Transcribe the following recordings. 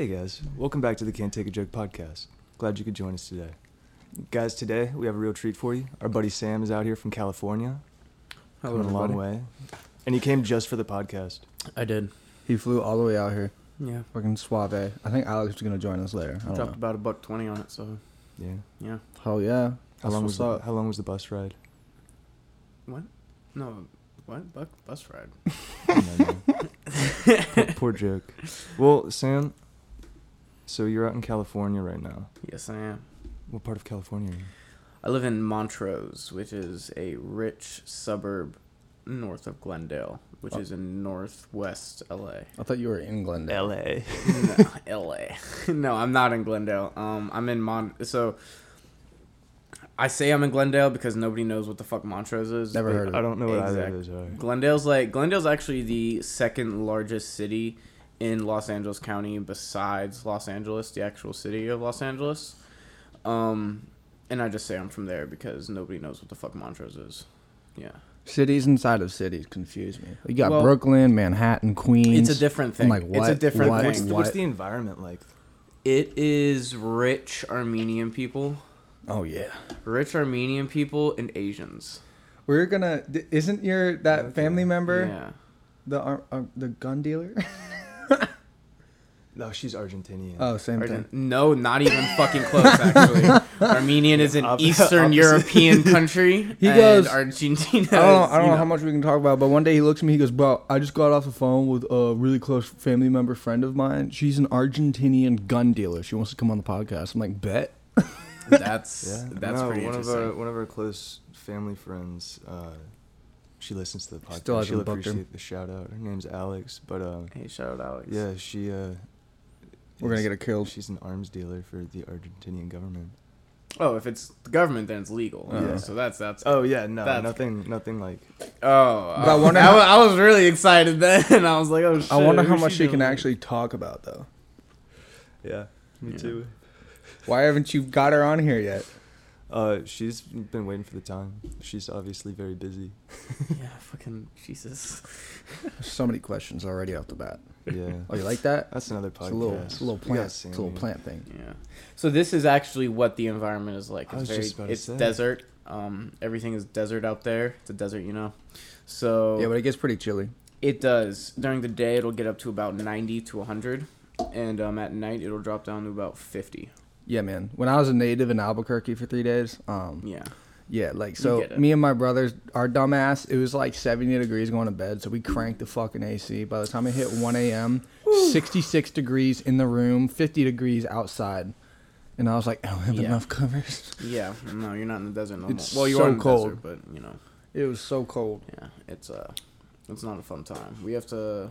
Hey guys, welcome back to the Can't Take a Joke podcast. Glad you could join us today. Guys, today we have a real treat for you. Our buddy Sam is out here from California, Hello, coming a long way, and he came just for the podcast. I did. He flew all the way out here. Yeah. Fucking suave. I think Alex is gonna join us later. I don't Dropped know. about a buck twenty on it, so Yeah. yeah. Hell yeah. How That's long what's was the, up. How long was the bus ride? What? No. What? Buck bus ride. No, no. poor, poor joke. Well, Sam, so you're out in California right now. yes, I am. What part of California are you? I live in Montrose, which is a rich suburb north of Glendale, which Oh. is in northwest LA. I thought you were in Glendale. L.A. no, LA. no, I'm not in Glendale. Um, I'm in Mon. So I say I'm in Glendale because nobody knows what the fuck Montrose is. Never heard of I don't know what either of Exact- those are. Glendale's like Glendale's actually the second largest city in Los Angeles County besides Los Angeles, the actual city of Los Angeles. Um, and I just say I'm from there because nobody knows what the fuck Montrose is. Yeah, Cities inside of cities confuse me. You got Well- Brooklyn, Manhattan, Queens. it's a different I'm thing. like, It's a what? different What? thing. What's the, what's the environment like? It is rich Armenian people, Oh yeah. rich Armenian people, and Asians. We're gonna. Isn't your that Okay. family member Yeah. the ar- uh, the gun dealer? No, she's Argentinian. oh, same Argent- thing. no, not even fucking close. Actually, Armenian is an Op- Eastern opposite. European country. He and goes- Argentina. I don't, know, is, I don't you know how much we can talk about, but one day he looks at me. He goes, "Bro, I just got off the phone with a really close family member friend of mine. She's an Argentinian gun dealer. She wants to come on the podcast." I'm like, "Bet." That's Yeah, that's no, pretty one interesting. of our one of our close family friends. Uh, she listens to the podcast. Still hasn't She'll booked her. appreciate the shout out. Her name's Alex, but uh, hey, shout out Alex. yeah, she. Uh, We're gonna get her killed. She's an arms dealer for the Argentinian government. Oh, if it's the government, then it's legal. Oh. Yeah. So that's that's. Oh yeah, no, That's- nothing, nothing like. Oh, But I uh, wonder I, how- I was really excited then. I was like, oh shit. I wonder how much she can actually talk about, though. Yeah, me Yeah. too. Why haven't you got her on here yet? Uh, she's been waiting for the time. She's obviously very busy. Yeah, fucking Jesus. So many questions already off the bat. Yeah, Oh, you like that? that's another podcast. It's a little, it's a little plant. It's a little plant thing. Yeah. So this is actually what the environment is like. I It's was very. just about to It's say. desert. Um, everything is desert out there. It's a desert, you know. So Yeah, but it gets pretty chilly. It does. During the day, it'll get up to about 90 to 100. And um, at night, it'll drop down to about 50. Yeah, man. When I was a native in Albuquerque for three days, um, Yeah. yeah, like so, me and my brothers, our dumbass, it was like 70 degrees going to bed, so we cranked the fucking AC. By the time it hit 1 a.m., 66 degrees in the room, 50 degrees outside, and I was like, I don't have Yeah. enough covers. Yeah. No, you're not in the desert no more. Well, you so are in the cold. desert, but, you know, It was so cold. yeah, it's uh, it's not a fun time. We have to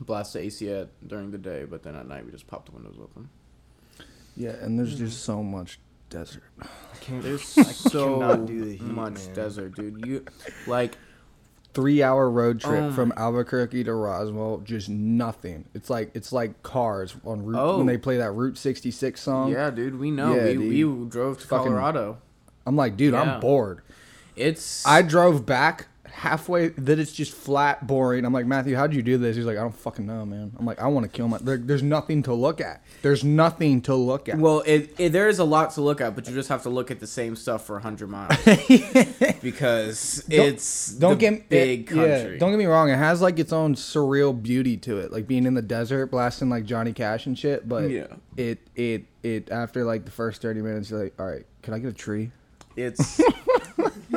blast the AC at during the day, but then at night, we just pop the windows open. Yeah, and there's mm-hmm. just so much desert. I can't. There's I so cannot do the heat, much man. desert, dude. You, like, Three hour road trip Oh from Albuquerque to Roswell, just nothing. It's like it's like cars on route Oh. when they play that Route 66 song. yeah, dude, we know. yeah, we, dude. we drove to Fucking- Colorado. I'm like, dude, Yeah. I'm bored. It's. I drove back halfway that it's just flat boring. I'm like, Matthew, how'd you do this? He's like, I don't fucking know, man. I'm like, I want to kill my. There, there's nothing to look at. There's nothing to look at. Well, it, it there is a lot to look at, but you just have to look at the same stuff for hundred miles because it's don't get big it- yeah, don't get me wrong. It has like its own surreal beauty to it, like being in the desert, blasting like Johnny Cash and shit. But Yeah. it it it after like the first thirty minutes, you're like, all right, can I get a tree? It's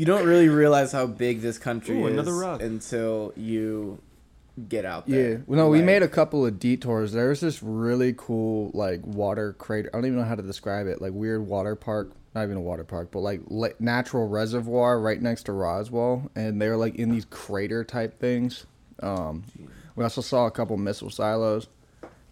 you don't really realize how big this country Ooh, is another rock. until you get out there. Yeah. Well, no, we made a couple of detours. There's this really cool like water crater. I don't even know how to describe it. Like weird water park. Not even a water park, but like la- natural reservoir right next to Roswell, and they're like in these crater type things. Um, we also saw a couple missile silos,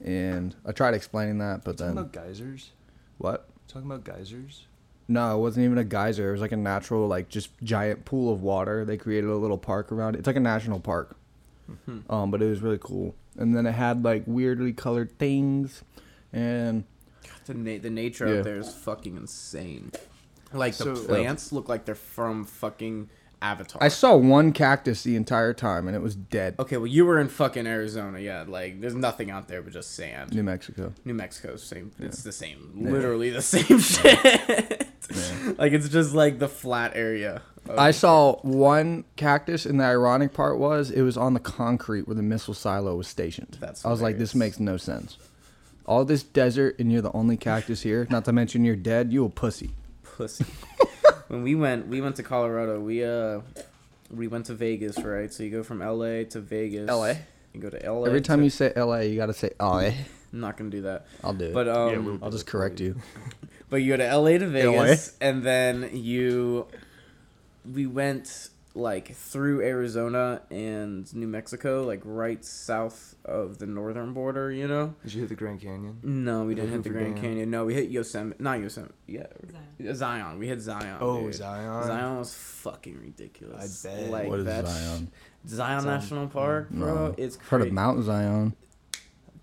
and I tried explaining that, but Talking then about geysers. what? Talking about geysers. No, it wasn't even a geyser. It was like a natural, like just giant pool of water. They created a little park around it. It's like a national park. Mm-hmm. Um, but it was really cool. And then it had like weirdly colored things, and the, na- the nature Yeah. out there is fucking insane. Like the So- plants look like they're from fucking Avatar. I saw one cactus the entire time, and it was dead. okay, well, you were in fucking Arizona. Yeah, like there's nothing out there but just sand. New Mexico. New Mexico, same. It's the same. Literally the same shit. like it's just like the flat area. I saw one cactus, and the ironic part was it was on the concrete where the missile silo was stationed. That's I was like, this makes no sense. All this desert, and you're the only cactus here. Not to mention you're dead. You a pussy. pussy. when we went, we went to Colorado. We uh, we went to Vegas, right? So you go from L.A. to Vegas. LA? You go to L.A. Every time to- you say LA, you gotta say LA. I'm not gonna do that. I'll do it. But um, Yeah, we'll- I'll just correct you. But you go to LA to Vegas, and then you. We went like through Arizona and New Mexico, like right south of the northern border. You know. Did you hit the Grand Canyon? No, we didn't hit the Grand Dam. Canyon. No, we hit Yosemite. Not Yosemite. Yeah, Zion. We hit Zion. Oh, dude. Zion. Zion was fucking ridiculous. I bet. Like What is that sh- Zion? Zion Zion. National Park, bro. No. It's Heard of Mount Zion?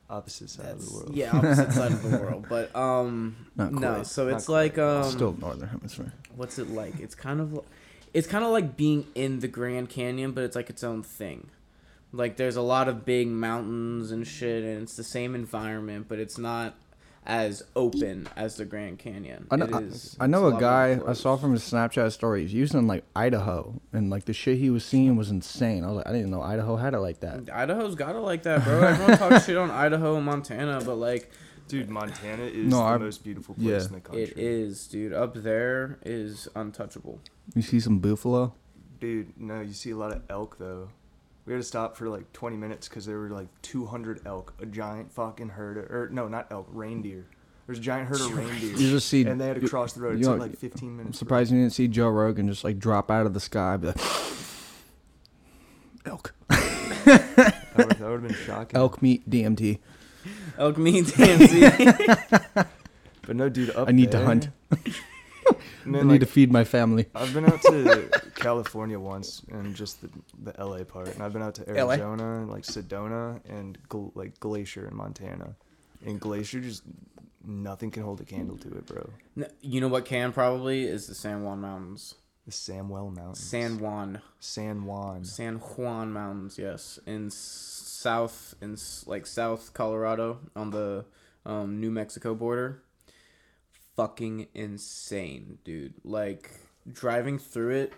Opposite side of the world. yeah, opposite side of the world. But um, Not no. So Not it's quite. like um, Still northern hemisphere. what's it like? It's kind of, it's kind of like being in the Grand Canyon, but it's like its own thing. Like there's a lot of big mountains and shit, and it's the same environment, but it's not as open as the Grand Canyon. I know, I, is- I know lot a guy I saw from his Snapchat story. He's using like Idaho, and like the shit he was seeing was insane. I was like, I didn't know Idaho had it like that. Idaho's got it like that, bro. Everyone talks shit on Idaho and Montana, but like Dude, Montana is No, the I- most beautiful place yeah. in the country. it is, dude. Up there is untouchable. You see some buffalo? Dude, no, you see a lot of elk though. We had to stop for like 20 minutes because there were like 200 elk, a giant fucking herd, of, or no, not elk, reindeer. There's a giant herd of reindeer. You just see. and they had to cross the road. It took like 15 minutes. I'm surprised you didn't see Joe Rogan just like drop out of the sky, be like, elk, that would have been shocking. elk meat, DMT. Elk meat, DMC. But no, dude, up I need to hunt. And I need like, to feed my family. I've been out to California once, and just the, the LA part, and I've been out to LA? Arizona, like Sedona, and Gl- like Glacier in Montana. And Glacier just nothing can hold a candle to it, bro. No, you know what can probably is the San Juan Mountains. The Samwell Mountains. San Juan, San Juan. San Juan Mountains. Yes, in s- south in like South Colorado on the um, New Mexico border. Fucking insane, dude. Like driving through it.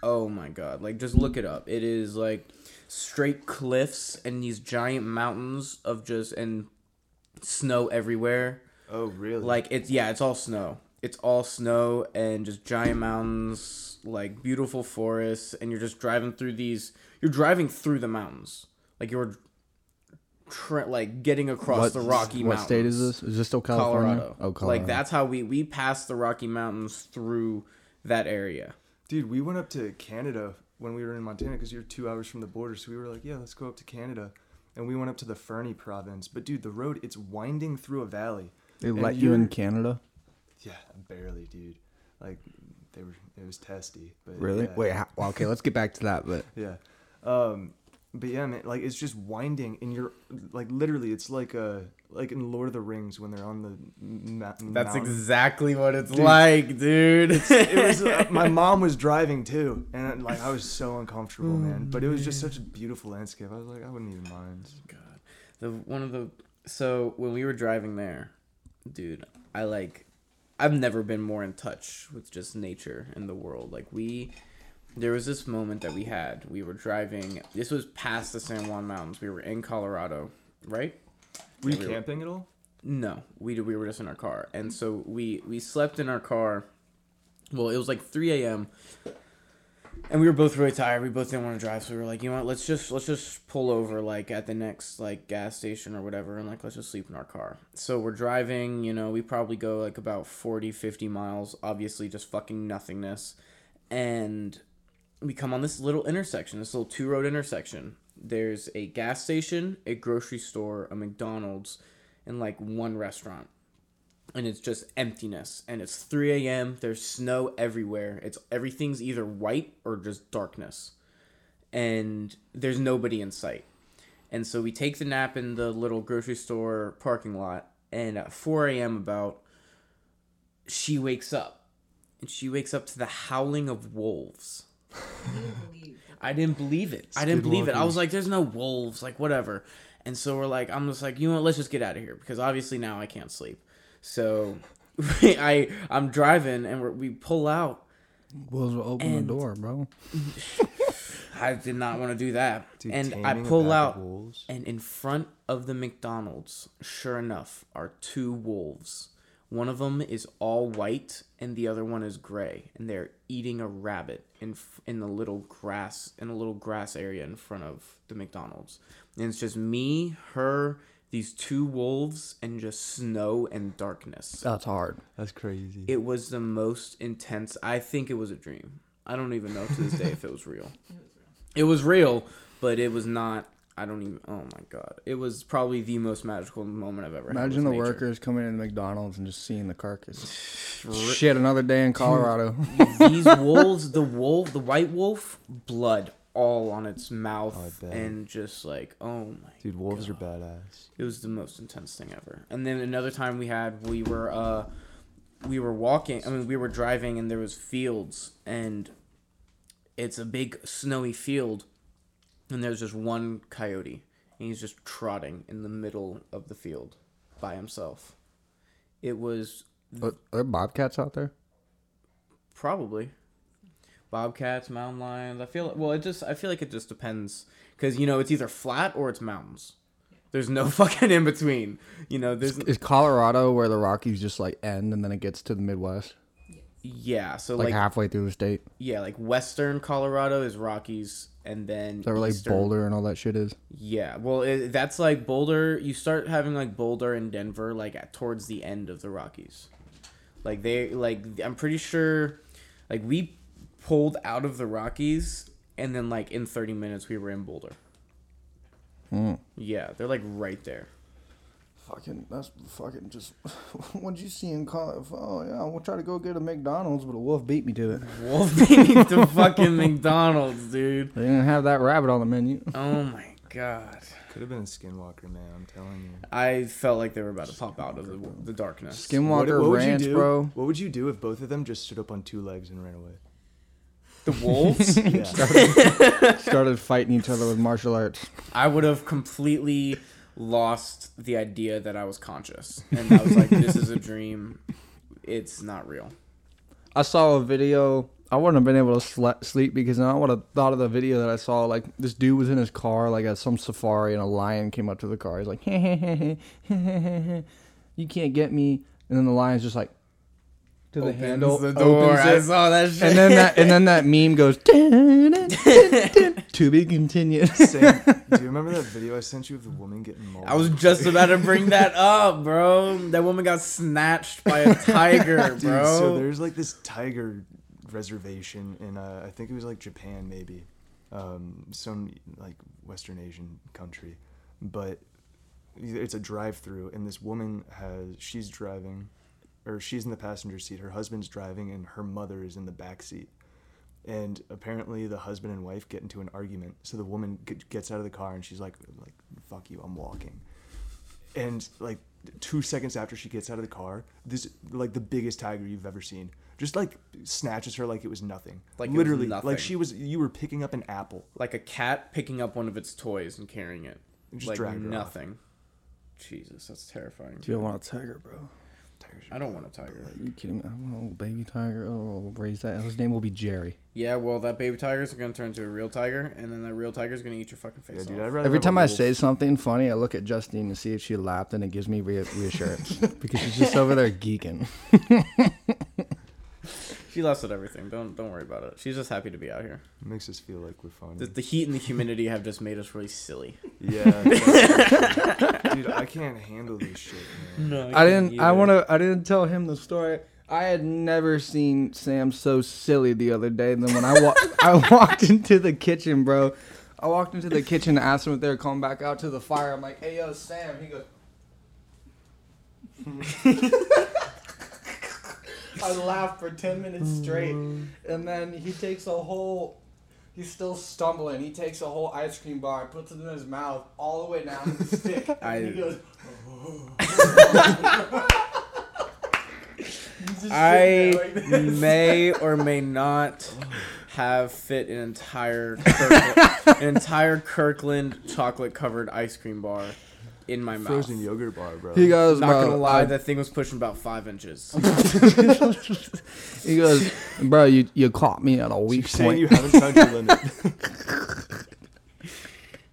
Oh my god! Like just look it up. It is like straight cliffs and these giant mountains of just and snow everywhere. Oh, really? Like it's yeah, it's all snow. It's all snow and just giant mountains, like beautiful forests, and you're just driving through these. You're driving through the mountains, like you're, tra- like getting across What, the Rocky what Mountains. state is this? Is this still California? Colorado. Oh, Colorado. Like that's how we we passed the Rocky Mountains through that area. Dude, we went up to Canada when we were in Montana because you're two hours from the border. So we were like, yeah, let's go up to Canada. And we went up to the Fernie province. But dude, the road, it's winding through a valley. They let you in Canada? Yeah, barely, dude. Like, they were, it was testy. But Really? yeah. Wait, how, well, okay, let's get back to that. But Yeah. Um, but yeah, man, like it's just winding, and you're like literally, it's like a like in Lord of the Rings when they're on the ma- That's mountain. exactly what it's Dude. like, dude. it was uh, my mom was driving too, and uh, like I was so uncomfortable, man. Mm, but it was just such a beautiful landscape. I was like, I wouldn't even mind. Oh, God, the one of the so when we were driving there, dude, I like, I've never been more in touch with just nature and the world. Like we, there was this moment that we had. We were driving. This was past the San Juan Mountains. We were in Colorado, right? Were you we were- camping at all? No, we we were just in our car, and so we we slept in our car. Well, it was like three a.m. and we were both really tired. We both didn't want to drive, so we were like, you know what? Let's just let's just pull over like at the next like gas station or whatever, and like let's just sleep in our car. So we're driving. You know, we probably go like about 40, 50 miles. Obviously, just fucking nothingness, and we come on this little intersection, this little two road intersection. There's a gas station, a grocery store, a McDonald's, and like one restaurant. And it's just emptiness. And it's 3 a.m. There's snow everywhere. It's everything's either white or just darkness. And there's nobody in sight. And so we take the nap in the little grocery store parking lot. And at 4 a.m., about, she wakes up. And she wakes up to the howling of wolves I didn't believe it. I didn't believe it. I was like, "There's no wolves, like whatever." And so we're like, I'm just like, you know what? Let's just get out of here because obviously now I can't sleep. So I I'm driving and we're, we pull out. Wolves will open the door, bro. I did not want to do that, Dude, and I pull out. wolves. And in front of the McDonald's, sure enough, are two wolves. One of them is all white, and the other one is gray, and they're eating a rabbit in in the little grass in a little grass area in front of the McDonald's. And it's just me, her, these two wolves, and just snow and darkness. That's hard. That's crazy. It was the most intense. I think it was a dream. I don't even know to this day if it was real. It was real, but it was not. I don't even. Oh my god! It was probably the most magical moment I've ever had. Imagine the nature. workers coming into McDonald's and just seeing the carcass. Shit, another day in Colorado. These wolves, the wolf, the white wolf, blood all on its mouth, Oh, and just like, oh my. Dude, wolves are badass. It was the most intense thing ever. And then another time we had, we were, uh, we were walking. I mean, we were driving, and there was fields, and it's a big snowy field, and there's just one coyote, and he's just trotting in the middle of the field by himself. It was Are are bobcats out there? probably bobcats, mountain lions. I feel well. It just I feel like it just depends because you know it's either flat or it's mountains. There's no fucking in between. You know, there's Is Colorado where the Rockies just like end and then it gets to the Midwest, yeah. So like, like, halfway through the state? yeah, like western Colorado is Rockies, and then Is that where like eastern- Boulder and all that shit is? Yeah, well, it, that's like Boulder. You start having like Boulder and Denver like at, towards the end of the Rockies. Like they like I'm pretty sure, like we pulled out of the Rockies, and then like in 30 minutes we were in Boulder. Hmm. Yeah, they're like right there. Fucking, that's fucking just. What'd you see in Colorado? Oh yeah, we'll try to go get a McDonald's, but a wolf beat me to it. Wolf beat me to fucking McDonald's, dude. They didn't have that rabbit on the menu. Oh my god. Could have been a skinwalker, man. I'm telling you. I felt like they were about to pop out of the, the darkness. Skinwalker what, would Ranch, you do? bro. What would you do if both of them just stood up on two legs and ran away? The wolves? Yeah. Started fighting each other with martial arts. I would have completely lost the idea that I was conscious. And I was like, this is a dream. It's not real. I saw a video. I wouldn't have been able to sle- sleep because I would have thought of the video that I saw. Like this dude was in his car, like at some safari, and a lion came up to the car. He's like, "You can't get me," and then the lion's just like to the handle, the door. opens I saw that shit. and then that and then that meme goes. To be continued. Sam, do you remember that video I sent you of the woman getting mauled? I was just about to bring that up, bro. That woman got snatched by a tiger, Dude, bro. so there's like this tiger reservation in uh, I think it was like Japan maybe, um, some like Western Asian country, but it's a drive-through and this woman has she's driving, or she's in the passenger seat. Her husband's driving and her mother is in the back seat. And apparently the husband and wife get into an argument. So the woman g- gets out of the car and she's like, like, fuck you, I'm walking and like two seconds after she gets out of the car, this like the biggest tiger you've ever seen, just like snatches her like it was nothing. Like it was literally, nothing. like she was. You were picking up an apple. like a cat picking up one of its toys and carrying it. Just like dragged her off. nothing. Jesus, that's terrifying. Do you want a tiger, bro? Tigers I don't want a tiger. Are you kidding me? I want Oh, baby tiger. Oh, raise that. His name will be Jerry. Yeah, well, that baby tiger's gonna turn into a real tiger, and then that real tiger's gonna eat your fucking face Yeah, dude. off. I'd rather Every have a time I wolf. say something funny, I look at Justine to see if she laughed, and it gives me re- reassurance because she's just over there geeking. She laughs at everything. Don't don't worry about it. She's just happy to be out here. it makes us feel like we're fine. The, the heat and the humidity have just made us really silly. yeah, dude. I can't handle this shit, man. No, I didn't. I want to. I didn't tell him the story. I had never seen Sam so silly the other day. And then when I wa- I walked into the kitchen, bro. I walked into the kitchen and asked him if they were coming back out to the fire. I'm like, "Hey, yo, Sam." He goes. I laughed for ten minutes straight, mm. and then he takes a whole. He's still stumbling. He takes a whole ice cream bar, puts it in his mouth, all the way down to the stick, and I- he goes. He's just sitting I like may or may not have fit an entire Kirkland, an entire Kirkland chocolate covered ice cream bar in my mouth. Frozen yogurt bar, bro. He goes, Not bro, gonna lie, I- that thing was pushing about five inches. he goes, bro, you you caught me at a weak saying point. you haven't found your limit.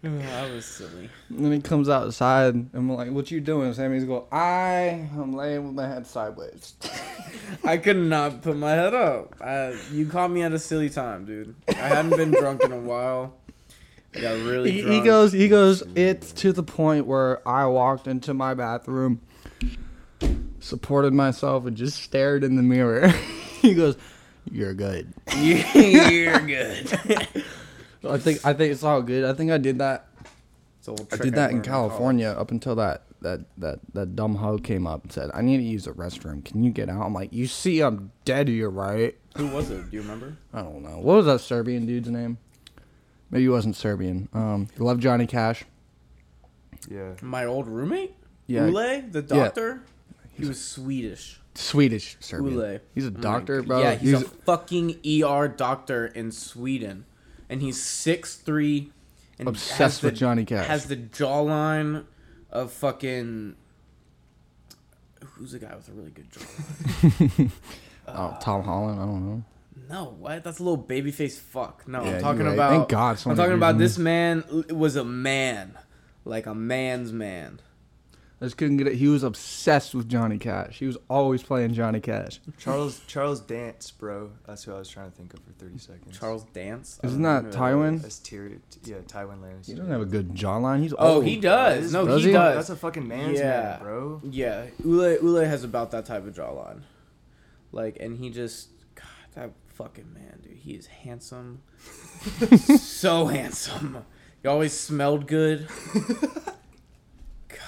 Oh, I was silly. And then he comes outside, and I'm like, "What you doing?" Sammy's go, "I am laying with my head sideways." I could not put my head up. I, you caught me at a silly time, dude. I hadn't been drunk in a while. I got really He, drunk. he goes, he goes. It's to the point where I walked into my bathroom, supported myself, and just stared in the mirror. he goes, "You're good." You're good. I think I think it's all good. I think I did that. It's a little I did that in California up until that that that that dumb hoe came up and said, "I need to use the restroom. Can you get out?" I'm like, "You see, I'm dead here, right?" Who was it? Do you remember? I don't know. What was that Serbian dude's name? Maybe he wasn't Serbian. Um, he loved Johnny Cash. yeah. My old roommate? Yeah. Ule, the doctor? He was Swedish. Swedish Serbian. Ule. He's a Oh doctor, God. bro. Yeah, he's, a fucking ER doctor in Sweden. And he's 6'3 and Obsessed with the- Johnny Cash. Has the jawline of fucking Who's the guy with a really good jawline? oh, Tom Holland. I don't know. No, what? That's a little babyface fuck. No, Yeah, I'm talking right. about. Thank God I'm talking about this man l- was a man, like a man's man. I just couldn't get it. He was obsessed with Johnny Cash. He was always playing Johnny Cash. Charles Charles Dance, bro. That's who I was trying to think of for 30 seconds. Charles Dance. Isn't that. Tywin? That's Tyr- yeah, Tywin Lannister. He doesn't have a good jawline. He's Oh, old. he does. No, Does he, he? does. That's a fucking man's Yeah. man, bro. Yeah, Ule Ule has about that type of jawline, like, and he just, God, that fucking man, dude. He is handsome, so handsome. He always smelled good. God,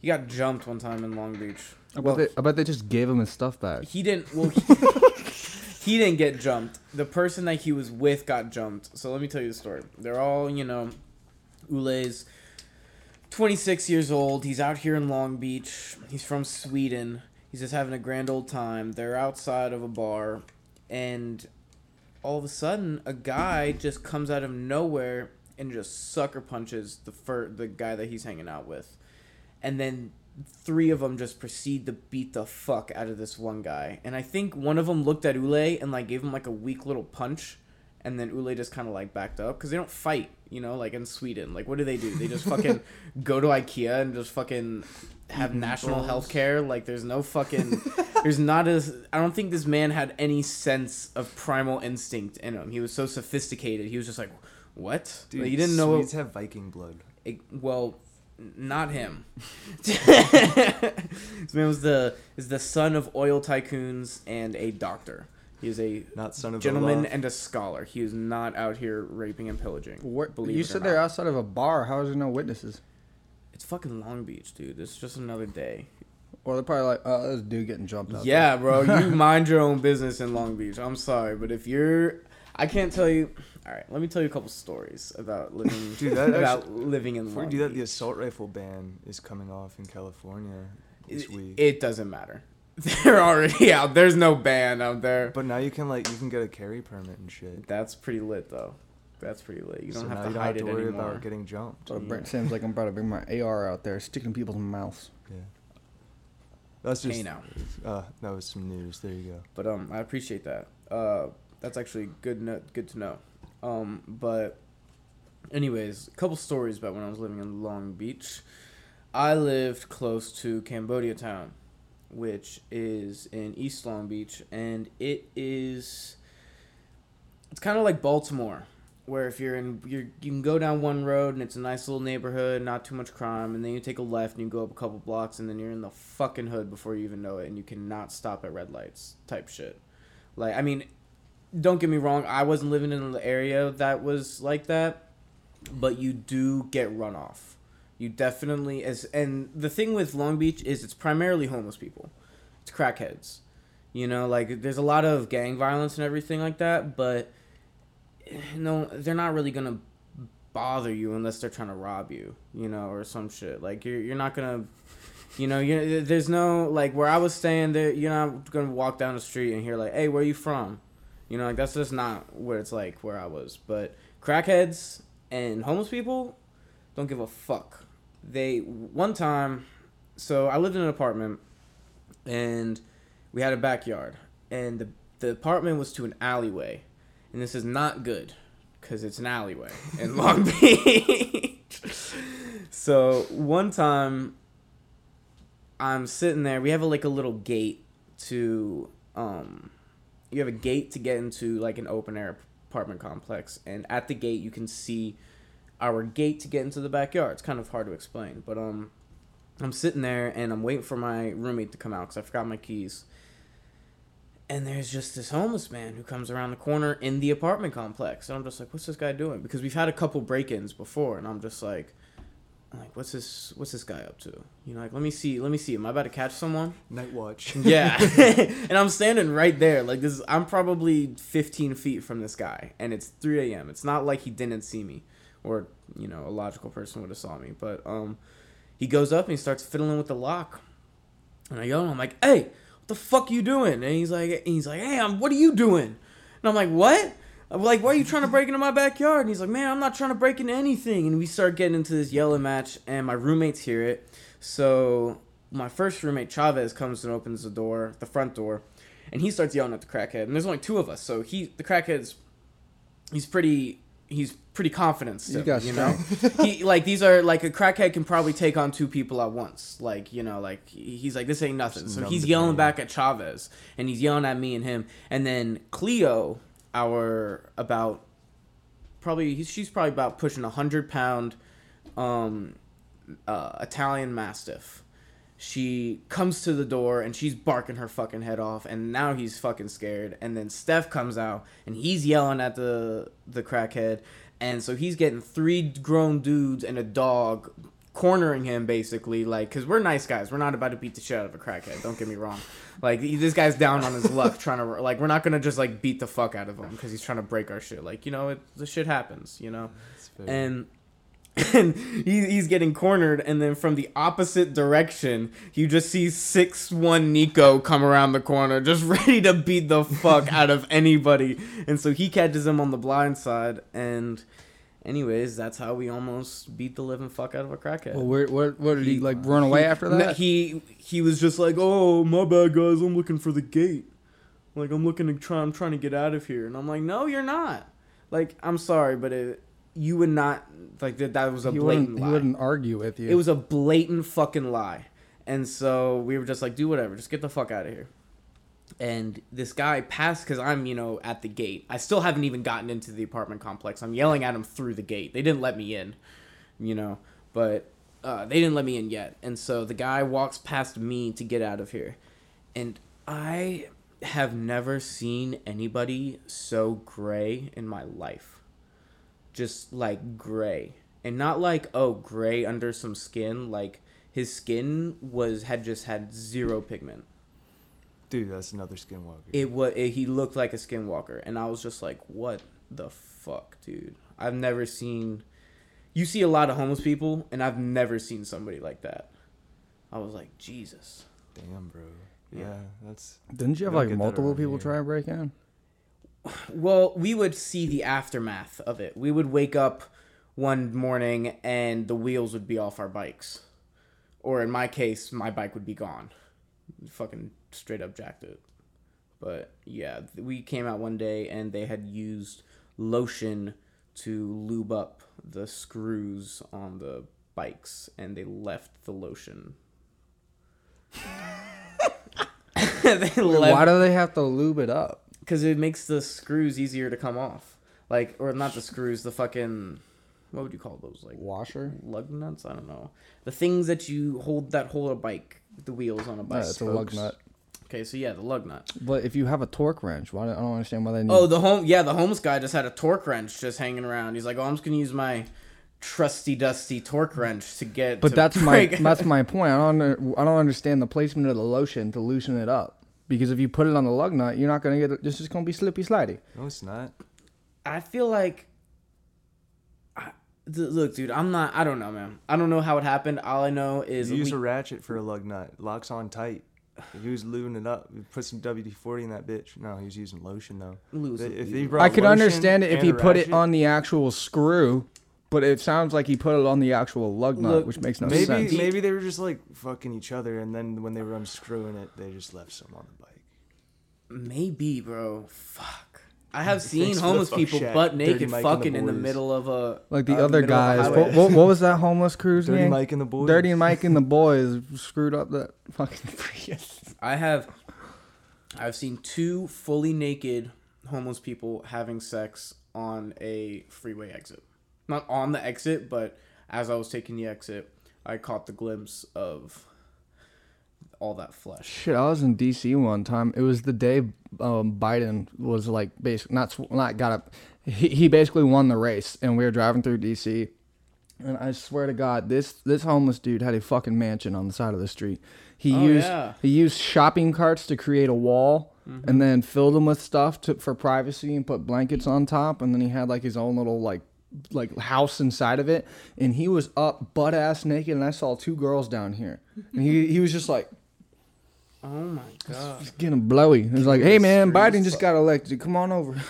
he got jumped one time in Long Beach. I bet, Well, they, I bet they just gave him his stuff back. he didn't. Well, he, he didn't get jumped. The person that he was with got jumped. So let me tell you the story. They're all, you know, Ule's 26 years old. He's out here in Long Beach. He's from Sweden. He's just having a grand old time. They're outside of a bar, and all of a sudden, a guy just comes out of nowhere and just sucker punches the fir- the guy that he's hanging out with, and then three of them just proceed to beat the fuck out of this one guy. And I think one of them looked at Ule and like gave him like a weak little punch, and then Ule just kind of like backed up because they don't fight, you know, like in Sweden. Like what do they do? They just fucking go to IKEA and just fucking have mm-hmm. national balls. health care. Like there's no fucking, there's not as I don't think this man had any sense of primal instinct in him. He was so sophisticated. He was just like, what? Dude, like, you didn't know. Swedes have Viking blood. It, well, not him. this man was the is the son of oil tycoons and a doctor. He is a Not son of a gentleman Olaf. and a scholar. He is not out here raping and pillaging. What, believe you it or said not. they're outside of a bar. How is there no witnesses? It's fucking Long Beach, dude. It's just another day. Or they're probably like, oh, this dude getting jumped out. Yeah, bro. You mind your own business in Long Beach. I'm sorry, but if you're, I can't tell you. All right, let me tell you a couple stories about living. Dude, that about actually- living in Before Long we do that, the assault rifle ban is coming off in California this It, week. it doesn't matter. They're already out. There's no ban out there. but now you can like you can get a carry permit and shit. That's pretty lit, though. That's pretty lit. You don't so have now to you don't hide have to it worry anymore. about getting jumped. So Brent Sam's like, I'm about to bring my AR out there, sticking people's mouths. Yeah. That's just Hey now. Uh, that was some news. There you go. But um, I appreciate that. Uh, that's actually good. No- good to know. Um, but anyways, a couple stories about when I was living in Long Beach. I lived close to Cambodia Town, which is in East Long Beach, and it is. It's kind of like Baltimore, where if you're in, you're, you can go down one road and it's a nice little neighborhood, not too much crime, and then you take a left and you go up a couple blocks, and then you're in the fucking hood before you even know it, and you cannot stop at red lights, type shit. Like, I mean, don't get me wrong, I wasn't living in the area that was like that, but you do get runoff. You definitely as and the thing with Long Beach is it's primarily homeless people. It's crackheads. You know, like there's a lot of gang violence and everything like that, but no, they're not really gonna bother you unless they're trying to rob you, you know, or some shit. Like you're you're not gonna, you know, you there's no like where I was staying there. You're not gonna walk down the street and hear like, "Hey, where you from?" You know, like that's just not where it's like where I was. But crackheads and homeless people don't give a fuck. They one time, so I lived in an apartment, and we had a backyard, and the the apartment was to an alleyway, and this is not good, cause it's an alleyway in Long Beach. so one time, I'm sitting there. We have a, like a little gate to um you have a gate to get into like an open air apartment complex and at the gate you can see our gate to get into the backyard it's kind of hard to explain but um i'm sitting there and i'm waiting for my roommate to come out because i forgot my keys and there's just this homeless man who comes around the corner in the apartment complex and i'm just like what's this guy doing because we've had a couple break-ins before and i'm just like I'm like what's this what's this guy up to you know like let me see let me see am i about to catch someone Night watch. yeah. and I'm standing right there. Like this I'm probably 15 feet from this guy and it's 3 a.m. It's not like he didn't see me or, you know, a logical person would have saw me. But um he goes up and he starts fiddling with the lock. And I go, I'm like, hey, the fuck you doing? And he's like he's like, Hey, I'm what are you doing? And I'm like, What? I'm like, why are you trying to break into my backyard? And he's like, man, I'm not trying to break into anything. And we start getting into this yelling match, and my roommates hear it. So my first roommate Chavez comes and opens the door, the front door, and he starts yelling at the crackhead. And there's only two of us, so he, the crackhead's, he's pretty, he's pretty confident still. got you know, he like these are like a crackhead can probably take on two people at once. Like you know, like he's like this ain't nothing. Just So he's yelling pain. back at Chavez, and he's yelling at me and him, and then Cleo, our about probably he's, she's probably about pushing a hundred pound um uh, Italian Mastiff. She comes to the door and she's barking her fucking head off, and now he's fucking scared. And then Steph comes out and he's yelling at the the crackhead, and so he's getting three grown dudes and a dog cornering him basically, like, cause we're nice guys. We're not about to beat the shit out of a crackhead. Don't get me wrong. Like he- this guy's down on his luck, trying to like we're not gonna just like beat the fuck out of him because he's trying to break our shit. Like you know, it, the shit happens. You know and and he, he's getting cornered and then from the opposite direction you just see six one nico come around the corner just ready to beat the fuck out of anybody and so he catches him on the blind side and anyways that's how we almost beat the living fuck out of a crackhead Well, where, where, where did he, He- like run away after that? he he was just like, "Oh, my bad, guys. I'm looking for the gate. Like, I'm looking to try. I'm trying to get out of here." And I'm like, "No, you're not. Like, I'm sorry, but it, you would not like that. That was a he blatant wouldn't, lie. he wouldn't argue with you. It was a blatant fucking lie." And so we were just like, "Do whatever. Just get the fuck out of here." And this guy passed because I'm, you know, at the gate. I still haven't even gotten into the apartment complex. I'm yelling at him through the gate. They didn't let me in, you know, but uh, they didn't let me in yet. And so the guy walks past me to get out of here. And I have never seen anybody so gray in my life. Just like gray. And not like, oh, gray under some skin. Like his skin was had just had zero pigment. Dude, that's another skinwalker. It was it, he looked like a skinwalker, and I was just like, "What the fuck, dude? I've never seen." You see a lot of homeless people, and I've never seen somebody like that. I was like, Jesus. Damn, bro. Yeah. Yeah, that's Didn't you have like multiple people here. try and break in? Well, we would see the aftermath of it. We would wake up one morning, and the wheels would be off our bikes, or in my case, my bike would be gone. Fucking straight up jacked it. But yeah, we came out one day and they had used lotion to lube up the screws on the bikes and they left the lotion. they Why do they have to lube it up? Because it makes the screws easier to come off. Like, or not the screws, the fucking what would you call those? Like Washer? lug nuts? I don't know. The things that you hold that hold a bike, the wheels on a Yeah, bike. it's a lug nut. Okay, so yeah, the lug nut. But if you have a torque wrench, why? I don't understand why they need. Oh, the home yeah, the homeless guy just had a torque wrench just hanging around. He's like, oh, I'm just gonna use my trusty dusty torque wrench to get. but to that's my that's my point. I don't I don't understand the placement of the lotion to loosen it up. Because if you put it on the lug nut, you're not gonna get it. It's just gonna be slippy slidey. no, it's not. I feel like. I, th- look, dude, I'm not. I don't know, man. I don't know how it happened. All I know is You use we- a ratchet for a lug nut. Locks on tight. He was lubing it up. He put some WD forty in that bitch. No, he was using lotion though. Lose if he brought I could understand it if he a put it on the actual screw, but it sounds like he put it on the actual lug nut, Look, which makes no Maybe sense. maybe they were just like fucking each other, and then when they were unscrewing it, they just left some on the bike. Maybe, bro. Fuck. I have Thanks seen homeless people shack, butt naked Mike and the fucking in the middle of a Like the uh, other middle of a guys. What, what, what was that homeless crew's Dirty name? Mike and the boys. Dirty Mike and the boys screwed up that fucking Prius. I have I've seen two fully naked homeless people having sex on a freeway exit. Not on the exit, but as I was taking the exit, I caught the glimpse of all that flesh. Shit, I was in DC one time. It was the day um, Biden was like basically not sw- not got up. He, he basically won the race, and we were driving through DC. And I swear to God, this this homeless dude had a fucking mansion on the side of the street. He Oh, used yeah. he used shopping carts to create a wall, and then filled them with stuff to, for privacy and put blankets on top. And then he had like his own little like like house inside of it. And he was up butt ass naked, and I saw two girls down here. And he he was just like. Oh my god. Just getting blowy. It was like, hey man, Biden just got elected. Come on over.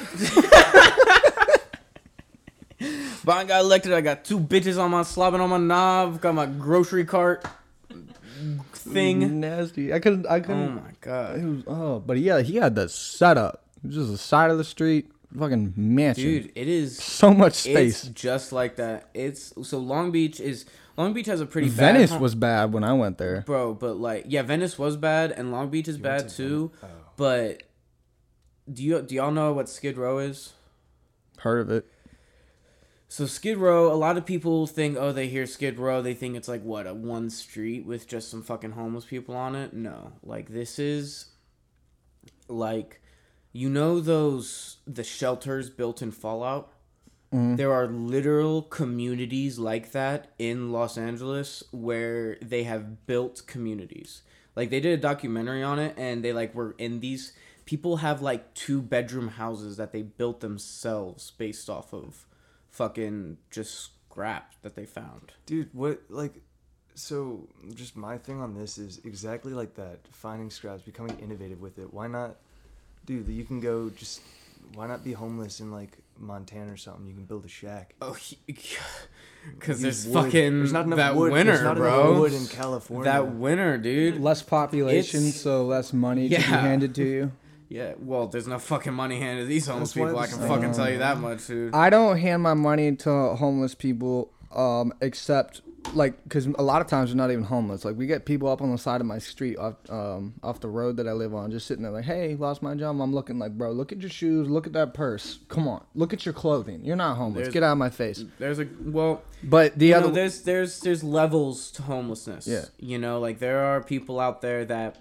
Biden got elected. I got two bitches on my slobbing on my knob. Got my grocery cart thing. Nasty. I couldn't. I Oh couldn't. Oh my god. It was, oh, but yeah, he had the setup. It was just the side of the street, fucking mansion. Dude, it is so much space. It's just like that. It's so Long Beach is Long Beach has a pretty Venice bad was bad when I went there. bro, but like yeah, Venice was bad and Long Beach is bad too. Oh. But do you do y'all know what Skid Row is? Heard of it? So Skid Row, a lot of people think, oh, they hear Skid Row, they think it's like what a one street with just some fucking homeless people on it. No, like this is like you know those the shelters built in Fallout. Mm-hmm. There are literal communities like that in Los Angeles where they have built communities. Like they did a documentary on it and they like were in these people have like two bedroom houses that they built themselves based off of fucking just scrap that they found. Dude, what like so just my thing on this is exactly like that. Finding scraps, becoming innovative with it. Why not dude, you can go just why not be homeless in like Montana or something? You can build a shack. Oh, because there's wood. fucking There's not enough that wood. winter, There's not bro. enough wood in California. That winter, dude. Less population, It's- so less money to be handed to you. Yeah, well, there's no fucking money handed to these homeless That's people. I this- can fucking tell you that much, dude. I don't hand my money to homeless people, um, except like because a lot of times they're not even homeless. Like we get people up on the side of my street off um off the road that I live on, just sitting there like, "Hey, lost my job." I'm looking like, bro, look at your shoes, look at that purse. Come on, look at your clothing. You're not homeless. There's- Get out of my face. There's a well, But the other know, there's there's there's levels to homelessness. Yeah. You know, like there are people out there that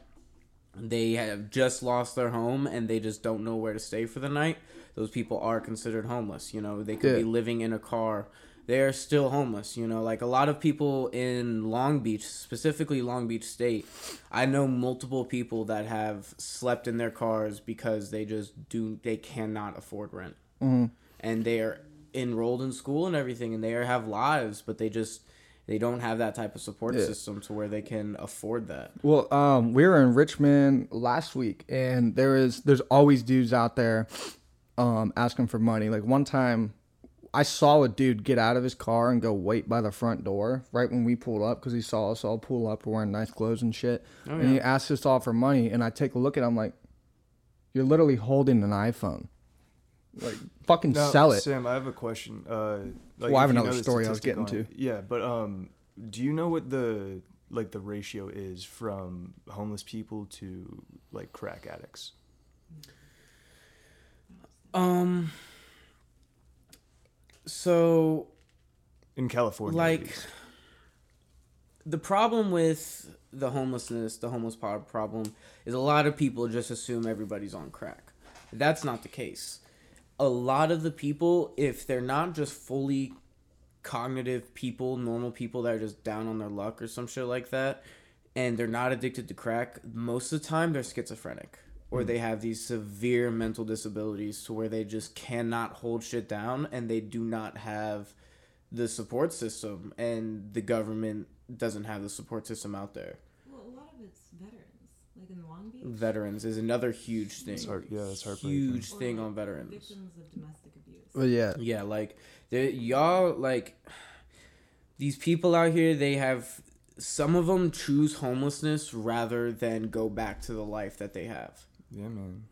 they have just lost their home and they just don't know where to stay for the night. Those people are considered homeless. You know, they could Yeah. be living in a car. They are still homeless. You know, like a lot of people in Long Beach, specifically Long Beach State. I know multiple people that have slept in their cars because they just do they cannot afford rent Mm-hmm. and they are enrolled in school and everything and they are, have lives but they just they don't have that type of support Yeah. system to where they can afford that Well, um, we were in Richmond last week, and there is there's always dudes out there, um, asking for money. Like one time, I saw a dude get out of his car and go wait by the front door right when we pulled up because he saw us all pull up wearing nice clothes and shit. Oh, and he asked us all for money, and I take a look at him like, "You're literally holding an iPhone. Like fucking Now, sell it." Sam, I have a question. Uh, like, Well, I have if you another know story I was getting on it. Yeah, but um, do you know what the like the ratio is from homeless people to like crack addicts? um so In California, like the problem with the homelessness the homeless problem is a lot of people just assume everybody's on crack. That's not the case. A lot of the people if they're not just fully cognitive people normal people that are just down on their luck or some shit like that and they're not addicted to crack most of the time they're schizophrenic or hmm. they have these severe mental disabilities to where they just cannot hold shit down and they do not have the support system and the government doesn't have the support system out there Well, a lot of it's veterans. Like in Long Beach? veterans is another huge thing. It's heart- yeah, it's heartbreaking. huge Or, thing like, on veterans. Victims of domestic abuse. But yeah, Yeah, like y'all like these people out here. They have some of them choose homelessness rather than go back to the life that they have. Yeah, man.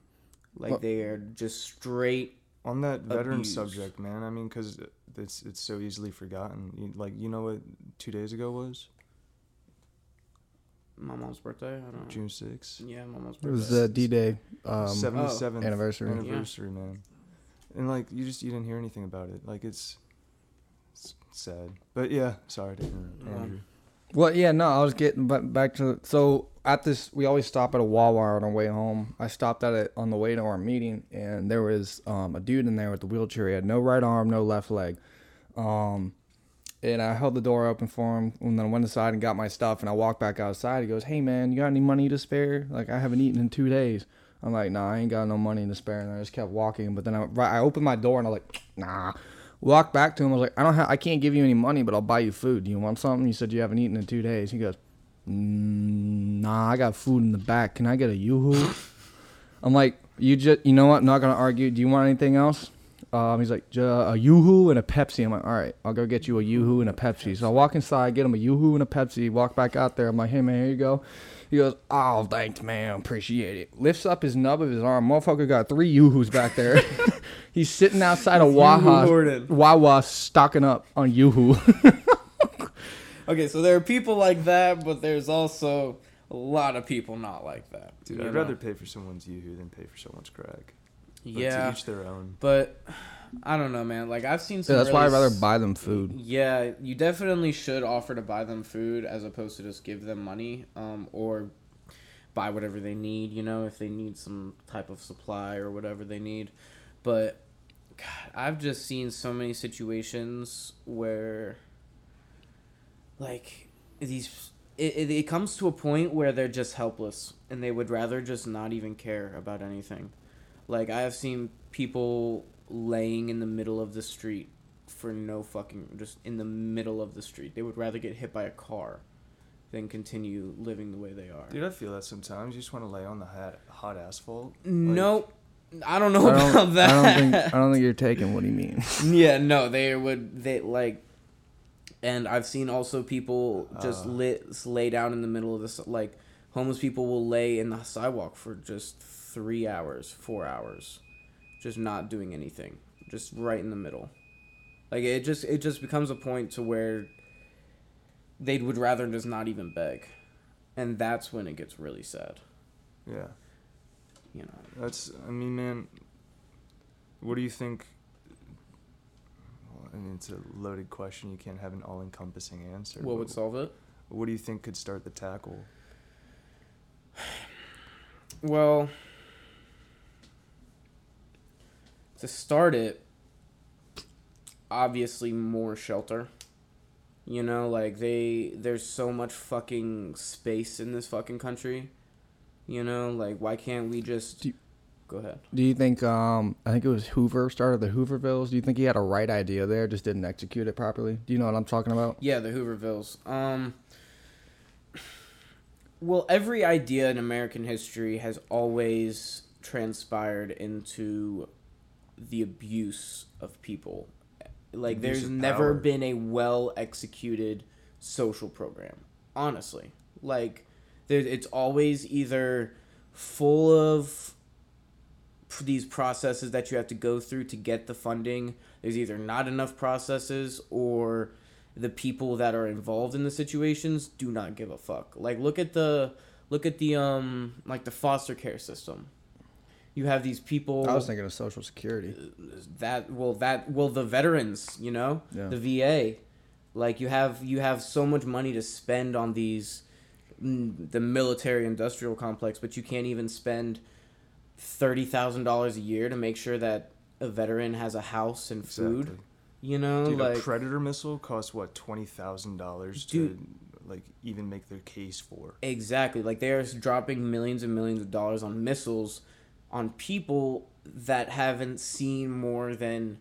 Like Well- they are just straight. On that veteran Abuse. subject, man. I mean, because it's it's so easily forgotten. You, like, you know what two days ago was? My mom's birthday. I don't know. June sixth. Yeah, my mom's birthday. it was the D Day um, Seventy seventh anniversary. anniversary, man. And like, you just you didn't hear anything about it. Like, it's, it's sad. But yeah, sorry to interrupt, No. Andrew. Well, yeah, no, I was getting back to so at this we always stop at a Wawa on our way home. I stopped at it on the way to our meeting, and there was um, a dude in there with a wheelchair. He had no right arm, no left leg, um, and I held the door open for him. And then I went inside and got my stuff, and I walked back outside. He goes, "Hey man, you got any money to spare? Like I haven't eaten in two days." I'm like, "Nah, I ain't got no money to spare," and I just kept walking. But then I I opened my door and I was like, "Nah." Walked back to him. I was like, I don't have, I can't give you any money, but I'll buy you food. Do you want something? You said you haven't eaten in two days. He goes, mm, Nah, I got food in the back. Can I get a yoo-hoo? I'm like, you just, you know what? I'm not gonna argue. Do you want anything else? Um, he's like, "Ju- a yoo-hoo and a Pepsi. I'm like, all right, I'll go get you a yoo-hoo and a Pepsi. So I walk inside, get him a yoo-hoo and a Pepsi. Walk back out there. I'm like, hey man, here you go. He goes, oh, thanks, man. Appreciate it. Lifts up his nub of his arm. Motherfucker got three yoo-hoos back there. He's sitting outside of Wawa, Yoo-hoo-hoarded. Wawa stocking up on yoo-hoo. Okay, so there are people like that, but there's also a lot of people not like that. Dude, I'd know? rather pay for someone's yoo-hoo than pay for someone's crack. But Yeah, To each their own. but I don't know, man. Like I've seen some. Yeah, that's why I'd rather buy them food. Yeah, you definitely should offer to buy them food as opposed to just give them money, um, or buy whatever they need. You know, if they need some type of supply or whatever they need. But God, I've just seen so many situations where, like, these. It, it, it comes to a point where they're just helpless and they would rather just not even care about anything. Like I have seen people laying in the middle of the street for no fucking just in the middle of the street. They would rather get hit by a car than continue living the way they are. Dude, I feel that sometimes. You just want to lay on the hot, hot asphalt. nope. I don't know I don't, about that. I don't think I don't think you're taking what he means. yeah, no, they would they like and I've seen also people just Uh. lit lay down in the middle of this like homeless people will lay in the sidewalk for just 3 hours, 4 hours just not doing anything, just right in the middle. Like it just it just becomes a point to where they would rather just not even beg. And that's when it gets really sad, Yeah. you know. That's, I mean, man, what do you think? Well, I mean, it's a loaded question. You can't have an all encompassing answer. What would solve it? What do you think could start the tackle? Well, to start it, obviously more shelter. You know, like they there's so much fucking space in this fucking country. You know, like why can't we just you- go ahead? Do you think um I think it was Hoover started the Hoovervilles? Do you think he had a right idea there, just didn't execute it properly? Do you know what I'm talking about? Yeah, the Hoovervilles. Um well, every idea in American history has always transpired into the abuse of people. Like Abuse there's never been a well executed social program. Honestly. Like there it's always either full of these processes that you have to go through to get the funding. There's either not enough processes or the people that are involved in the situations do not give a fuck. Like look at the look at the um like the foster care system. You have these people I was thinking of Social Security. that well that well the veterans, you know, Yeah. the VA. Like you have you have so much money to spend on these mm, the military industrial complex, but you can't even spend thirty thousand dollars a year to make sure that a veteran has a house and food. Exactly. You know, Dude, like a predator missile costs what twenty thousand dollars to like even make their case for. Exactly. Like they're dropping millions and millions of dollars on missiles on people that haven't seen more than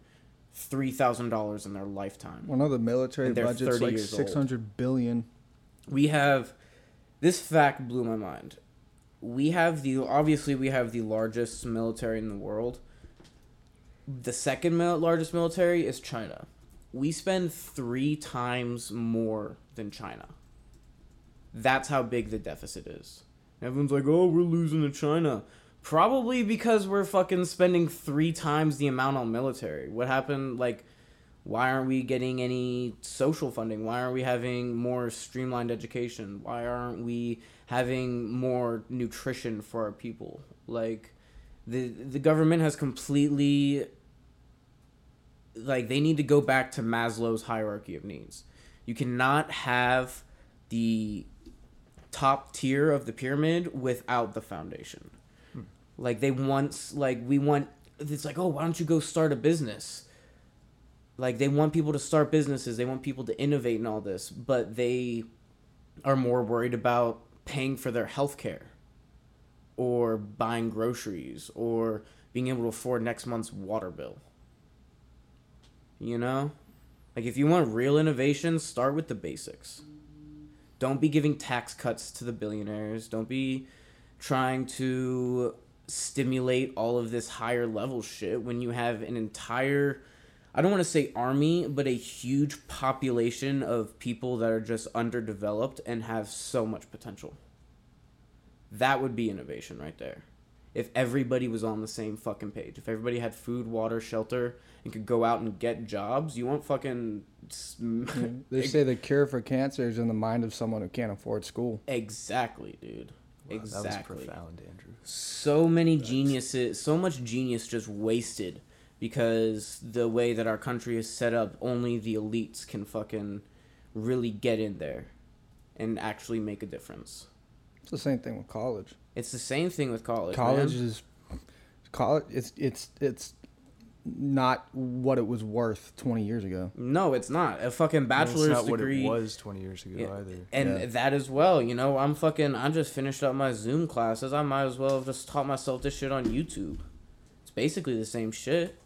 three thousand dollars in their lifetime. One of the military budget's like six hundred billion. We have this fact blew my mind. we have the obviously we have the largest military in the world. The second mil- largest military is China. We spend 3 times more than China. That's how big the deficit is. Everyone's like, "Oh, we're losing to China." Probably because we're fucking spending 3 times the amount on military. What happened like why aren't we getting any social funding? Why aren't we having more streamlined education? Why aren't we having more nutrition for our people? Like the the government has completely like they need to go back to Maslow's hierarchy of needs. You cannot have the top tier of the pyramid without the foundation. Like they want like we want it's like, "Oh, why don't you go start a business?" Like they want people to start businesses, they want people to innovate and all this, but they are more worried about paying for their health care or buying groceries or being able to afford next month's water bill. You know? Like if you want real innovation, start with the basics. Don't be giving tax cuts to the billionaires. Don't be trying to stimulate all of this higher level shit when you have an entire I don't want to say army, but a huge population of people that are just underdeveloped and have so much potential. That would be innovation right there. If everybody was on the same fucking page, if everybody had food, water, shelter, and could go out and get jobs, you won't fucking. They say the cure for cancer is in the mind of someone who can't afford school. Exactly, dude. Wow, exactly. That was profound, Andrew. so many geniuses so much genius just wasted because the way that our country is set up only the elites can fucking really get in there and actually make a difference It's the same thing with college. it's the same thing with college college man. is college. It's it's it's not what it was worth 20 years ago. no it's not a fucking That's bachelor's not degree what it was 20 years ago Yeah, either. and Yeah. that as well you know i'm fucking i just finished up my zoom classes i might as well have just taught myself this shit on youtube it's basically the same shit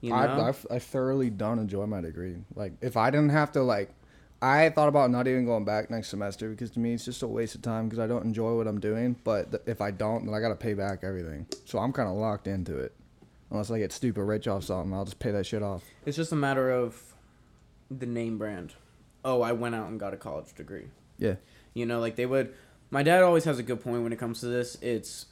you know I, I I thoroughly don't enjoy my degree. Like if I didn't have to like, I thought about not even going back next semester because to me it's just a waste of time because I don't enjoy what I'm doing. But th- if I don't, then I gotta pay back everything. So I'm kind of locked into it. Unless I get stupid rich off something, I'll just pay that shit off. It's just a matter of the name brand. Oh, I went out and got a college degree. Yeah. You know, like they would. My dad always has a good point when it comes to this. It's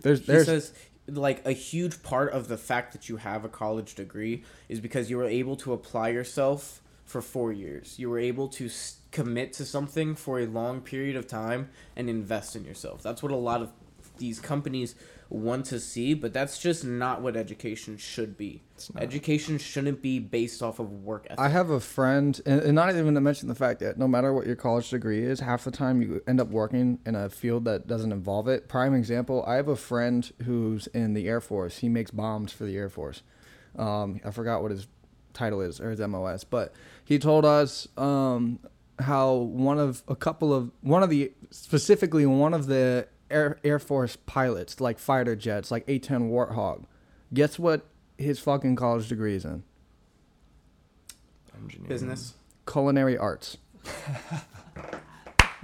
There's he there's says like a huge part of the fact that you have a college degree is because you were able to apply yourself for four years. You were able to s- commit to something for a long period of time and invest in yourself. That's what a lot of these companies want to see, but that's just not what education should be. Education shouldn't be based off of work ethic. I have a friend, and, and not even to mention the fact that no matter what your college degree is, half the time you end up working in a field that doesn't involve it. Prime example: I have a friend who's in the Air Force. He makes bombs for the Air Force. Um, I forgot what his title is or his MOS, but he told us um, how one of a couple of one of the specifically one of the Air Air Force pilots, like fighter jets, like A-10 Warthog. Guess what his fucking college degree is in? Engineering. Business. culinary arts.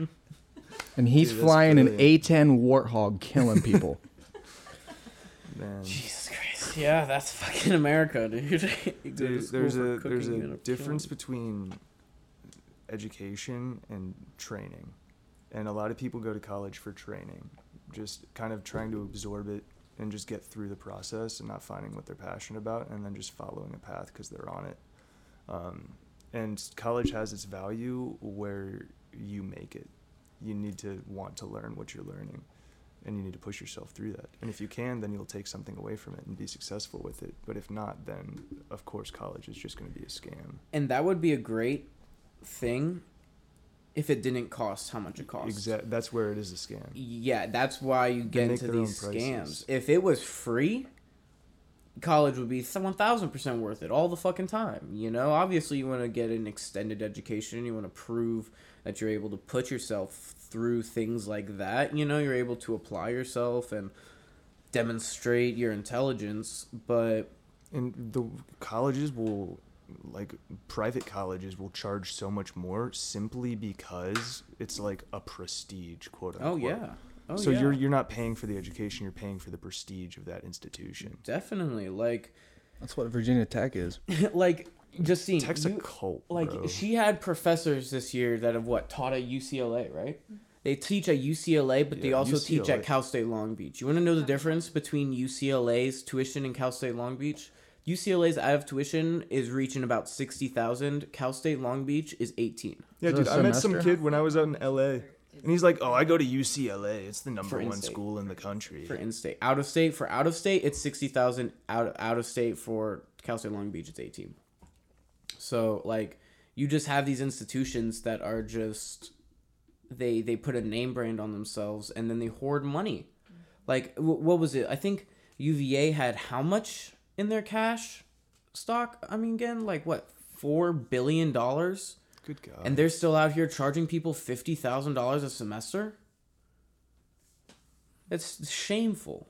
and he's Dude, that's flying an. A10 Warthog, killing people. Man. Jesus Christ. Yeah, that's fucking America, dude. You Dude, there's a there's cooking, a difference between education and training, and a lot of people go to college for training, just kind of trying to absorb it and just get through the process and not finding what they're passionate about, and then just following a path because they're on it. Um, and college has its value where you make it. You need to want to learn what you're learning, and you need to push yourself through that. And if you can, then you'll take something away from it and be successful with it. But if not, then of course college is just going to be a scam. And that would be a great thing if it didn't cost how much it costs. Exactly. That's where it is a scam. Yeah, that's why you get into these scams. If it was free, college would be one thousand percent worth it all the fucking time. You know, obviously you want to get an extended education. You want to prove that you're able to put yourself through things like that. You know, you're able to apply yourself and demonstrate your intelligence. But And the colleges will, like private colleges, will charge so much more simply because it's like a prestige, quote oh yeah, Oh, so yeah. you're you're not paying for the education, you're paying for the prestige of that institution. Definitely, like, That's what Virginia Tech is. like just seeing Tech's a cult, like bro. she had professors this year that have what taught at UCLA, right? They teach at UCLA, but they Yeah, also teach at Cal State Long Beach. You want to know the difference between UCLA's tuition and Cal State Long Beach? UCLA's out of tuition is reaching about sixty thousand. Cal State Long Beach is eighteen. Yeah, Is dude, I met some kid when I was out in LA. And he's like, "Oh, I go to UCLA. It's the number one school in the country." for in-state. Out of state for out of state, it's sixty thousand. Out out of state for Cal State Long Beach, it's eighteen. So like, you just have these institutions that are just they they put a name brand on themselves and then they hoard money. Like wh- what was it? I think UVA had how much in their cash stock? I mean, again, like what four billion dollars, Good God. and they're still out here charging people fifty thousand dollars a semester. It's shameful.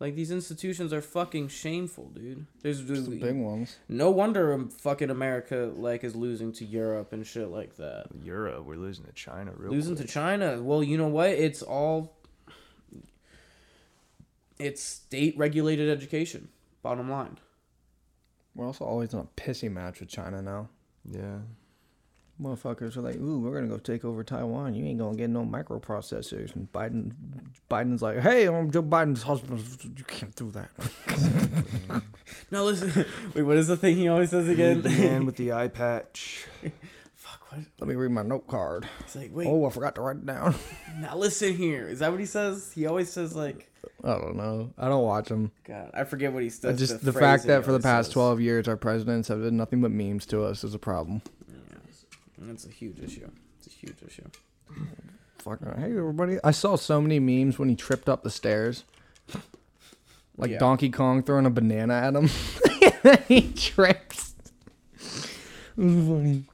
Like these institutions are fucking shameful, dude. There's The big ones. no wonder um, fucking America like is losing to Europe and shit like that. Europe, we're losing to China real Losing quick. to China. Well, you know what? It's all it's state regulated education. Bottom line. We're also always in a pissy match with China now. Yeah. Motherfuckers are like, "Ooh, we're gonna go take over Taiwan. You ain't gonna get no microprocessors." And Biden, Biden's like, "Hey, I'm Joe Biden's husband. You can't do that." No, listen. Wait, what is the thing he always says again? the man with the eye patch. Let me read my note card. It's like wait. Oh, I forgot to write it down. Now listen here. Is that what he says? He always says like, I don't know. I don't watch him. God, I forget what he says. just the, fact that for the past twelve years our presidents have done nothing but memes to us is a problem. It's a huge issue. It's a huge issue. Fucking uh, hey everybody! I saw so many memes when he tripped up the stairs, like Yeah. Donkey Kong throwing a banana at him. he trips. It was funny.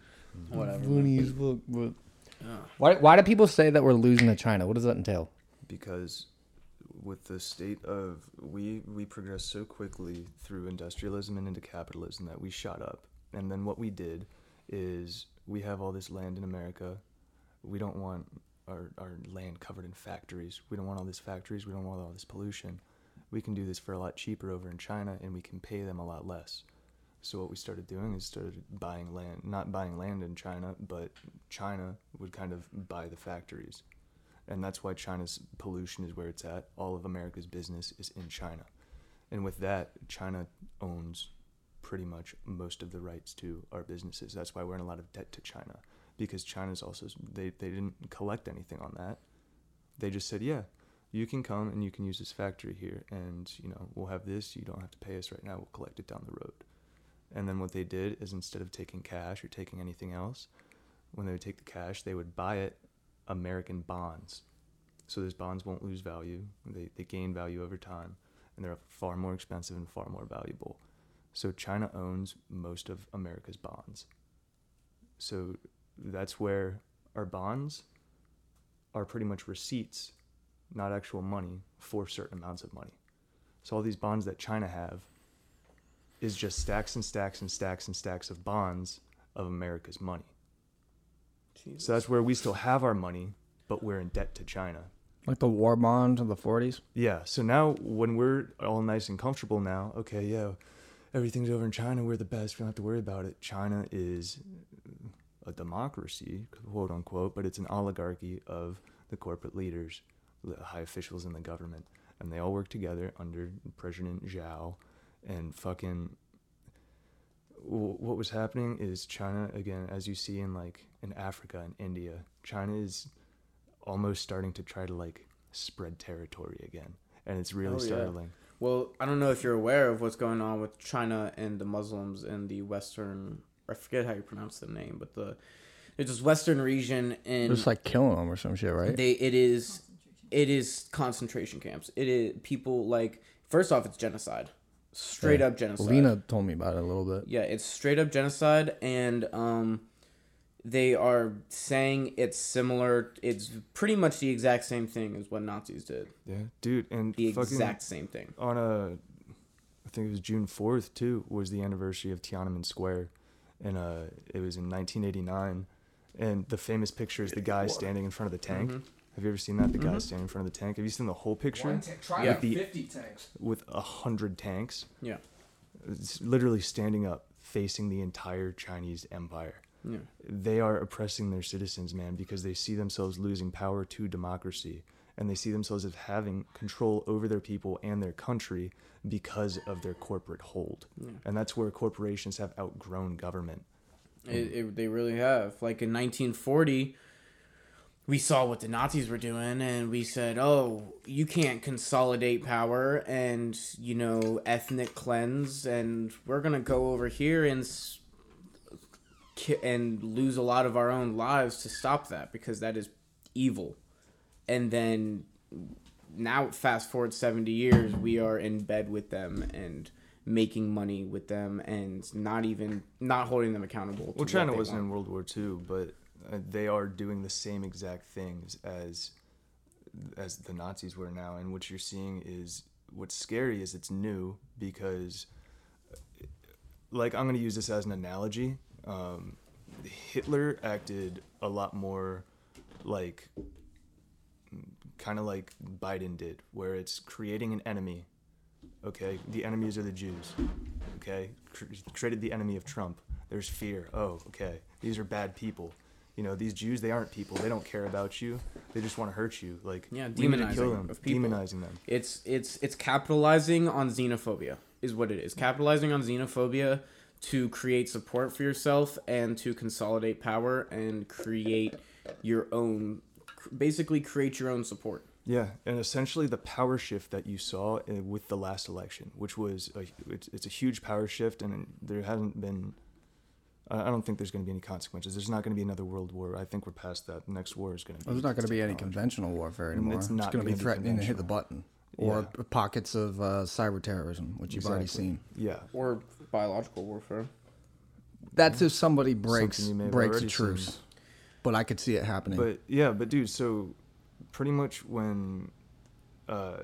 Whatever. Funny as fuck. But Oh. why? Why do people say that we're losing to China? What does that entail? because with the state of we we progressed so quickly through industrialism and into capitalism that we shot up and then what we did is we have all this land in america we don't want our, our land covered in factories we don't want all these factories we don't want all this pollution we can do this for a lot cheaper over in china and we can pay them a lot less so what we started doing is started buying land not buying land in china but china would kind of buy the factories and that's why China's pollution is where it's at. All of America's business is in China, and with that, China owns pretty much most of the rights to our businesses. That's why we're in a lot of debt to China because China's also they they didn't collect anything on that. They just said, yeah, you can come and you can use this factory here, and you know we'll have this. You don't have to pay us right now. We'll collect it down the road. And then what they did is instead of taking cash or taking anything else, when they would take the cash, they would buy it American bonds. So those bonds won't lose value. They, they gain value over time, and they're far more expensive and far more valuable. So China owns most of America's bonds. So that's where our bonds are pretty much receipts, not actual money, for certain amounts of money. So all these bonds that China have is just stacks and stacks and stacks and stacks of bonds of America's money. Jesus. So that's where we still have our money, but we're in debt to China. Like the war bonds of the forties. Yeah. So now when we're all nice and comfortable now, okay, yeah, everything's over in China. We're the best. We don't have to worry about it. China is a democracy, quote unquote, but it's an oligarchy of the corporate leaders, the high officials in the government, and they all work together under President Zhao, and fucking. What was happening is China again, as you see in like in Africa and India, China is almost starting to try to like spread territory again, and it's really Oh, yeah. startling. Well, I don't know if you're aware of what's going on with China and the Muslims in the Western. I forget how you pronounce the name, but the it's this Western region in it's like killing them or some shit, right? they it is it is concentration camps. It is people like first off, it's genocide, straight Yeah. up genocide. Lena told me about it a little bit. Yeah, it's straight up genocide, and um, they are saying it's similar. It's pretty much the exact same thing as what Nazis did. Yeah, dude, and The exact same thing. on a, I think it was June fourth too was the anniversary of Tiananmen Square, and uh, it was in 1989, and the famous picture is the guy standing in front of the tank. Mhm. Have you ever seen that? The guy Mhm. standing in front of the tank. Have you seen the whole picture One tank. Try Yeah. like The- 50 tanks. with a hundred tanks? Yeah. It's literally standing up, facing the entire Chinese empire. Yeah. They are oppressing their citizens, man, because they see themselves losing power to democracy, and they see themselves as having control over their people and their country because of their corporate hold. Yeah. And that's where corporations have outgrown government. It, it, they really have. Like in 1940, we saw what the Nazis were doing, and we said, "Oh, you can't consolidate power and you know ethnic cleanse, and we're gonna go over here and s- and lose a lot of our own lives to stop that because that is evil." And then now, fast forward 70 years, we are in bed with them and making money with them and not even not holding them accountable. to Well, China wasn't want. in World War II, but they are doing the same exact things as as the Nazis were now. And what you're seeing is what's scary is it's new because, uh, like, I'm going to use this as an analogy. Um, Hitler acted a lot more like kind of like Biden did, where it's creating an enemy. Okay, the enemies are the Jews. Okay, Cr- created the enemy of Trump. There's fear. Oh, okay, these are bad people. You know, these Jews, they aren't people. They don't care about you. They just want to hurt you. Like, Yeah, demonizing them, demonizing them. It's it's it's capitalizing on xenophobia is what it is. Capitalizing on xenophobia to create support for yourself and to consolidate power and create your own basically create your own support. Yeah, and essentially the power shift that you saw uh, with the last election, which was a, it's, it's a huge power shift, and there hasn't been. I I don't think there's going to be any consequences. There's not going to be another world war. I think we're past that. The next war is going to be. Well, there's not going to be any conventional warfare anymore. it's It's, not going to be be threatening to hit the button, or Yeah. pockets of uh, cyber terrorism, which you've already seen. Yeah, Or biological warfare. That's if somebody breaks Something you may have breaks a already seen. truce. But I could see it happening. But yeah, but dude, so pretty much when, uh,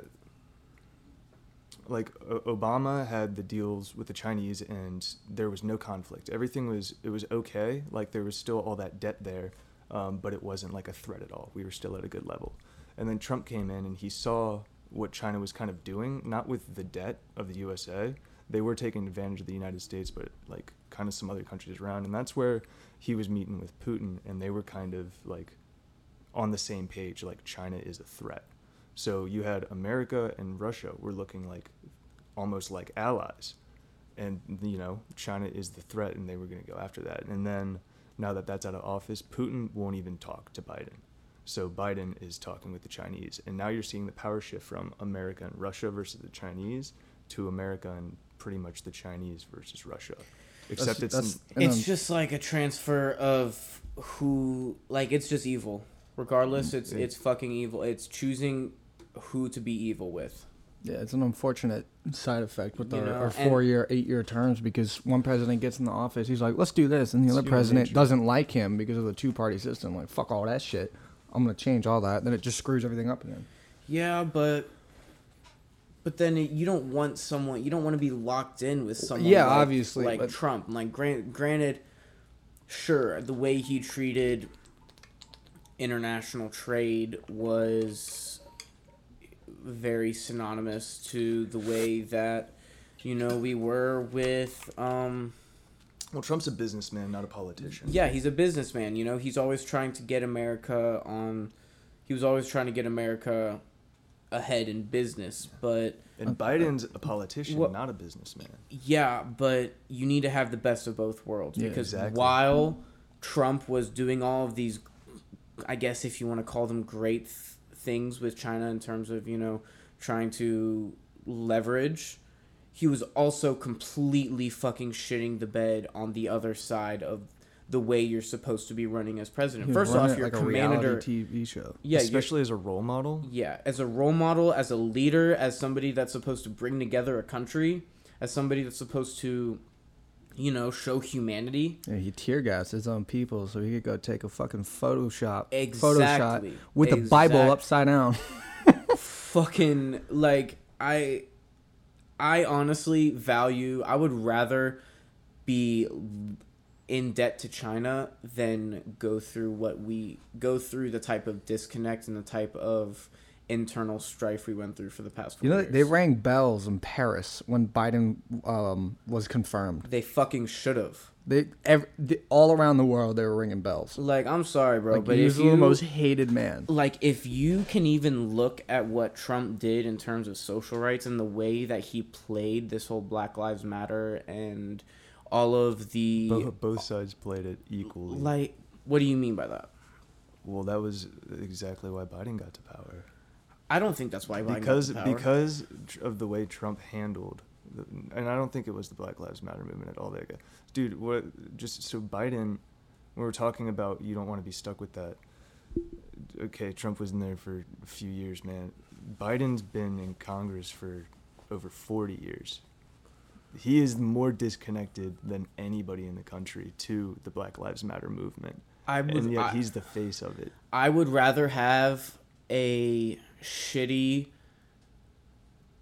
like o- Obama had the deals with the Chinese, and there was no conflict. Everything was it was okay. Like there was still all that debt there, um, but it wasn't like a threat at all. We were still at a good level. And then Trump came in, and he saw what China was kind of doing, not with the debt of the USA. They were taking advantage of the United States, but like kind of some other countries around, and that's where he was meeting with Putin, and they were kind of like on the same page like China is a threat. So you had America and Russia were looking like almost like allies. And you know, China is the threat and they were going to go after that. And then now that that's out of office, Putin won't even talk to Biden. So Biden is talking with the Chinese. And now you're seeing the power shift from America and Russia versus the Chinese to America and pretty much the Chinese versus Russia. Except it's that's- it's then- just like a transfer of who like it's just evil. Regardless, mm-hmm. it's it- it's fucking evil. It's choosing who to be evil with. Yeah, it's an unfortunate side effect with You our, know, our and- four year, eight year terms because one president gets in the office, he's like, let's do this. And the other president doesn't like him because of the two party system. Like, fuck all that shit. I'm going to change all that. Then it just screws everything up again. Yeah, but but then you don't want someone you don't want to be locked in with someone. Yeah, like- obviously, like but- Trump. Like grant, granted, sure, the way he treated international trade was very synonymous to the way that you know we were with um well, Trump's a businessman, not a politician. yeah, he's a businessman. You know, he's always trying to get America on. He was always trying to get America ahead in business, but And Biden's a politician, Well- not a businessman. yeah, but you need to have the best of both worlds Yeah, because exactly. while Trump was doing all of these, I guess if you want to call them great things with China in terms of you know trying to leverage. He was also completely fucking shitting the bed on the other side of the way you're supposed to be running as president. He First off, you're like a commander. reality TV show. Yeah, especially as a role model. yeah, as a role model, as a leader, as somebody that's supposed to bring together a country, as somebody that's supposed to, you know, show humanity. Yeah, he tear gassed his own people so he could go take a fucking Photoshop Exactly. with the Bible upside down. Fucking like I, I honestly value. I would rather be in debt to China than go through what we go through the type of disconnect and the type of internal strife we went through for the past four You know, years. they rang bells in Paris when Biden um, was confirmed. They fucking should have. They, every, the, all around the world, they were ringing bells. Like, I'm sorry, bro, Like, but he's if the most hated man. like if you can even look at what Trump did in terms of social rights and the way that he played this whole Black Lives Matter and all of the Both, both sides played it equally. like what do you mean by that? well, that was exactly why Biden got to power. I don't think that's why Biden because because of the way Trump handled, the, and I don't think it was the Black Lives Matter movement at all. That guy, dude. What? Just so Biden, when we're talking about you don't want to be stuck with that. Okay, Trump was in there for a few years, man. Biden's been in Congress for over forty years. He is more disconnected than anybody in the country to the Black Lives Matter movement, I would and yet I, he's the face of it. I would rather have a shitty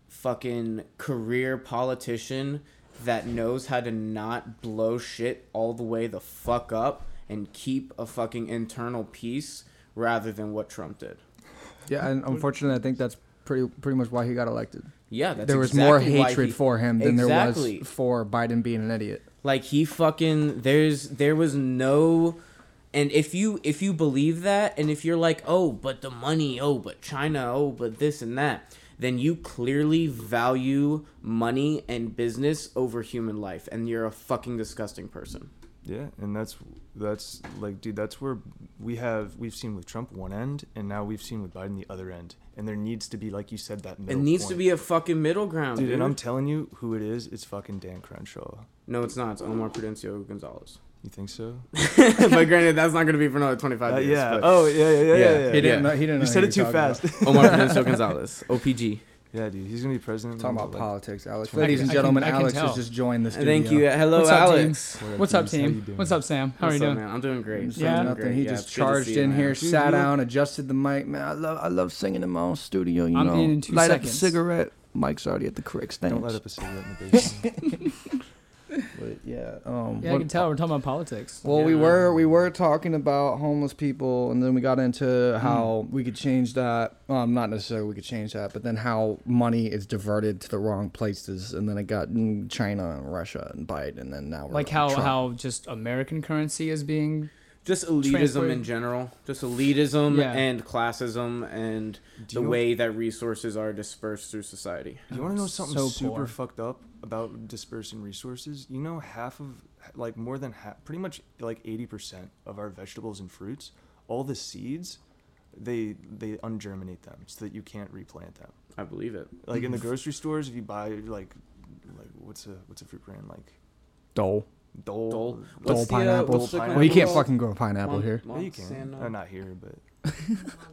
fucking career politician that knows how to not blow shit all the way the fuck up and keep a fucking internal peace rather than what Trump did. Yeah, and unfortunately, I think that's pretty pretty much why he got elected. Yeah, that's there was more exactly why hatred he- for him than Exactly. there was for Biden being an idiot. Like he fucking there's there was no and if you if you believe that and if you're like, "Oh, but the money, oh, but China, oh, but this and that." Then you clearly value money and business over human life and you're a fucking disgusting person. Yeah, and that's that's like, dude, that's where we have we've seen with Trump one end, and now we've seen with Biden the other end, and there needs to be, like you said, that It needs neast to be a fucking middle ground, dude, dude. and I'm telling you who it is. It's fucking Dan Crenshaw. no, it's not. It's Omar Prudencio Gonzalez. You think so? but granted, that's not going to be for another 25 Uh, years. yeah. but- Oh, yeah, yeah, yeah, Yeah. yeah. yeah, He didn't. Yeah. Know, he didn't. You know said it too fast. about. Omar Prudencio Gonzalez, OPG. yeah, dude, he's gonna be president. Talking in, about like, politics, Alex. Ladies and I can- gentlemen, I can Alex tell. has just joined the studio. Thank you. Hello, What's up, team? Alex. Up, What's up, dudes? How you team? What's up, Sam? How What's are you doing? man? I'm doing great. Just Yeah. Doing nothing. great. He Yeah, just it's good to charged see you, in man. here, Dude, sat down, adjusted the mic. Man, I love, I love singing in my own studio. You I'm know, in in two light up a cigarette. Mike's already at the correct stance. Don't light up a cigarette in the basement. But yeah, um, Yeah, I what- can tell we're talking about politics. Well, we were we were talking about homeless people, and then we got into how we could change that. Um, not necessarily we could change that, but then how money is diverted to the wrong places, and then it got mm, China and Russia and Biden, and then now we're like how Trump. how just American currency is being Just elitism Transfer- in general. Just elitism Yeah. and classism and Do the you know- way that resources are dispersed through society. You want to know something So super poor. fucked up about dispersing resources? You know, half of, like, more than half, pretty much like 80% of our vegetables and fruits, all the seeds, they they ungerminate them so that you can't replant them. I believe it. Like in the grocery stores, if you buy like, like what's a what's a fruit brand like Dole, Dole? Dole. Dole What's the, uh, pineapples. what's the Well, well, you can't company fucking grow pineapple Mon- here. Yeah, you can. Monsanto. Uh, not here, but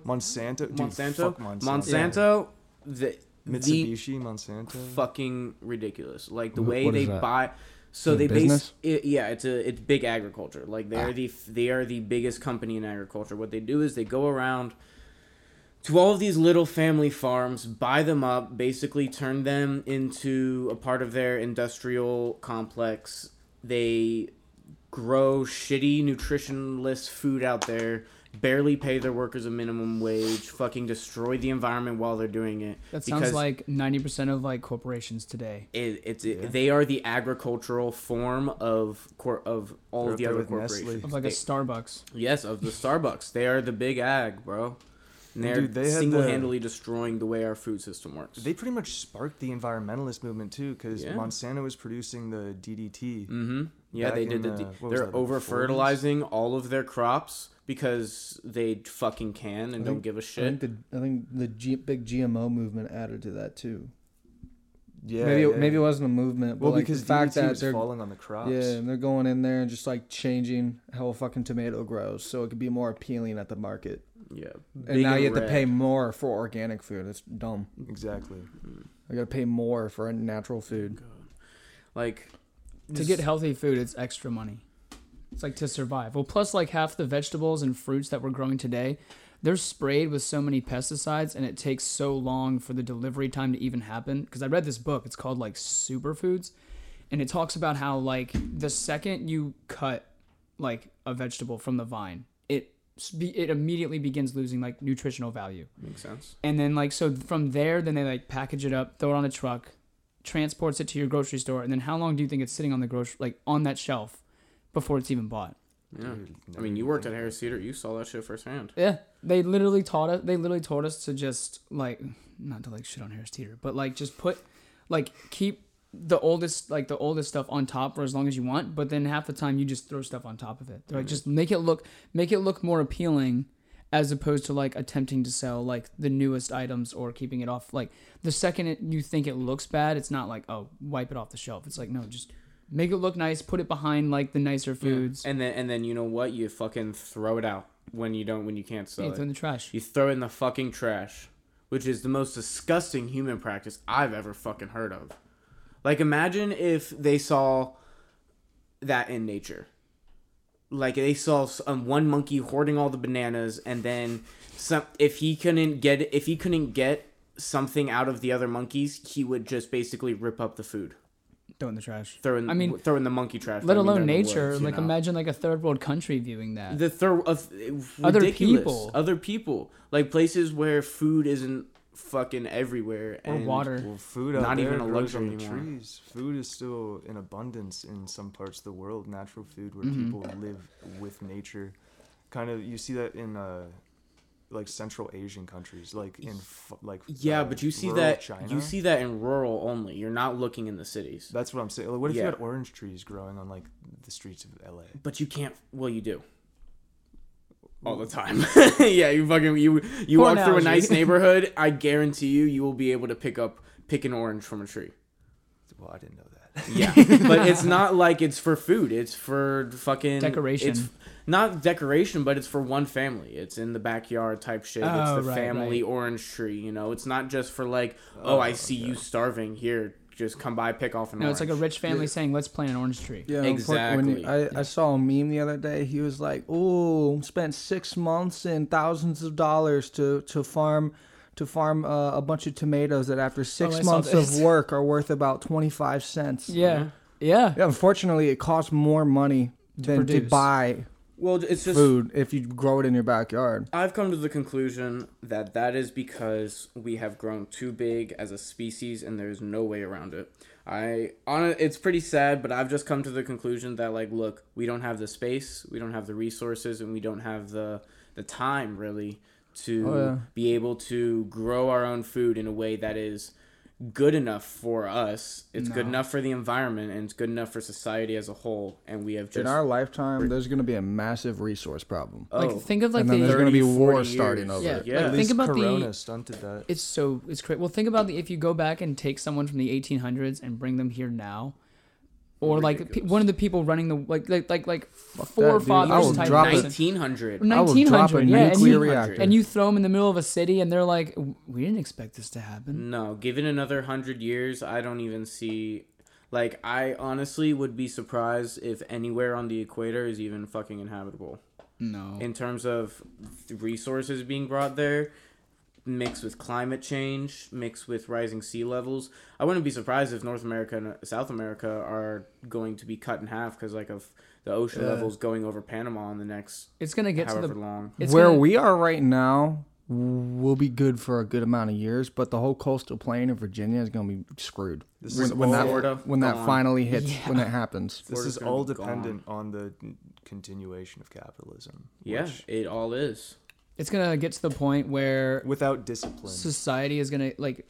Monsanto. Dude, Monsanto. fuck Monsanto. Monsanto. The, the Mitsubishi, Monsanto. fucking ridiculous. Like the Wh- way what they is that? buy. So Is it they base business? it, yeah, it's a it's big agriculture. Like they're Ah. the they are the biggest company in agriculture. What they do is they go around to all of these little family farms, buy them up, basically turn them into a part of their industrial complex. They grow shitty nutritionless food out there, barely pay their workers a minimum wage, fucking destroy the environment while they're doing it. that sounds because- like 90% of like corporations today. it, it's Yeah. they are the agricultural form of cor- of all They're of the other there with Nestle. corporations. Of like a They- Starbucks. yes, of the Starbucks. They are the big ag, bro. And they're Dude, they single-handedly destroying the way our food system works. They pretty much sparked the environmentalist movement too, because Yeah. Monsanto was producing the DDT. mm-hmm. Yeah, they did. The, the- d what was they're over fertilizing all of their crops because they fucking can and I don't think- give a I think shit. the I think the G, big GMO movement added to that too. Yeah, maybe yeah, it, maybe it wasn't a movement, but well like because the fact DDT that they're falling on the crops. yeah, and they're going in there and just like changing how a fucking tomato grows, so it could be more appealing at the market. Yeah, And Big now you have to pay more for organic food. It's dumb. exactly. I gotta pay more for a natural food. like To get healthy food, it's extra money. It's like to survive. Well, plus like half the vegetables and fruits that we're growing today, they're sprayed with so many pesticides, and it takes so long for the delivery time to even happen. Because I read this book, it's called like Superfoods, and it talks about how like the second you cut like a vegetable from the vine, it it immediately begins losing like nutritional value. Makes sense. And then like so from there, then they like package it up, throw it on a truck, transports it to your grocery store, and then how long do you think it's sitting on the grocery like on that shelf before it's even bought? Yeah. I mean, you worked at Harris Teeter. You saw that shit firsthand. Yeah, they literally taught us. They literally told us to just like not to like shit on Harris Teeter, but like just put like keep the oldest like the oldest stuff on top for as long as you want. But then half the time you just throw stuff on top of it. They're mm-hmm. like just make it look make it look more appealing, as opposed to like attempting to sell like the newest items or keeping it off. Like the second it, you think it looks bad, it's not like oh wipe it off the shelf. It's like no, just make it look nice. Put it behind like the nicer foods. And then and then you know what? You fucking throw it out when you don't when you can't sell Yeah, it. throw in the trash. You throw it in the fucking trash, which is the most disgusting human practice I've ever fucking heard of. Like, imagine if they saw that in nature. Like they saw um, one monkey hoarding all the bananas, and then some. If he couldn't get if he couldn't get something out of the other monkeys, he would just basically rip up the food, Throw in the trash. throw in. I mean, throw in the monkey trash. let I mean, alone they're in the nature. woods, like know? imagine like a third world country viewing that. the third of Other people. other people, like places where food isn't fucking everywhere Or and water. Well, food out Not there even a luxury on the anymore. trees. Food is still in abundance in some parts of the world. Natural food where Mm-hmm. people live with nature. Kind of, you see that in uh, like Central Asian countries, like in like Yeah, uh, but you see that China. you see that in rural only. You're not looking in the cities. That's what I'm saying. Like, what if Yeah. you had orange trees growing on like the streets of LA? But you can't. Well, you do. All the time. yeah, you fucking you you Poor walk through a nice neighborhood. I guarantee you, you will be able to pick up pick an orange from a tree. Well, I didn't know that. Yeah, but it's not like it's for food. It's for fucking Decoration. It's not decoration, but it's for one family. It's in the backyard type shit. it's Oh, the right, family right. orange tree. You know, it's not just for like, oh, I see you starving. Here, just come by, pick off an no, orange. it's like a rich family saying, "Let's plant an orange tree." Yeah, unfor- when you- Exactly. I, I saw a meme the other day. He was like, "Oh, spent six months and thousands of dollars to to farm." To farm uh, a bunch of tomatoes that after six Oh, months of work are worth about twenty five cents. Yeah, yeah. Yeah, unfortunately, it costs more money than to buy well, it's just food if you grow it in your backyard. I've come to the conclusion that that is because we have grown too big as a species and there's no way around it. I on it, it's pretty sad, but I've just come to the conclusion that like look, we don't have the space, we don't have the resources and we don't have the the time really to Oh, yeah. be able to grow our own food in a way that is good enough for us. It's good enough for the environment and it's good enough for society as a whole and we have just in our lifetime, there's going to be a massive resource problem. oh, Like think of like and the there's going to be 30, war 40 starting years. over Yeah. it. yeah. Like, At think least about the- Corona stunted that. it's so it's crazy. Well, think about the if you go back and take someone from the 1800s and bring them here now, or like one of the people running the like like like like four that, fathers type drop person. 1900 I will drop a 1900, yeah, and you, reactor. and you throw them in the middle of a city, and they're like, "We didn't expect this to happen." No, given another hundred years, I don't even see. Like, I honestly would be surprised if anywhere on the equator is even fucking inhabitable. No, In terms of resources being brought there, mixed with climate change, mixed with rising sea levels, I wouldn't be surprised if North America and uh, South America are going to be cut in half because, like, of the ocean Yeah. levels going over Panama in the next it's gonna get to however the. long. Where gonna- we are right now will be good for a good amount of years, but the whole coastal plain of Virginia is going to be screwed This when, is when that Florida when that gone. finally hits Yeah. when that happens. This Florida's is all be gone. dependent on the continuation of capitalism. Yeah, which, it all is. It's gonna get to the point where without discipline. society is gonna like.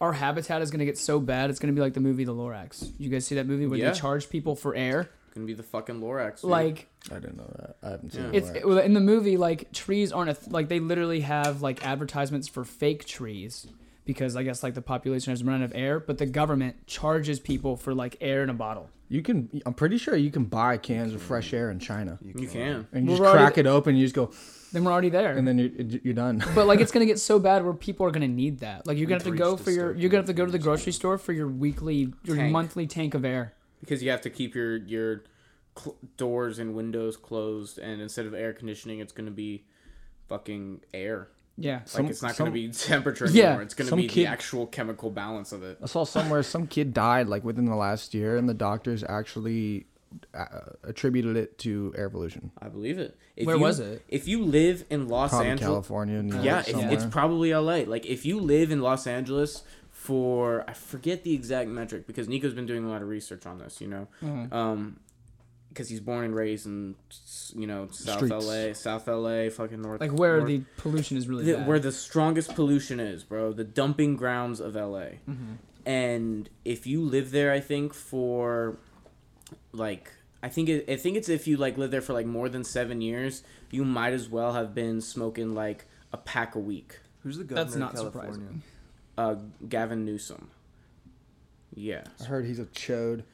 Our habitat is gonna get so bad. It's gonna be like the movie The Lorax. You guys see that movie where Yeah. they charge people for air? Gonna be the fucking Lorax. dude. Like I didn't know that. I haven't seen Yeah. it. It's it, well, in the movie like trees aren't a th- like they literally have like advertisements for fake trees because I guess like the population has run out of air, but the government charges people for like air in a bottle. You can. I'm pretty sure you can buy cans of fresh air in China, you can. and you We're just already- crack it open. You just go, Then we're already there. and then you're, you're done. but like it's gonna get so bad where people are gonna need that. Like you're gonna have to go for your start you're gonna have to go to the grocery store for your weekly your Tank. monthly tank of air. because you have to keep your your cl- doors and windows closed, and instead of air conditioning, it's gonna be fucking air. Yeah. Some- like it's not some- gonna be temperature Yeah. anymore. It's gonna Some be kid- the actual chemical balance of it. I saw somewhere some kid died like within the last year, and the doctors actually uh, attributed it to air pollution. I believe it. If Where you- was it? If you live in Los Probably Angeles, California. New York, yeah, it- somewhere. it's probably LA. Like if you live in Los Angeles for I forget the exact metric because Nico's been doing a lot of research on this, you know. Mhm. Um because he's born and raised in you know South Streets. LA, South LA, fucking North Like where North, the pollution is really the, bad. where the strongest pollution is, bro. The dumping grounds of LA. Mhm. And if you live there, I think for like I think it, I think it's if you like live there for like more than seven years, you might as well have been smoking like a pack a week. Who's the governor That's not of California? surprising. Uh, Gavin Newsom. Yeah. I heard he's a chode.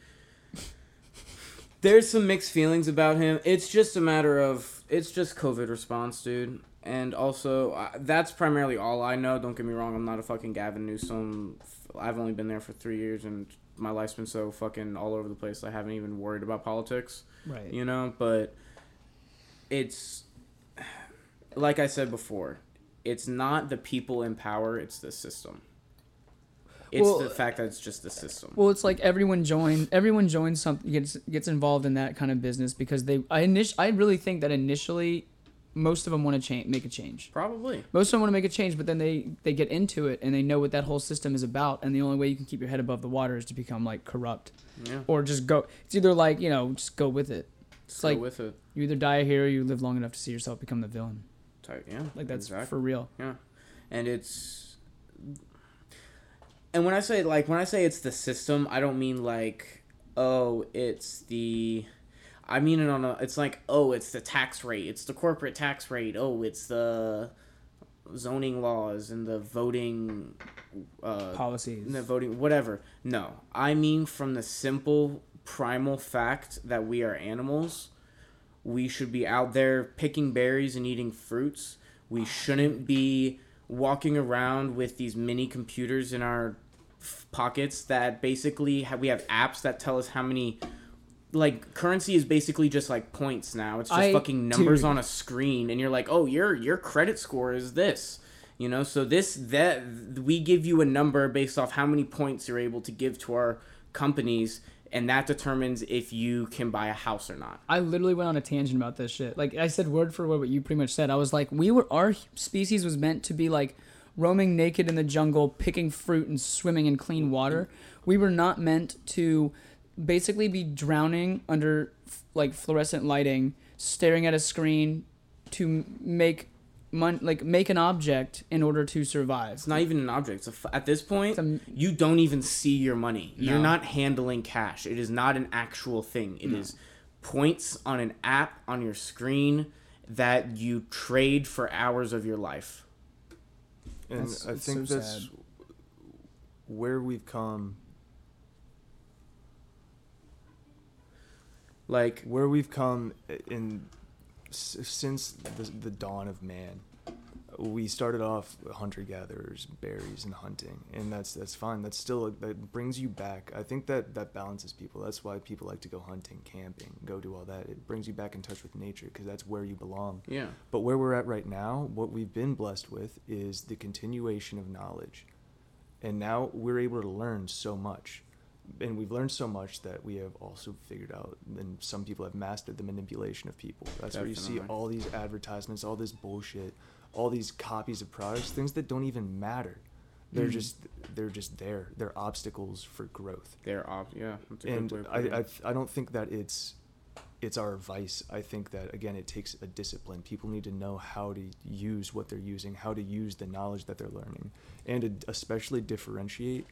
There's some mixed feelings about him. It's just a matter of it's just COVID response, dude. And also, uh, that's primarily all I know. Don't get me wrong. I'm not a fucking Gavin Newsom. I've only been there for three years, and my life's been so fucking all over the place. I haven't even worried about politics, Right. you know. But it's like I said before. It's not the people in power. It's the system. It's Well, the fact that it's just the system. Well, it's like everyone join everyone joins something gets gets involved in that kind of business because they I init- I really think that initially most of them want to change make a change. Probably. Most of them want to make a change, but then they they get into it and they know what that whole system is about and the only way you can keep your head above the water is to become like corrupt Yeah. or just go it's either like, you know, just go with it. It's Go like with it. you either die a hero or you live long enough to see yourself become the villain. Type, yeah. Like that's exactly. for real. Yeah, and it's and when I say like when I say it's the system, I don't mean like oh it's the I mean it on a it's like oh it's the tax rate, it's the corporate tax rate, oh it's the zoning laws and the voting uh Policies. the voting whatever. No, I mean from the simple primal fact that we are animals. We should be out there picking berries and eating fruits. We shouldn't be walking around with these mini computers in our f- pockets that basically have, we have apps that tell us how many like currency is basically just like points now. It's just I- fucking numbers dude. on a screen and you're like, "Oh, your your credit score is this." You know, so this that we give you a number based off how many points you're able to give to our companies and that determines if you can buy a house or not. I literally went on a tangent about this shit. Like I said word for word what you pretty much said. I was like, we were our species was meant to be like roaming naked in the jungle, picking fruit and swimming in clean water. We were not meant to basically be drowning under f- like fluorescent lighting, staring at a screen to make mon- like make an object in order to survive. It's not even an object. It's a f at this point, It's a- you don't even see your money. You're not handling cash. It is not an actual thing. It is points on an app on your screen that you trade for hours of your life. And That's- I think so that's sad. where we've come. Like Where we've come uh, in since the, the dawn of man. We started off hunter gatherers, berries, and hunting, and that's that's fine. That's still that brings you back. I think that that balances people. That's why people like to go hunting, camping, go do all that. It brings you back in touch with nature because that's where you belong. yeah. But where we're at right now, what we've been blessed with is the continuation of knowledge. And now we're able to learn so much. And we've learned so much that we have also figured out, and some people have mastered the manipulation of people. That's where you see all these advertisements, all this bullshit, all these copies of products, things that don't even matter. They're Mhm. just they're just there. They're obstacles for growth They're off. Yeah. That's a and good way of I, I. I don't think that it's it's our vice i think that again it takes a discipline people need to know how to use what they're using how to use the knowledge that they're learning and to especially differentiate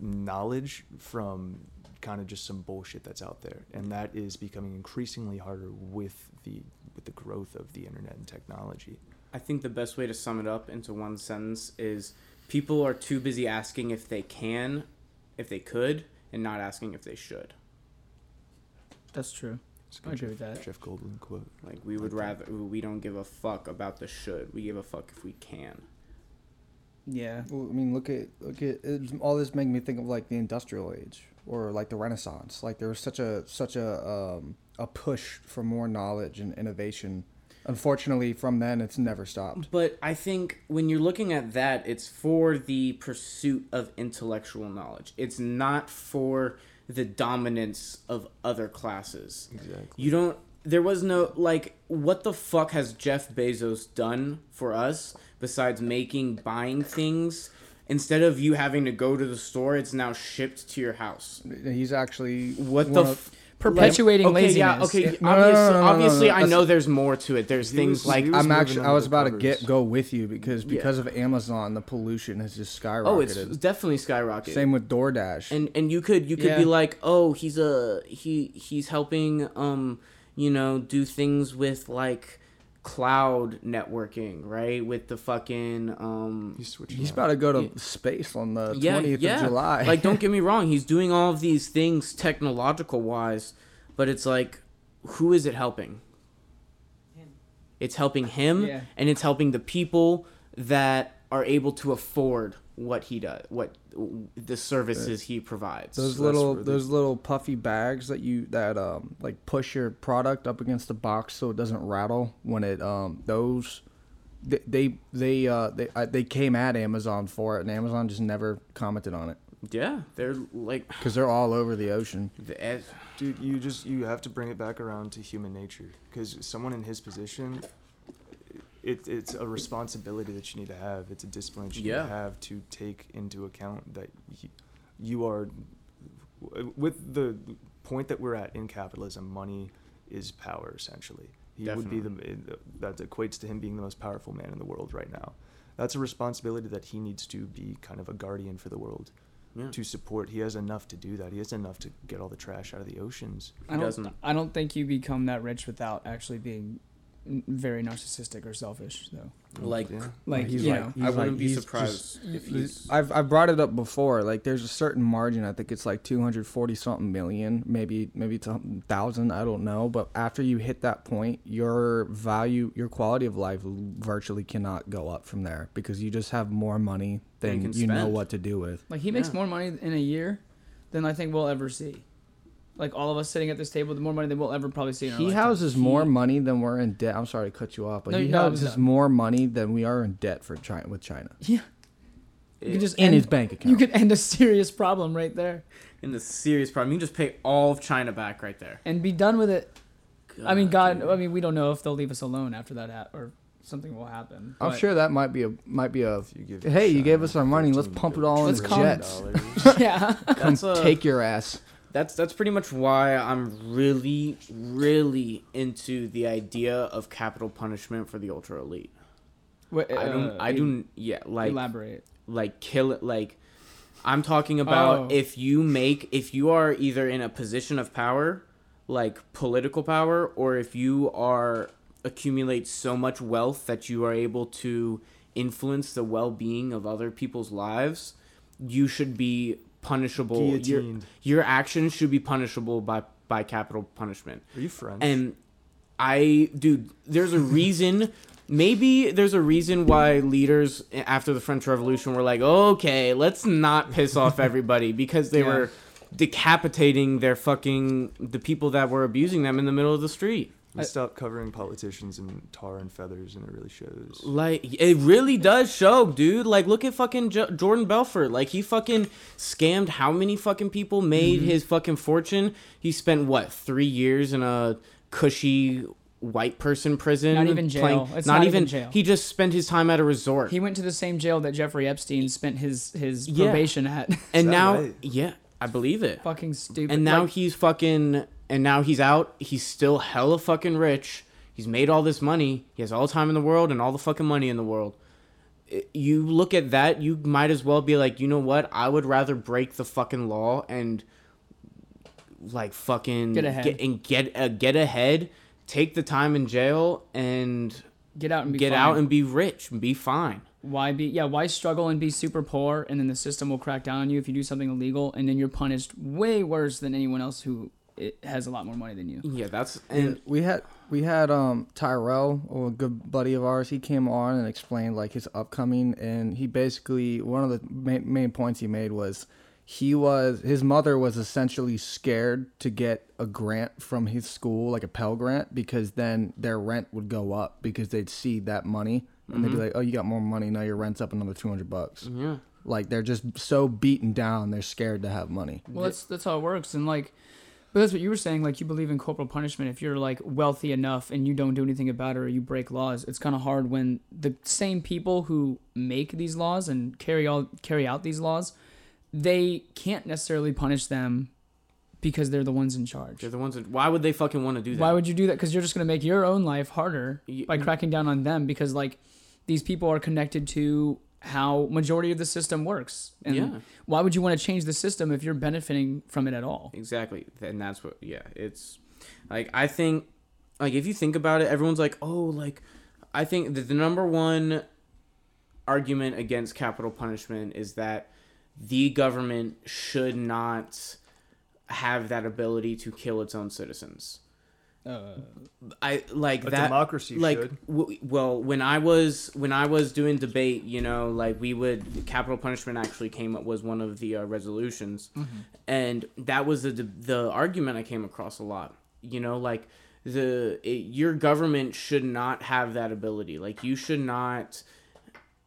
knowledge from kind of just some bullshit that's out there and that is becoming increasingly harder with the with the growth of the internet and technology I think the best way to sum it up into one sentence is people are too busy asking if they can, if they could, and not asking if they should. That's true. I agree with that. jeff goldblum quote Like we would rather we don't give a fuck about the should. We give a fuck if we can. Yeah. Well, I mean, look at look at it, all this. Make me think of like the industrial age or like the Renaissance. Like there was such a such a um, a push for more knowledge and innovation. Unfortunately, from then it's never stopped. But I think when you're looking at that, it's for the pursuit of intellectual knowledge. It's not for the dominance of other classes. Exactly. You don't. There was no like. What the fuck has Jeff Bezos done for us besides making buying things? Instead of you having to go to the store, it's now shipped to your house. He's actually What the f- Perpetuating okay, Yeah, laziness. okay. Yeah, no, no, no, obviously, no, no, no, obviously I know there's more to it. There's He things was- like I'm actually I was the about to get go with you because Yeah. because of Amazon the pollution has just skyrocketed. oh, it's definitely skyrocketed. Same with DoorDash. and and you could you could Yeah. be like oh he's a he he's helping um you know do things with like cloud networking right with the fucking um He's switching. He's about to go to Yeah. space on the yeah 20th yeah of July. like don't get me wrong he's doing all of these things technological wise but it's like who is it helping it's helping him Yeah. and it's helping the people that are able to afford what he does what the services he provides. Those So little where the- those little puffy bags that you that um like push your product up against the box so it doesn't rattle when it um those they they they uh they uh, they came at Amazon for it and Amazon just never commented on it. Yeah, they're like because they're all over the ocean. the ed- Dude, you just you have to bring it back around to human nature. Because someone in his position, it, it's a responsibility that you need to have. It's a discipline that you Yeah. need to have to take into account that you, you are with the point that we're at in capitalism. Money is power essentially. He would be the that equates to him being the most powerful man in the world right now. That's a responsibility that he needs to be kind of a guardian for the world Yeah. to support. He has enough to do that. He has enough to get all the trash out of the oceans. I don't. I don't think you become that rich without actually being n- very narcissistic or selfish, though. Like, Yeah. Like, he's you like- know, he's I wouldn't like- be he's surprised if he's. I've I've brought it up before. Like, there's a certain margin. I think it's like 240 something million, maybe maybe it's a thousand. I don't know. But after you hit that point, your value, your quality of life, virtually cannot go up from there because you just have more money Than you you know what to do with. like he makes Yeah. more money in a year than I think we'll ever see. Like all of us sitting at this table, the more money than we'll ever probably see in our He lifetime. houses He- more money than we're in debt. I'm sorry to cut you off, but No, he no, I houses done. more money than we are in debt for China with China Yeah, you could just in end, his bank account. You could end a serious problem right there in the serious problem. You can just pay all of China back right there. and be done with it. I mean, God, dude. I mean, we don't know if they'll leave us alone after that hap- or something will happen. I'm sure that might be a might be a. If you give Hey, you gave us our money, let's pump it all Let's jets. yeah. Come a- take your ass. That's that's pretty much why I'm really, really into the idea of capital punishment for the ultra elite. Wait, I don't. uh, I don't. Yeah, like elaborate. like kill it. Like I'm talking about Oh. if you make if you are either in a position of power, like political power, or if you are accumulate so much wealth that you are able to influence the well-being of other people's lives, you should be punishable. Your, your actions should be punishable by by capital punishment. Are you French? And I, dude, there's a reason. Maybe there's a reason why leaders after the French Revolution were like, okay, let's not piss off everybody because they Yeah. were decapitating their fucking the people that were abusing them in the middle of the street. We I- stopped covering politicians in tar and feathers, and it really shows. Like it really does show, dude. Like look at fucking jo- Jordan Belfort. Like he fucking scammed how many fucking people made Mm-hmm. his fucking fortune. He spent what three years in a cushy white person prison. Not even jail. It's not even jail. He just spent his time at a resort. He went to the same jail that Jeffrey Epstein spent his his Yeah. probation at. and now, right? yeah, I believe it. Fucking stupid. And now Like, he's fucking. And now he's out. He's still hella fucking rich. He's made all this money. He has all the time in the world and all the fucking money in the world. You look at that, you might as well be like, you know what? I would rather break the fucking law and like fucking Get ahead. get and get uh, get ahead, take the time in jail and get out and be get fine. out and be rich and be fine. why be yeah why struggle and be super poor and then the system will crack down on you if you do something illegal and then you're punished way worse than anyone else who it has a lot more money than you. Yeah, that's And and we had we had um Tyrell, a good buddy of ours. He came on and explained like his upcoming, and he basically one of the main, main points he made was he was his mother was essentially scared to get a grant from his school, like a Pell Grant, because then their rent would go up because they'd see that money and they'd be like, "Oh, you got more money now. Your rent's up another two hundred bucks." yeah. Like they're just so beaten down, they're scared to have money. Well, that's that's how it works, and like, but that's what you were saying. Like, you believe in corporal punishment if you're like wealthy enough and you don't do anything about it or you break laws. It's kind of hard when the same people who make these laws and carry all carry out these laws, they can't necessarily punish them because they're the ones in charge. They're the ones that. Why would they fucking want to do that? Why would you do that? Because you're just gonna make your own life harder by cracking down on them because like these people are connected to how majority of the system works. And Yeah. why would you want to change the system if you're benefiting from it at all? Exactly. And that's what yeah, it's like I think like if you think about it, everyone's like, "Oh, like I think that the number one argument against capital punishment is that the government should not have that ability to kill its own citizens." I like A that democracy like should. w- well when i was when i was doing debate you know like we would capital punishment actually came up was one of the uh, resolutions. And that was the the argument i came across a lot. You know like the it, your government should not have that ability. Like you should not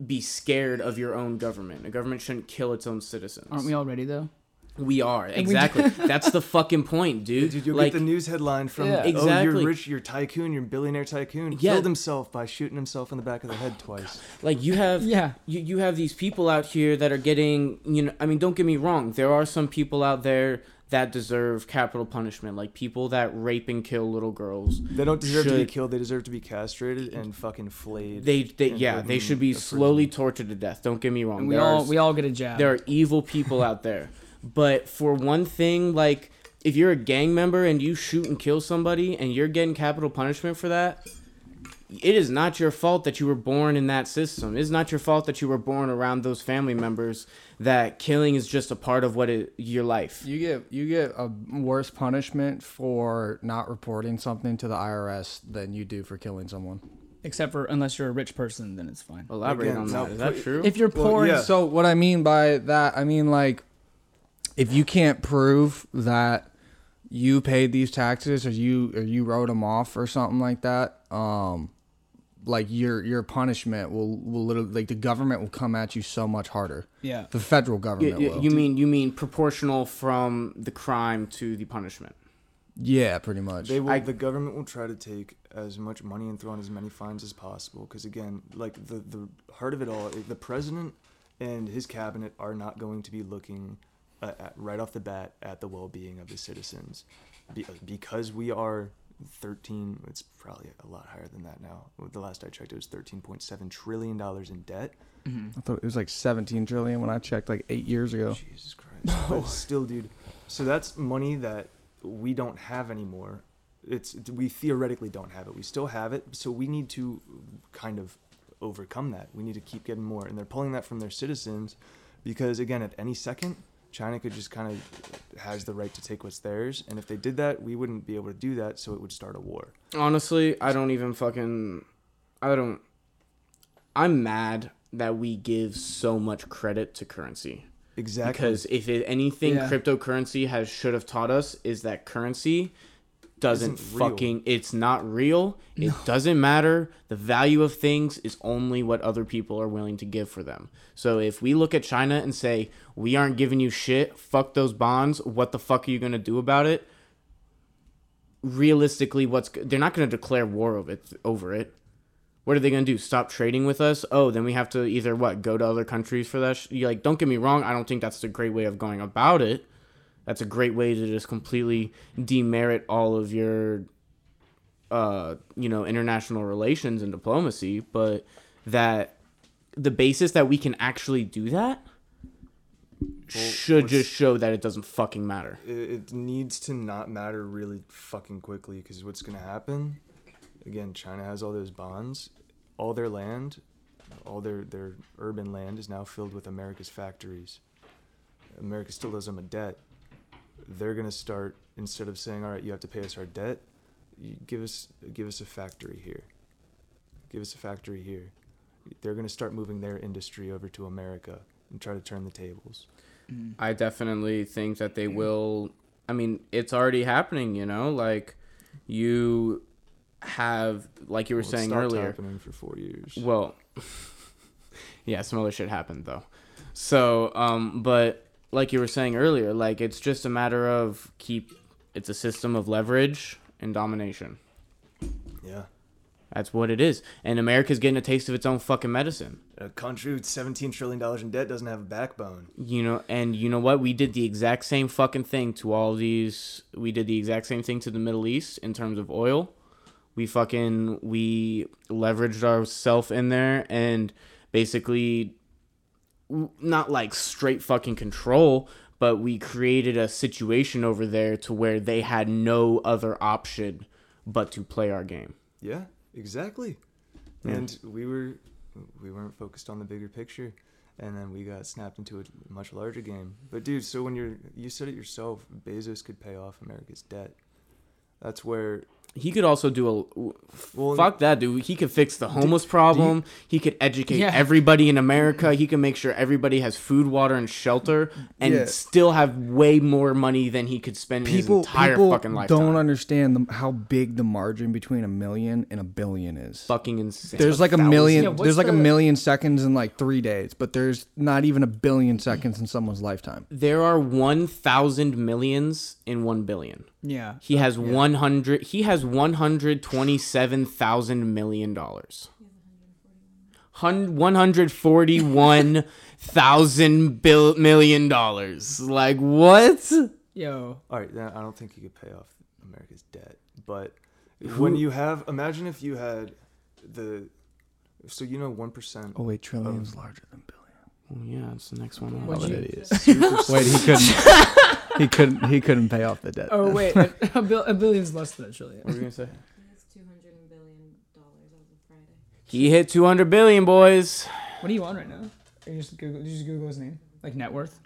be scared of your own government. A government shouldn't kill its own citizens. Aren't we all ready though? We are we exactly that's the fucking point dude, Dude, you'll like get the news headline from Yeah. oh, Exactly. you're rich, you're tycoon, you're billionaire tycoon. Yeah. Killed himself by shooting himself in the back of the head oh, twice. like you have Yeah. you, you have these people out here that are getting you know i mean don't get me wrong there are some people out there that deserve capital punishment like people that rape and kill little girls They don't deserve to be killed. They deserve to be castrated and fucking flayed. they, they yeah they should be slowly tortured to death don't get me wrong And we There all are, we all get a jab. there are evil people out there but for one thing like if you're a gang member and you shoot and kill somebody and you're getting capital punishment for that it is not your fault that you were born in that system. It's not your fault that you were born around those family members. That killing is just a part of what it, your life. You get you get a worse punishment for not reporting something to the IRS than you do for killing someone. Except for unless you're a rich person, then it's fine. Elaborate Again, on now that. Is that true? If you're Well, poor, yeah. So what I mean by that, I mean like if you can't prove that you paid these taxes or you or you wrote them off or something like that, um, like your your punishment will will literally like the government will come at you so much harder. yeah. The federal Y- government y- will. you mean you mean proportional from the crime to the punishment? yeah, pretty much. They will. I- the government will try to take as much money and throw in as many fines as possible. Because again, like the the heart of it all, the president and his cabinet are not going to be looking uh, at, right off the bat at the well-being of the citizens, be, uh, because we are. 13 it's probably a lot higher than that now the last i checked it was 13.7 trillion dollars in debt mm-hmm. I thought it was like 17 trillion when I checked like eight years ago. Jesus Christ. But still, dude. So that's money that we don't have anymore. It's we theoretically don't have it. We still have it. So we need to kind of overcome that. We need to keep getting more, and they're pulling that from their citizens, because again, at any second, China could just kind of has the right to take what's theirs, and if they did that, we wouldn't be able to do that. So it would start a war. Honestly, I don't even fucking. I don't. I'm mad that we give so much credit to currency. Exactly. Because if it, anything Yeah. cryptocurrency has should have taught us is that currency doesn't fucking it's not real. It doesn't matter. The value of things is only what other people are willing to give for them. So if we look at China and say, "We aren't giving you shit. Fuck those bonds. What the fuck are you going to do about it?" Realistically, what's they're not going to declare war over it, over it. What are they going to do? Stop trading with us? Oh, then we have to either what go to other countries for that. Sh- you like, don't get me wrong. I don't think that's the great way of going about it. That's a great way to just completely demerit all of your, uh, you know, international relations and diplomacy. But that the basis that we can actually do that should just show that it doesn't fucking matter. it, it needs to not matter really fucking quickly because what's going to happen again china has all those bonds all their land all their their urban land is now filled with america's factories america still owes them a debt they're going to start instead of saying all right you have to pay us our debt give us give us a factory here give us a factory here they're going to start moving their industry over to america and try to turn the tables I definitely think that they will. I mean, it's already happening. You know, like you have, like you were Well, saying stopped earlier. happening for four years Well, yeah, some other shit happened though. So, um, but like you were saying earlier, like it's just a matter of keep. It's a system of leverage and domination. Yeah. That's what it is. And America's getting a taste of its own fucking medicine. A country with $17 trillion in debt doesn't have a backbone. You know, and you know what? We did the exact same fucking thing to all these. We did the exact same thing to the Middle East in terms of oil. We fucking we leveraged ourselves in there and basically not like straight fucking control, but we created a situation over there to where they had no other option but to play our game. Yeah, exactly. Yeah. And we were we weren't focused on the bigger picture and then we got snapped into a much larger game. But dude, so when you're you said it yourself, Bezos could pay off America's debt. That's where He could also do a well Fuck that, dude. He could fix the homeless problem. he could educate Yeah. everybody in America. He can make sure everybody has food, water, and shelter, and Yeah. still have way more money than he could spend in People, his entire people fucking lifetime. don't understand the, how big the margin between a million and a billion is. fucking insane. There's like a thousand. million. Yeah, what's there's like a million seconds in like three days, but there's not even a billion seconds in someone's lifetime. there are one thousand millions in one billion. Yeah. He has one hundred. He has one hundred twenty-seven thousand million dollars. One hundred forty-one thousand bill million dollars. Like what? Yo. All right, then I don't think you could pay off America's debt, but when you have imagine if you had the so you know 1% Oh wait, trillion is larger than billion. Well, yeah, it's the next one. What'd you- oh, idiot. Wait, he couldn't. he couldn't. He couldn't pay off the debt. Oh wait, a, a, bil- a billion's less than a trillion. What were you gonna say? It's two hundred billion dollars as of Friday. He hit 200 billion, boys. What are you on right now? Or you just Google, you just Google his name, like net worth.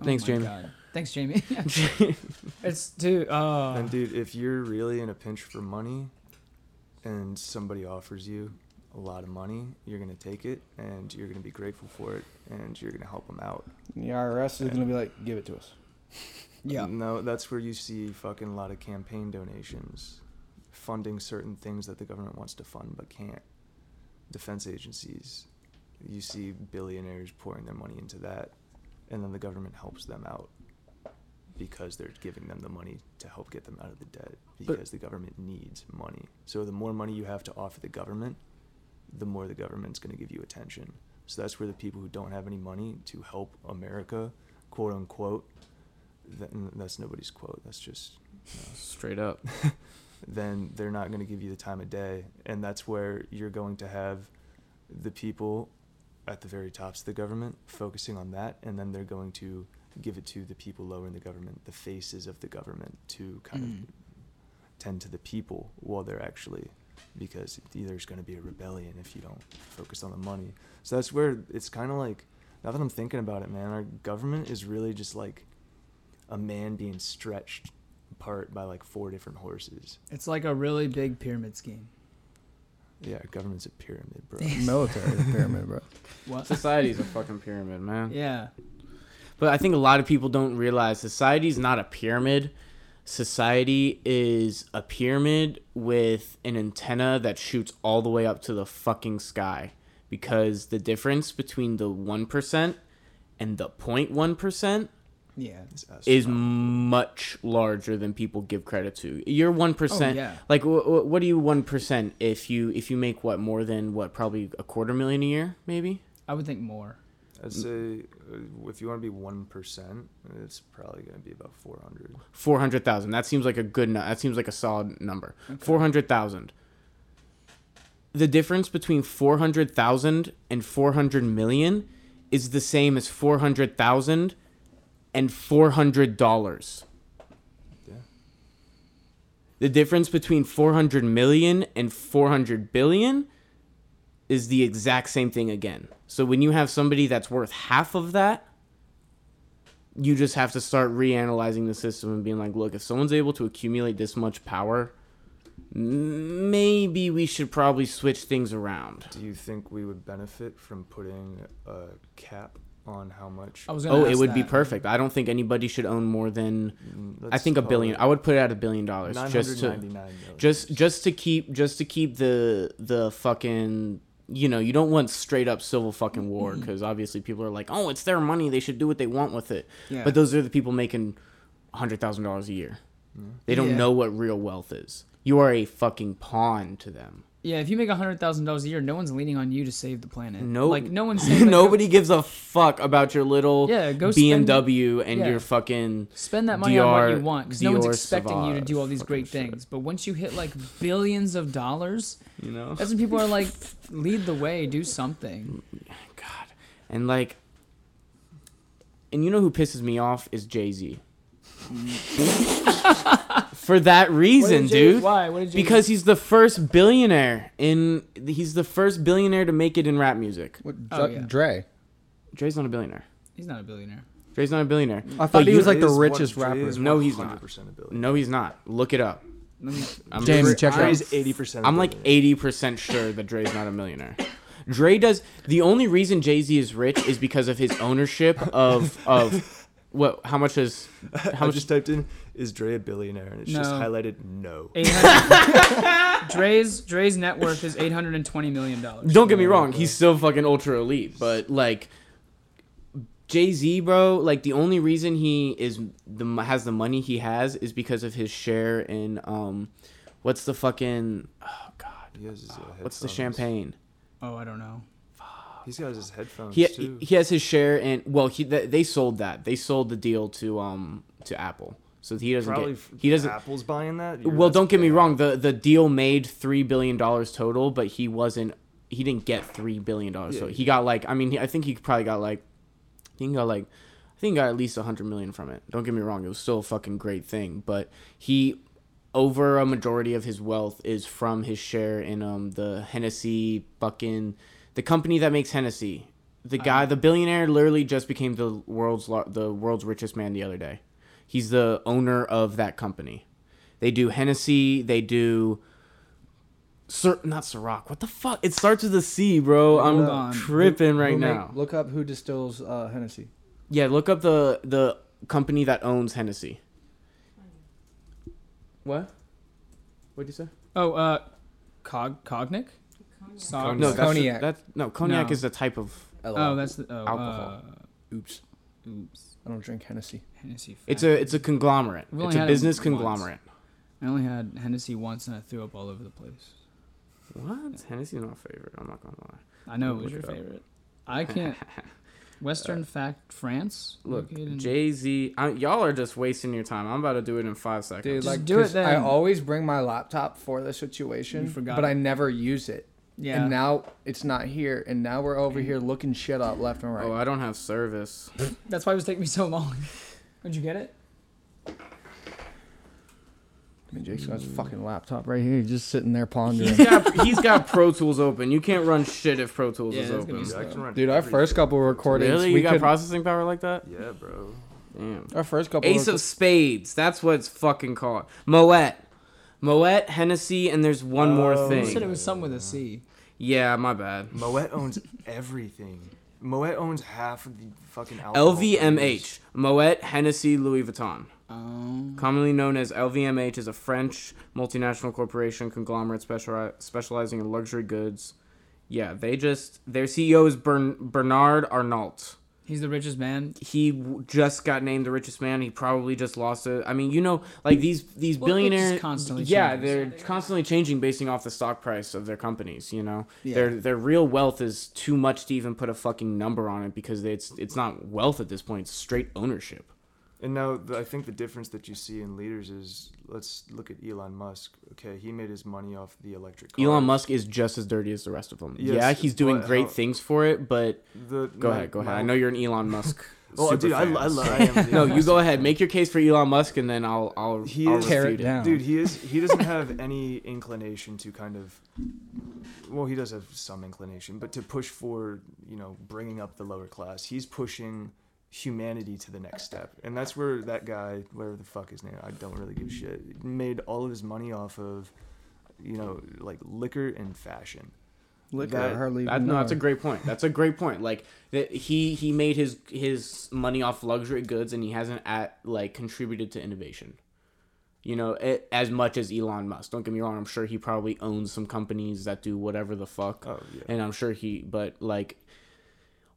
Oh Thanks, Jamie. God. Thanks, Jamie. it's dude. Uh, And dude, if you're really in a pinch for money and somebody offers you a lot of money, you're going to take it and you're going to be grateful for it and you're going to help them out. The IRS is gonna be like, give it to us. Yeah. Uh, no, that's where you see fucking a lot of campaign donations funding certain things that the government wants to fund but can't. Defense agencies, you see billionaires pouring their money into that and then the government helps them out because they're giving them the money to help get them out of the debt But- because the government needs money. So the more money you have to offer the government, the more the government's going to give you attention. So that's where the people who don't have any money to help America, quote unquote, that's nobody's quote. That's just you know, Straight up. then they're not going to give you the time of day, and that's where you're going to have the people at the very tops of the government focusing on that, and then they're going to give it to the people lower in the government, the faces of the government, to kind Mm. of tend to the people while they're actually because there's going to be a rebellion if you don't focus on the money. So that's where it's kind of like now that I'm thinking about it, man, our government is really just like a man being stretched apart by like four different horses. It's like a really big pyramid scheme. Yeah, government's a pyramid, bro. Military pyramid, bro. What? Society's a fucking pyramid, man. yeah. But I think a lot of people don't realize society's not a pyramid. Society is a pyramid with an antenna that shoots all the way up to the fucking sky. Because the difference between the 1% and the 0.1% Yeah. Is much larger than people give credit to. You're 1%. Oh, yeah. Like wh- wh- what do you 1% if you if you make what more than what probably a quarter million a year maybe? I would think more. I'd say uh, if you want to be one percent, it's probably going to be about four hundred. Four hundred thousand. That seems like a good. Nu- that seems like a solid number. Four hundred thousand. The difference between four hundred thousand and four hundred million is the same as four hundred thousand and four hundred dollars. Yeah. The difference between four hundred million and four hundred billion is the exact same thing again. So when you have somebody that's worth half of that, you just have to start reanalyzing the system and being like, look, if someone's able to accumulate this much power, maybe we should probably switch things around. Do you think we would benefit from putting a cap on how much? I was gonna Oh, it ask would be perfect. I don't think anybody should own more than Mm, I let's think a billion. I would put it at a billion dollars just to 999 million. just just to keep just to keep the the fucking you know, you don't want straight up civil fucking war because obviously people are like, oh, it's their money, they should do what they want with it. Yeah. But those are the people making hundred thousand dollars a year. They don't Yeah. know what real wealth is. You are a fucking pawn to them. Yeah, if you make hundred thousand dollars a year, no one's leaning on you to save the planet. No, like no one's saying like, nobody gives a fuck about your little Yeah, go spend- BMW and yeah. your fucking. spend that money on what you want because no one's expecting you to do all these great shit. things. But once you hit like billions of dollars, You know, that's when people are like, lead the way, do something. God, and like, and you know who pisses me off is Jay Z. For that reason, dude. Why? What did you? Because he's the first billionaire in. He's the first billionaire to make it in rap music. What, Oh, Dre- yeah. Dre. Dre's not a billionaire. he's not a billionaire. Dre's not a billionaire. I thought But he was like the richest one- rapper. is No, he's not. 100% a billion. No, he's not. Look it up. Let me, I'm Jamie, check it out. Dre's 80%. I'm like 80% sure that Dre's not a millionaire. Dre does the only reason Jay-Z is rich is because of his ownership of of what how much is I how much just typed in, is Dre a billionaire? And it's just No. highlighted no. 800 Dre's Dre's net worth is eight hundred and twenty million dollars. Don't get me wrong, he's still fucking ultra elite, but like Jay-Z, bro, like the only reason he is the has the money he has is because of his share in um what's the fucking oh god. He has his, uh, What's the headphones. champagne? Oh, I don't know. He's got his headphones He, too. he has his share and well he they sold that. They sold the deal to um to Apple. So he doesn't Probably get he doesn't Apple's buying that. You're- Well, don't get me wrong. the The deal made three billion dollars total, but he wasn't. He didn't get three billion dollars. Yeah, so he got like. I mean, I think he probably got like. He got like. I think he got at least a hundred million from it. Don't get me wrong. It was still a fucking great thing, but he, over a majority of his wealth is from his share in um the Hennessy fucking, the company that makes Hennessy. The guy, the billionaire, literally just became the world's the world's richest man the other day. He's the owner of that company. They do Hennessy. They do. Sir, not Ciroc. What the fuck? It starts with a C, bro. I'm tripping right Who make- now. look up who distills uh, Hennessy. Yeah, look up the the company that owns Hennessy. What? What'd you say? Oh, uh, Cog Cognic. Cognac. No, that's Cognac. That's no cognac No. is a type of. Oh, that's the oh, Alcohol. Uh, Oops. oops. I don't drink Hennessy. Hennessy. It's a it's a conglomerate. We've It's a had it business once. conglomerate. I only had Hennessy once and I threw up all over the place. What? Hennessy's not my favorite. I'm not gonna lie. I know it Look was your it up. favorite. I can't. Western Fact France. Look, located in- Jay Z. Y'all are just wasting your time. I'm about to do it in five seconds. Dude, Just like, do it 'cause I then. always bring my laptop for the situation, You forgot but it. I never use it. Yeah. And now it's not here, and now we're over here looking shit up left and right. Oh, I don't have service. That's why it was taking me so long. Did you get it? I mean, Jake's got his fucking laptop right here, he's just sitting there pondering. He's got he's got Pro Tools open. You can't run shit if Pro Tools Yeah, is it's gonna open. be Dude, I can run Dude, our everything. first couple recordings, Really? we You got could, processing power like that? Yeah, bro. Damn. our first couple. Ace rec- of Spades. That's what it's fucking called. Moet. Moet, Hennessy, and there's one more thing. You said it was something with a C. Yeah, my bad. Moet owns everything. Moet owns half of the fucking alcohol LVMH. Moet, Hennessy, Louis Vuitton. Um, Commonly known as LVMH, is a French multinational corporation conglomerate speciali- specializing in luxury goods. Yeah, they just their CEO is Bern- Bernard Arnault. He's the richest man. He w- just got named the richest man. He probably just lost it. I mean, you know, like these these Well, billionaires. constantly yeah, changes. they're constantly changing basing off the stock price of their companies. You know, Yeah. their their real wealth is too much to even put a fucking number on it because it's it's not wealth at this point. It's straight ownership. And now the, I think the difference that you see in leaders is let's look at Elon Musk. Okay, he made his money off the electric cars. Elon Musk is just as dirty as the rest of them. Yes, yeah, he's doing great how- things for it, but The, go my- ahead, go ahead. my- I know you're an Elon Musk. Well, super dude, I, fan, I, lo- so- I am. the No, you go ahead. Make your case for Elon Musk, and then I'll I'll, He I'll is- Tear it down. Dude, he is. He doesn't have any inclination to kind of. Well, he does have some inclination, but to push for you know bringing up the lower class, he's pushing humanity to the next step, and that's where that guy, whatever the fuck his name, I don't really give a shit, made all of his money off of, you know, like liquor and fashion. Liquor, that- hardly That, no, that's a great point. That's a great point. Like that he he made his his money off luxury goods, and he hasn't at like contributed to innovation. You know, a- as much as Elon Musk. Don't get me wrong. I'm sure he probably owns some companies that do whatever the fuck. Oh yeah. and I'm sure he, but like,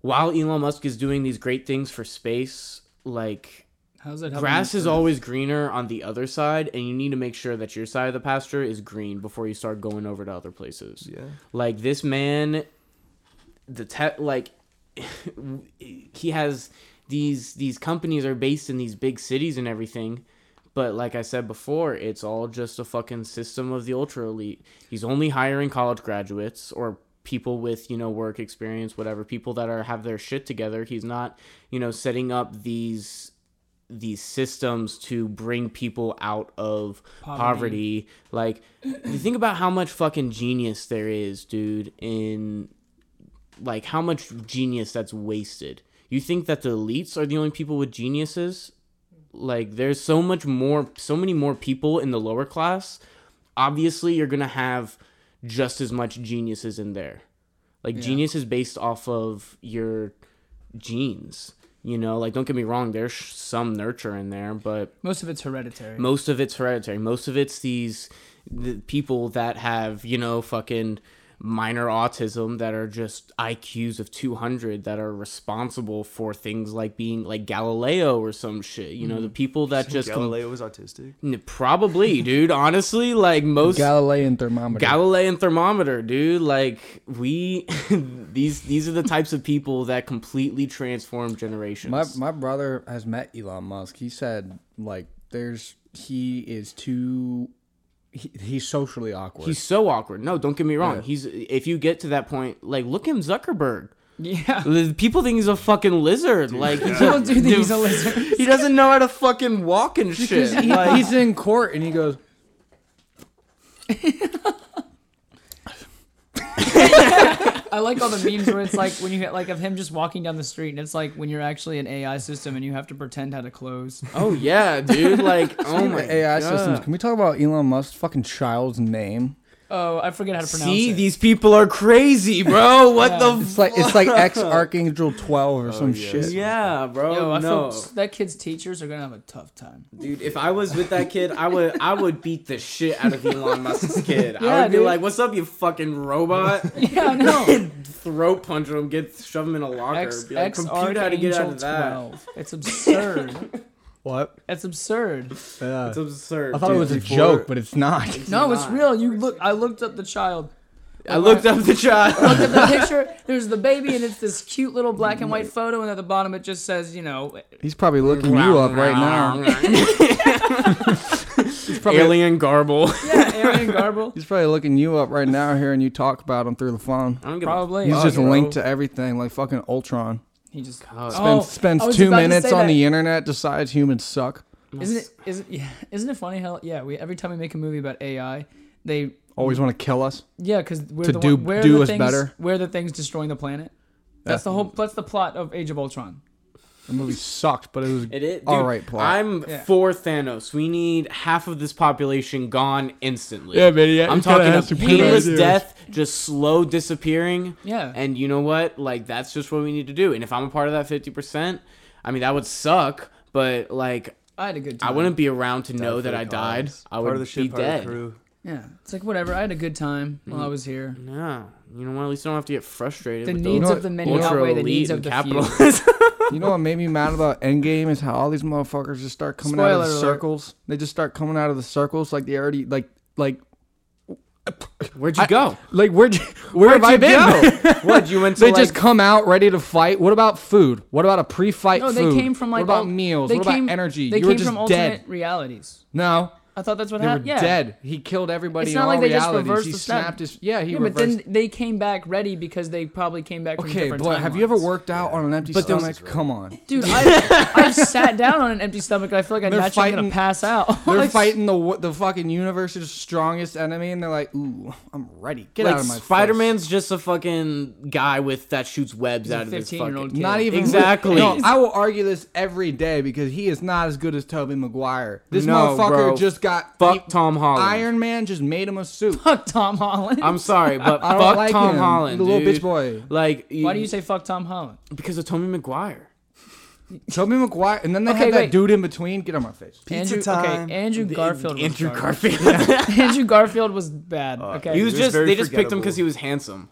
while Elon Musk is doing these great things for space, like How's that? grass is always greener on the other side, and you need to make sure that your side of the pasture is green before you start going over to other places. Yeah. Like this man, the te- like he has these these companies are based in these big cities and everything. But like I said before, it's all just a fucking system of the ultra elite. He's only hiring college graduates or people with, you know, work experience, whatever, people that are have their shit together. He's not, you know, setting up these these systems to bring people out of Poverty. poverty. Like you think about how much fucking genius there is, dude, in like how much genius that's wasted. You think that the elites are the only people with geniuses? Like there's so much more so many more people in the lower class. Obviously, you're going to have just as much genius is in there. Like Yeah. genius is based off of your genes. You know, like don't get me wrong, there's some nurture in there, but Most of it's hereditary. most of it's hereditary. Most of it's these the people that have, you know, fucking minor autism that are just IQs of 200 that are responsible for things like being like Galileo or some shit. You know, the mm-hmm. people that just com- Galileo was autistic. Probably, dude. Honestly, like most Galilean thermometer. Galilean thermometer, dude. Like we, these these are the types of people that completely transform generations. My my brother has met Elon Musk. He said like there's he is too he, he's socially awkward. He's so awkward. No, don't get me wrong. Yeah. He's if you get to that point, like look him Zuckerberg. yeah. People think he's a fucking lizard. Like he's People do think he's a lizard. He doesn't know how to fucking walk and shit. He- Like, he's in court and he goes, I like all the memes where it's like when you get like of him just walking down the street, and it's like when you're actually an AI system and you have to pretend how to close. oh yeah, dude. Like oh "Oh my my AI God. systems. Can we talk about Elon Musk's fucking child's name? Oh, I forget how to pronounce it. See, it. these people are crazy, bro. What Yeah. the? It's like it's like X Archangel 12 or oh, some yes. shit. yeah, bro. Yo, I no, feel that kid's teachers are gonna have a tough time. dude. If I was with that kid, I would I would beat the shit out of Elon Musk's kid. I Yeah, would be dude. like, "What's up, you fucking robot?" Yeah, I know. Throat punch him, get shove him in a locker. X be like, X compute how to get out Archangel of that. twelve. It's absurd. What? it's absurd. Yeah. It's absurd. I thought it dude. was a before- joke, but it's not. No, it's real. You look. I looked up the child. I looked up the child. Looked at the picture. There's the baby, and it's this cute little black and white photo, and at the bottom it just says, you know, He's probably looking you up right now. probably- Alien garble. yeah, Aaron Garble. He's probably looking you up right now, hearing you talk about him through the phone. I don't give a Probably. He's just linked to everything, like fucking Ultron. He just God. Spends, Oh, spends two minutes on that. the internet, decides humans suck. Isn't it? Isn't yeah? Isn't it funny how yeah? We every time we make a movie about AI, they Always want to kill us. yeah because we're To the do- one, we're do the us things, better. We're the things destroying the planet. That's the whole. That's the plot of Age of Ultron. The movie sucked, but it was It is. Dude, all right plot. I'm Yeah. for Thanos. We need half of this population gone instantly. man. Yeah, I'm talking a painless death, just slow disappearing. Yeah. And you know what? Like that's just what we need to do. And if I'm a part of that 50%, I mean that would suck, but like I had a good time. I wouldn't be around to know that the I died. cause. I Part would of the ship, be part of the dead. crew. Yeah, it's like whatever. I had a good time while Mm-hmm. I was here. No, you know what? At least I don't have to get frustrated. The with needs know of the what? many ultra outweigh the elite needs of and the few. You know what made me mad about Endgame is how all these motherfuckers just start coming out of the alert. circles. They just start coming out of the circles like they already like like Where'd you go? like where'd you, where Where'd have I you been? go? what you went to? They like, just come out ready to fight. What about food? What about a pre-fight No, they food? came from like what about all- meals? They what came, about energy? They you came were just from alternate dead. realities. No, I thought that's what they were happened. Yeah. dead. He killed everybody It's in not all like they just reversed he the step. snapped his. Yeah, he Yeah, but then they came back ready because they probably came back from okay, different but have you ever worked out on an empty But those- stomach? Come on. Dude, I, I've sat down on an empty stomach and I feel like I'm They're naturally fighting- gonna pass out. They're Like, fighting the the fucking universe's strongest enemy, and they're like, "Ooh, I'm ready. Get like out of my Spider Man's just a fucking guy with that shoots webs He's a out of his fucking. kid. Not even Exactly. No, I will argue this every day because he is not as good as Toby Maguire. This No, motherfucker bro. Just got Fuck he- Tom Holland. Iron Man just made him a suit. fuck Tom Holland. I'm sorry, but I fuck like Tom him. Holland, the little dude. bitch boy. Like, Why do you say fuck Tom Holland? Because of Tommy McGuire. Toby Maguire, and then they Okay, had that wait. dude in between. Get on my face. Pizza Andrew, time. Okay, Andrew Garfield. was Andrew garbage. Garfield. Andrew Garfield was bad. Uh, okay. he was was just very they just picked him because he was handsome.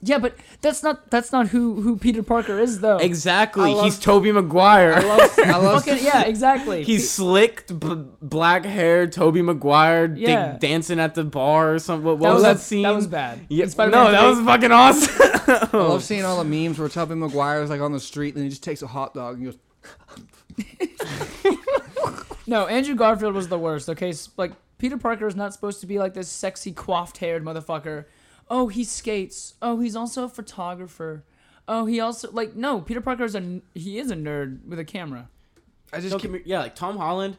Yeah, but that's not that's not who who Peter Parker is though. Exactly. I love- He's Toby Maguire. I love, I love Fucking yeah, exactly. He's slicked, b- black hair, Toby Maguire, d- dancing at the bar or something. What, what that was was that scene? That was bad. Yeah, In Spider-Man no, that was fucking awesome. I love seeing all the memes where Toby Maguire is like on the street and he just takes a hot dog and goes, No, Andrew Garfield was the worst. Okay, like Peter Parker is not supposed to be like this sexy coiffed haired motherfucker. Oh, he skates. Oh, he's also a photographer. Oh, he also like no. Peter Parker is a he is a nerd with a camera. I just keep, yeah, like Tom Holland.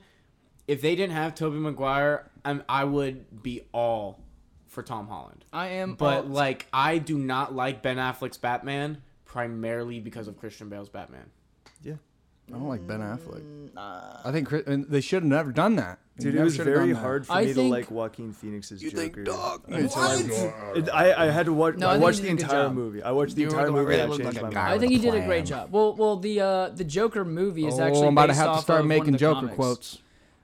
If they didn't have Tobey Maguire, I'm, I would be all for Tom Holland. I am, But all- like, I do not like Ben Affleck's Batman primarily because of Christian Bale's Batman. I don't like Ben Affleck. Mm, I think Chris, and they should have never done that. They Dude, it never was should've very done that. hard for I me to think- like Joaquin Phoenix's You Joker. think, dog? until I, it, I, I had to watch. No, I I think watched he the did a good entire job. movie. I watched the You were entire the one movie. that and I looked changed like a my guy mind. I with think he did a plan. great job. Well, well, the uh the Joker movie is Oh, actually I'm about to based have to off start of one making the Joker comics. quotes.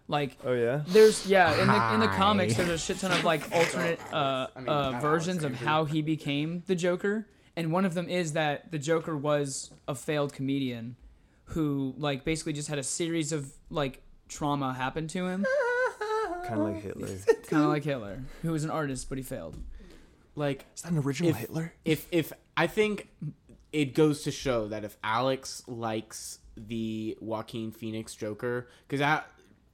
Like Oh yeah. there's yeah in the in the Hi. comics there's a shit ton of like alternate uh, mean, uh versions of how he became the Joker, and one of them is that the Joker was a failed comedian who like basically just had a series of like trauma happen to him, Kind of like Hitler. kind of like Hitler, who was an artist but he failed. Like, Is that an original If- Hitler? if if I think it goes to show that if Alex likes the Joaquin Phoenix Joker, because I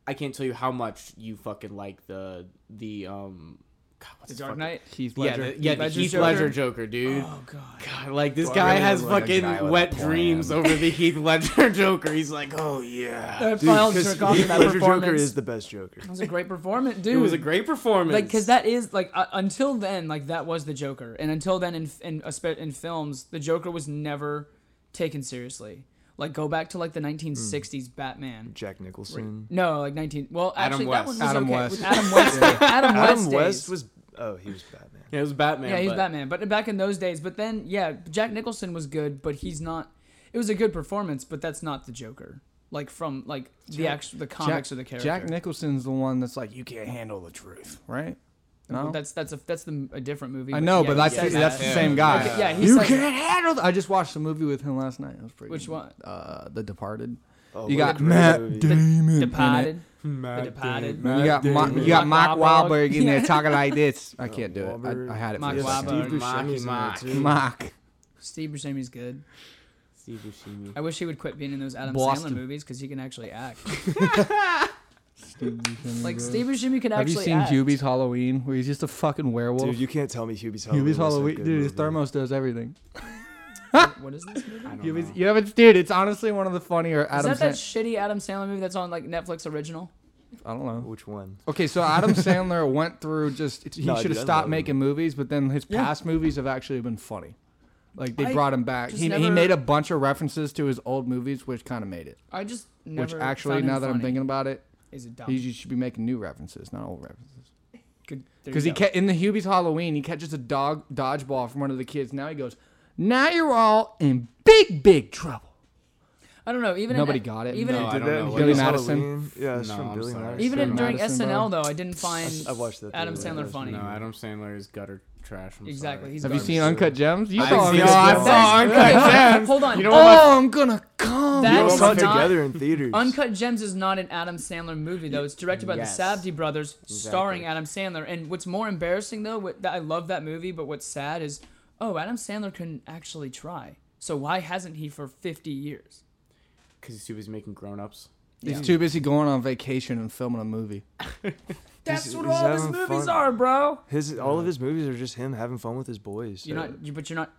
I can't tell you how much you fucking like the the um. God, what's The Dark fucking- Knight. Heath Yeah, Ledger. the, yeah, the Ledger's Heath Joker? Ledger Joker, dude. Oh god. God, like this I guy really has look like a fucking guy wet dreams over the Heath Ledger Joker. He's like, oh yeah. That Dude, final 'cause jerk off Heath that Ledger Joker performance. is the best Joker. That was a great performance, dude. It was a great performance. like because that is like uh, until then like that was the joker and until then in in, espe- in films the joker was never taken seriously like go back to like the hmm. 1960s batman Jack Nicholson. no like 19 well Adam actually that West. one was Adam okay. West. With adam west adam west, Adam West days. was. Oh, he was Batman. yeah, it was Batman. yeah he's but- batman but back in those days but then yeah jack nicholson was good but he's not it was a good performance but that's not the joker like from like the actual the comics of the character Jack Nicholson's the one that's like, you can't handle the truth, right? No, that's that's a that's the, a different movie I know, yeah, but that's says that's that. the same guy. Okay, yeah, he's you like- can't handle. th- I just watched a movie with him last night. It was pretty. Which good. one? Uh, The Departed. Oh, You what a got great Matt movie. Damon. in it. Departed The Departed. You got Ma- you got Mark Mark Wahlberg. Wahlberg in there talking like this. I can't do it. I, I had it Mark for a Wahlberg. Steve Marky Buscemi's in Mark. Mark. Steve Buscemi's good. Steve Buscemi. I wish he would quit being in those Adam Boston. Sandler movies because he can actually act. Steve Buscemi, Like bro. Steve Buscemi can actually Have you seen act. Hubie's Halloween, where he's just a fucking werewolf? Dude, you can't tell me Hubie's Halloween. Hubie's Halloween, good dude. His thermos does everything. What is this movie? I don't Hubie's, know. you haven't, dude. It's honestly one of the funnier Is Adam. that that Sand- shitty Adam Sandler movie that's on like Netflix original? I don't know. Which one? Okay, so Adam Sandler went through just he No, should have stopped making him. movies, but then his Yeah. past movies have actually been funny. Like they I brought him back. just He, he made a bunch of references to his old movies, which kind of made it. I just never. which actually, found now that I'm thinking about it, is it dumb? he you should be making new references, not old references. Because he go. kept in the Hubie's Halloween, he catches a dog dodgeball from one of the kids. Now he goes, "Now you're all in big, big trouble." I don't know. Even Nobody in, got it. Even No, in, I Did don't that know Billy Madison? Halloween? Yeah, it's No, from I'm Billy sorry. Madison. even in, during Madison, bro. SNL though, I didn't find I watched that. Adam. Sandler funny. No, Adam Sandler is gutter trash. I'm Exactly. sorry. He's Have you garbage. seen Uncut Gems? You I saw seen- Uncut oh, I Gems. saw Uncut hold on, Gems. Hold on. You know what my- Oh, I'm gonna come. That We all is saw it not- together in theaters. Uncut Gems is not an Adam Sandler movie though. It's directed by Yes. the Safdie brothers, starring Adam Sandler. And what's more embarrassing though, what, that I love that movie, but what's sad is, oh, Adam Sandler can actually try. So why hasn't he for 50 years? Because he's too busy making grown-ups. He's Yeah. too busy going on vacation and filming a movie. That's He's- what he's all his movies fun. are, bro. His all of his movies are just him having fun with his boys. You're so- not, but you're not.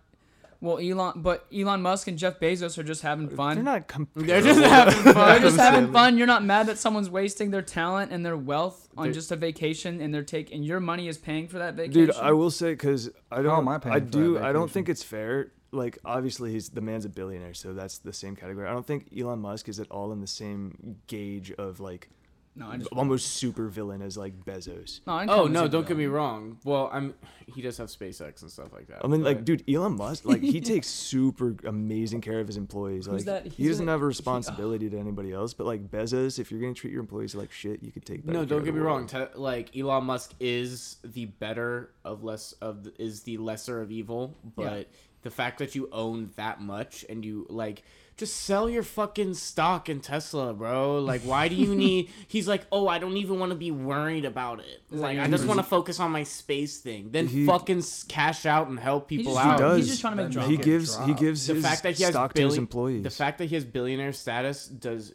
Well, Elon, but Elon Musk and Jeff Bezos are just having fun. They're not. Com- They're just having fun. They're fun. just having fun. You're not mad that someone's wasting their talent and their wealth on They're- just a vacation, and they're taking your money is paying for that vacation. Dude, I will say because I don't. am I paying I for that do. I don't think it's fair. Like obviously, he's the man's a billionaire, so that's the same category. I don't think Elon Musk is at all in the same gauge of like No, I just. almost super villain as like Bezos. No, I Oh no, don't get me wrong. Well, I'm he does have SpaceX and stuff like that. I mean, like, dude, Elon Musk, like, he takes super amazing care of his employees. Who's Like, that? he He's doesn't gonna- have a he- responsibility to anybody else. But like Bezos, if you're gonna treat your employees like shit, you could take. better No, don't of get the me wrong. Te- like Elon Musk is the better of less of the, is the lesser of evil, but Yeah. the fact that you own that much and you like just sell your fucking stock in Tesla, bro. Like, why do you need? He's like, oh, I don't even want to be worried about it. Like, I just want to focus on my space thing. Then He- fucking cash out and help He people just- out. He does. He's just trying to make He drama. He Get gives he gives the his fact that he has stock to his employees. The fact that he has billionaire status does.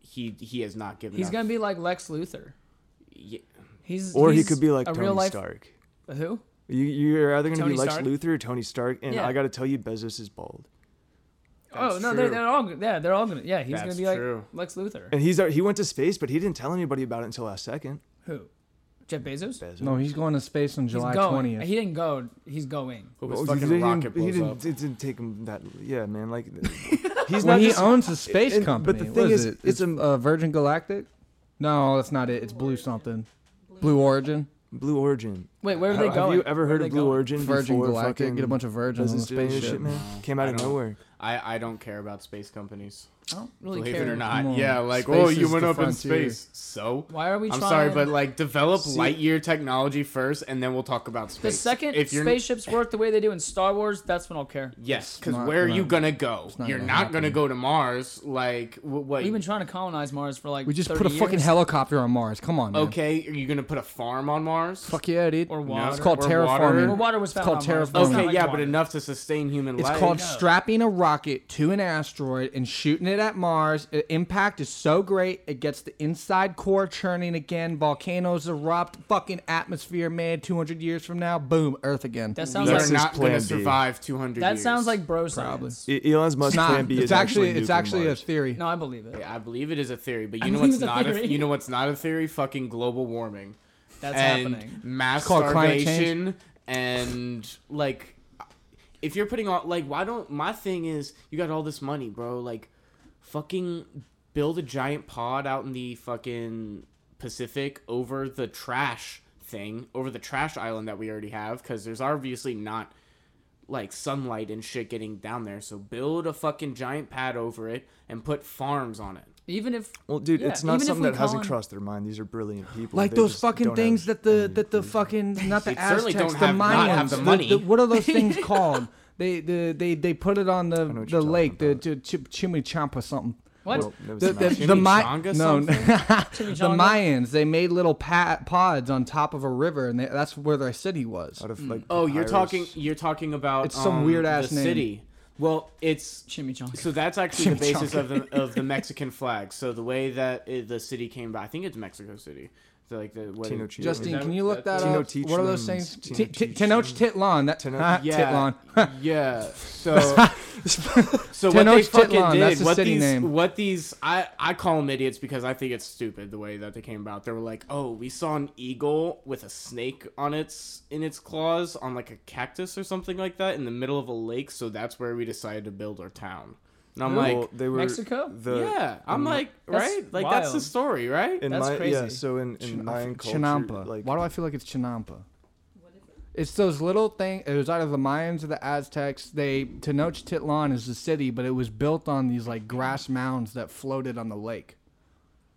He he has not given. He's up. gonna be like Lex Luthor. Ye- He's or he could be like a Tony real life. Stark. Who? You you're either gonna be Lex Stark? Luthor or Tony Stark, and Yeah. I gotta tell you, Bezos is bald, oh no, they're, true. they're all yeah, they're all gonna yeah. He's gonna That's be like true. Lex Luthor. and he's he went to space, but he didn't tell anybody about it until last second. Who? Jeff Bezos. Bezos. No, he's going to space on July twentieth. He didn't go. He's going. Hope Well, his he fucking didn't- rocket he blows didn't, up. It didn't take him that. Yeah, man. Like he's well, not. he just- owns a space and- but the thing is is, it? it's It's a- uh, Virgin Galactic. No, that's not it. It's Blue something. Blue Origin. Blue Origin. Wait, where are they going? Have going? you ever heard of Blue going? Origin? Virgin before Galactic. fucking Get a bunch of virgins on the Bezos doing spaceship. shit, man. No, Came out I of don't- nowhere. I, I don't care about space companies. I don't really believe care. it or not. Come on. Yeah, like Space oh, you is went the up in frontier. space. So Why are we I'm trying? sorry, but like develop See- light year technology first, and then we'll talk about space. the second if you're spaceships work the way they do in Star Wars, that's when I'll care. yes, because not where are you gonna- gonna go? not You're gonna not gonna happen. go to Mars. Like wh- what? We've been trying to colonize Mars for like We just 30 put a fucking helicopter on Mars. Come on, man. okay, are you gonna put a farm on Mars? Fuck yeah, dude. Or No, water. It's called Or terraforming. Well, water was found called on Mars, but terraforming. it's not Okay, like yeah, water. but enough to sustain human life. It's life. called No. strapping a rocket to an asteroid and shooting it at Mars. I- impact is so great, it gets the inside core churning again. Volcanoes erupt. Fucking atmosphere, man. 200 years from now, boom, Earth again. That we sounds are That's like his not plan gonna B. survive 200 that years. sounds like bro Probably. science. E- Elon Musk's it's not. plan B It's is actually it's nuclear actually a Mars. theory. No, I believe it. Yeah, I believe it is a theory, but I you know believe what's it's a not a, theory. you know what's not a theory? Fucking global warming. That's and happening. mass called climate starvation and like if you're putting on like why don't my thing is you got all this money bro like fucking build a giant pod out in the fucking pacific over the trash thing over the trash island that we already have because there's obviously not like sunlight and shit getting down there so build a fucking giant pad over it and put farms on it Even if Well, dude, Yeah, it's not something that hasn't call in- crossed their mind. These are brilliant people. Like They those fucking things that the that the clue. fucking not the They certainly Aztecs, don't the have- not Mayans. have the the- money. the- what are those things called? They the they they put it on the the lake, the, talking the ch- chimichurri something. What? Well, that was The, the, the, Ma- no, the Mayans they made little pa- pods on top of a river, and they, that's where their city was. out of like. Oh, you're talking. You're talking about. It's some um, weird-ass name. city. Well, it's Chimichanga. so that's actually the basis of the of the Mexican flag. So the way that it, the city came by, I think it's Mexico City. So like the what Tino it- Chi- Justine, that- can you look that that's- Tino up? What are those things? Tino T- T- Tenoch Titlan. That Teno- ah, Yeah, Titlan. yeah. So, so what they fucking Titlan, did, what these, name. what these, I, I call them idiots because I think it's stupid the way that they came about. They were like, oh, we saw an eagle with a snake on its in its claws on like a cactus or something like that in the middle of a lake, so that's where we decided to build our town. And I'm Well, like, they were Mexico? The, yeah, I'm in- like, That's right, like that's the wild. story, right? In That's my, crazy. Yeah, so in, in Chin- Mayan culture, Chinampa. like Why do I feel like it's Chinampa? What is it? It's those little thing. It was either the Mayans or the Aztecs. They Tenochtitlan is the city, but it was built on these like grass mounds that floated on the lake.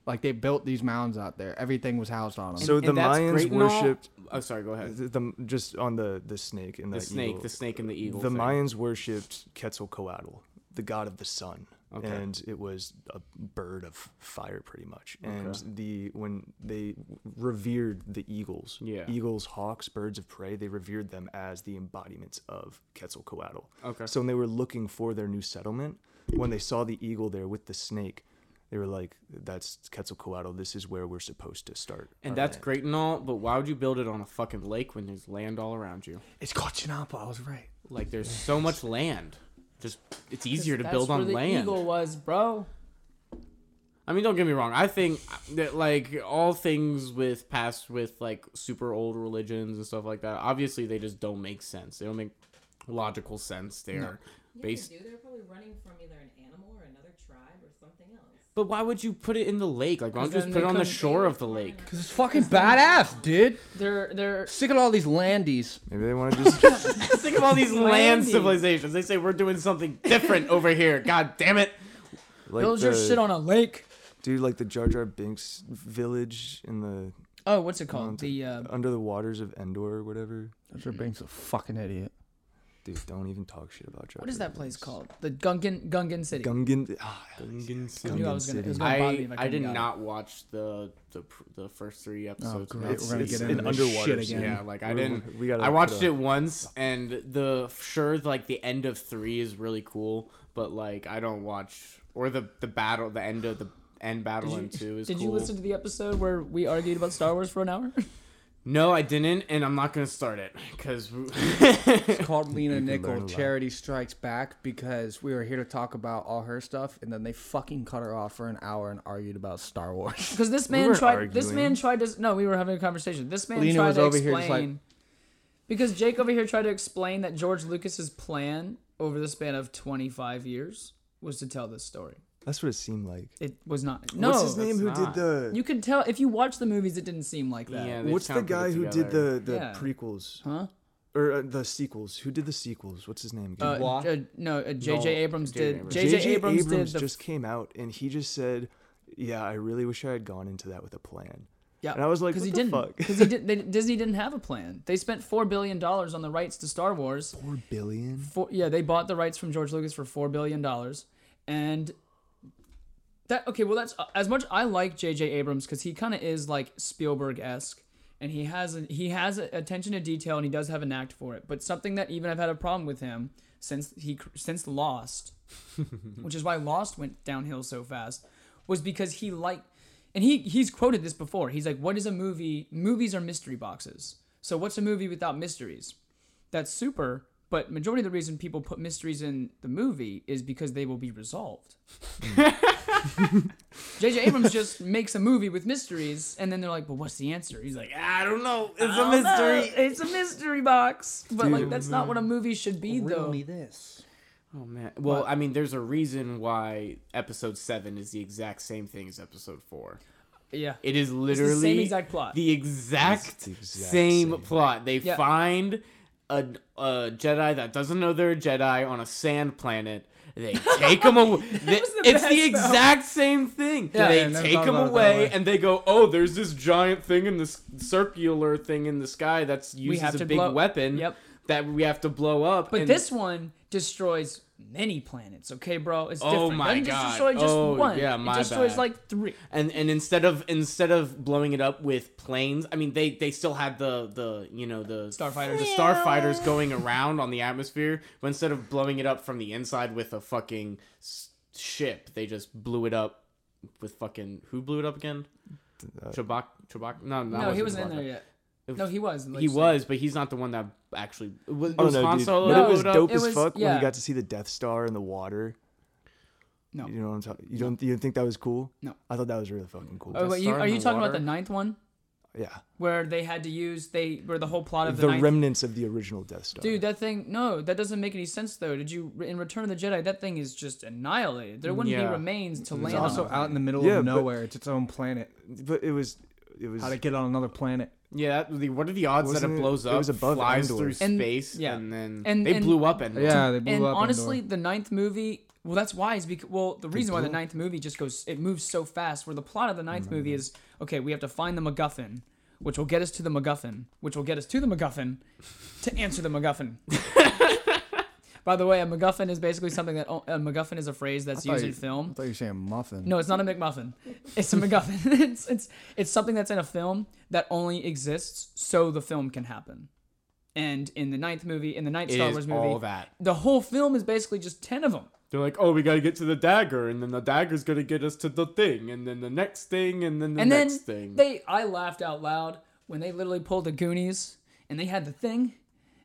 Like they built these mounds out there. Everything was housed on them. So And the that's Mayans great and all- worshipped Oh, sorry, go ahead. the, the just on the the snake and The the snake, eagle. the snake and the eagle. the thing. Mayans worshipped Quetzalcoatl, the god of the sun, Okay. and it was a bird of fire, pretty much. And Okay. the when they revered the eagles, Yeah. eagles, hawks, birds of prey, they revered them as the embodiments of Quetzalcoatl. Okay. So when they were looking for their new settlement, when they saw the eagle there with the snake, they were like, "That's Quetzalcoatl. This is where we're supposed to start." And that's land." great and all, but why would you build it on a fucking lake when there's land all around you? It's called Chinampa. I was right. Like there's so much land. Just it's easier to That's build where on the land. Eagle was, bro. I mean, don't get me wrong. I think that like all things with past with like super old religions and stuff like that. Obviously, they just don't make sense. They don't make logical sense. They're Yeah, Based- they do. They're probably running from either an animal or another tribe or something else. But why would you put it in the lake? Like, why don't you just put it on the shore of the lake? Cause it's fucking badass, dude. They're they're Sick of all these landies. Maybe they want to just Think of all these land Landing. civilizations. They say we're doing something different over here. God damn it. like build your the- shit on a lake. dude, like the Jar Jar Binks village in the Oh, what's it called? Mount- The uh, under the waters of Endor or whatever. Jar Jar Binks a fucking idiot. Dude, don't even talk shit about Jar. what is that place called? The Gungan Gungan City. Gungan. Ah, I knew I was gonna. It was City. gonna bother me I if I, I couldn't did not watch the the pr- the first three episodes. great. It's, We're gonna it's get an this underwater shit again. Yeah, like I We're- didn't. We gotta I put watched a- it once, and the sure like the end of three is really cool, but like I don't watch or the the battle, the end of the end battle Did you- in two is Did cool. you listen to the episode where we argued about Star Wars for an hour? No, I didn't, and I'm not gonna start it because It's called Lena can Nickel. Charity Strikes Back because we were here to talk about all her stuff and then they fucking cut her off for an hour and argued about Star Wars. Because this man weren't tried. This man tried to. No, we were having a conversation. This man Lena tried was to over here explain. just like- because Jake over here tried to explain that George Lucas's plan over the span of 25 years was to tell this story. That's what it seemed like. It was not. No, What's his name? Who that's did the? You could tell if you watch the movies. It didn't seem like that. Yeah, What's the guy who did the the Yeah. prequels Huh? or uh, the sequels? Who did the sequels? What's his name? Uh, again? Dubois? uh, no, uh, J.J. No, Abrams J.J. did. Abrams. J.J. J.J. Abrams, Abrams did the. just came out and he just said, "Yeah, I really wish I had gone into that with a plan." yeah, And I was like, because he the didn't. Because he did. They, Disney didn't have a plan. They spent four billion dollars on the rights to Star Wars. Four billion. Four, yeah, they bought the rights from George Lucas for four billion dollars, and that okay. Well, that's as much. I like J.J. Abrams because he kind of is like Spielberg esque, and he has a, he has attention to detail, and he does have an act for it. But something that even I've had a problem with him since he since Lost, which is why Lost went downhill so fast, was because he liked. And he he's quoted this before. He's like, "What is a movie? Movies are mystery boxes. So what's a movie without mysteries? that's super but majority of the reason people put mysteries in the movie is because they will be resolved hmm. jj abrams just makes a movie with mysteries and then they're like but what's the answer he's like I don't know. It's a don't know. mystery. it's a mystery box but like Dude. that's not what a movie should be though this. Oh man. Well, What? I mean, there's a reason why episode seven is the exact same thing as episode four. yeah It is it's literally the same exact plot the exact, It's the exact same, same. plot. They Yeah. find a, a Jedi that doesn't know they're a Jedi on a sand planet. They take him away. the it's best, the though. exact same thing. Yeah, they I never take thought him about it that away, and they go, "Oh, there's this giant thing in this circular thing in the sky that's used have a big blow- weapon Yep. that we have to blow up." but and- this one destroys many planets okay bro it's different. Oh different my doesn't God. just destroy just Oh, one yeah, it my destroys bad. like three and and instead of instead of blowing it up with planes, I mean they they still had the the you know the Starfighters. the starfighters going around on the atmosphere, but instead of blowing it up from the inside with a fucking ship, they just blew it up with fucking who blew it up again? Uh, Chewbacca. Chewbacca? No, no, no he wasn't in there yet It- no he was He Legion. was, but he's not the one that actually. Was, I was don't know, Han dude. Solo But No, it was blew dope it as was- fuck when yeah. you got to see the Death Star in the water. No. You know what I'm talking. You don't. You think that was cool? No. I thought that was really fucking cool. Oh, wait, you, are you the talking about the ninth one yeah. where they had to use they where the whole plot of the, The ninth remnants of the original Death Star. dude that thing no that doesn't make any sense though did you in Return of the Jedi that thing is just annihilated there wouldn't Yeah. be remains to It's land It's also on out in the middle Yeah, of but- nowhere. It's its own planet. But it was. It was. How to get on another planet. Yeah, that, the, what are the odds that Wasn't it it- blows it up, was above flies Endor. through And- space, yeah. and then And- they and- blew up Endor? Yeah, they blew and up. honestly Endor. the ninth movie well that's why is because well the reason why the ninth movie just goes it moves so fast where the plot of the ninth mm-hmm. movie is okay we have to find the MacGuffin which will get us to the MacGuffin which will get us to the MacGuffin to answer the MacGuffin by the way a MacGuffin is basically something that a MacGuffin is a phrase that's used you- in film I thought you were saying muffin. No, it's not a McMuffin. It's a MacGuffin. it's it's it's something that's in a film that only exists so the film can happen. And in the ninth movie, in the ninth It Star Wars all movie, that. the whole film is basically just ten of them. They're like, oh, we gotta get to the dagger, and then the dagger's gonna get us to the thing, and then the next thing, and then the and then next thing. they, I laughed out loud when they literally pulled the Goonies and they had the thing,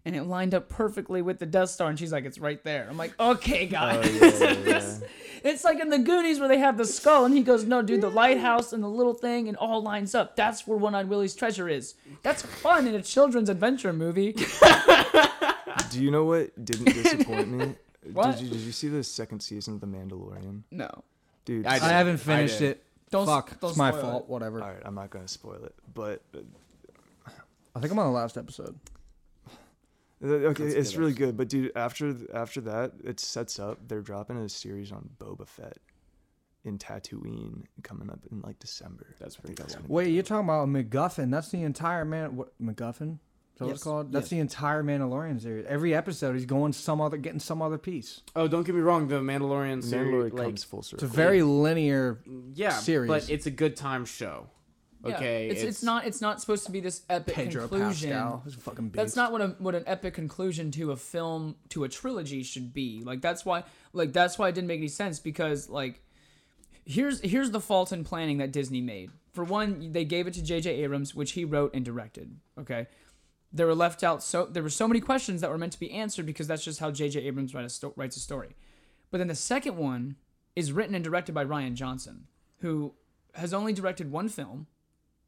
and it lined up perfectly with the Death Star, and she's like, it's right there. I'm like, okay, oh, guys. Oh, yeah, yeah, yeah. It's like in the Goonies where they have the skull, and he goes, "No, dude, the lighthouse and the little thing, and all lines up. That's where One Eyed Willie's treasure is. That's fun in a children's adventure movie." Do you know what didn't disappoint me What? Did you, did you see the second season of The Mandalorian? No. Dude, I I haven't finished did. it. Don't Fuck, Don't it's my fault. it. Whatever. all right, I'm not gonna spoil it, but I think I'm on the last episode. Okay, That's it's good really episode. good, but dude, after after that, it sets up. They're dropping a series on Boba Fett in Tatooine coming up in like December. That's pretty think cool. gonna Wait, you're talking about MacGuffin? That's the entire man. What MacGuffin? Is that what Yes. it's called? That's Yes. the entire Mandalorian series. Every episode, he's going some other, getting some other piece. Oh, don't get me wrong. The Mandalorian series, Mandalorian like, comes full circle. It's a very linear. yeah, series. but it's a good time show. Yeah, Okay, It's, it's not it's not supposed to be this epic Pedro conclusion. Pascal. He's a fucking beast. That's not what a what an epic conclusion to a film to a trilogy should be. Like that's why like that's why it didn't make any sense because like here's here's the fault in planning that Disney made. For one, they gave it to J.J. Abrams, which he wrote and directed. Okay, there were left out so there were so many questions that were meant to be answered because that's just how J.J. Abrams write a sto- writes a story. But then the second one is written and directed by Rian Johnson, who has only directed one film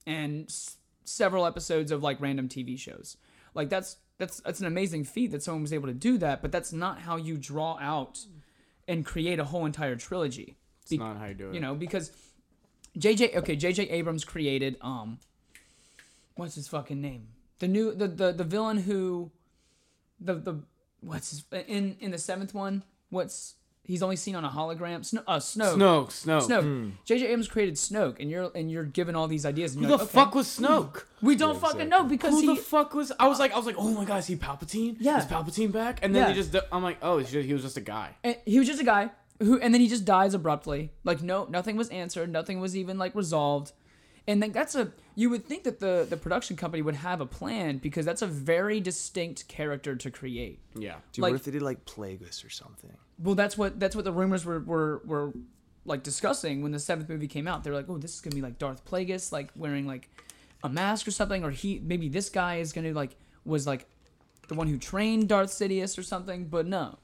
and s- several episodes of like random TV shows. Like that's that's that's an amazing feat that someone was able to do that, but that's not how you draw out and create a whole entire trilogy. It's not how you do it. You know, because JJ okay, JJ Abrams created um what's his fucking name? The new the the, the villain who the the what's his in in the seventh one? What's he's only seen on a hologram? Sno- uh Snoke. Snoke, Snoke. Snoke. JJ Abrams created Snoke and you're and you're given all these ideas and Who you're the like, okay. fuck was Snoke? We don't Yeah, fucking exactly. know because Who he. the fuck was? I was like, I was like, oh my god, is he Palpatine? Yeah. is Palpatine back? And then Yeah. they just, I'm like, oh, just, he was just a guy. and he was just a guy who, and then he just dies abruptly. Like no, nothing was answered. Nothing was even like resolved. And then that's a. You would think that the the production company would have a plan because that's a very distinct character to create. Yeah, Dude, like- what if they did like Plagueis or something? Well, that's what that's what the rumors were were were like discussing when the seventh movie came out. They were like, oh, this is gonna be like Darth Plagueis, like wearing like a mask or something, or he maybe this guy is gonna like was like the one who trained Darth Sidious or something, but no.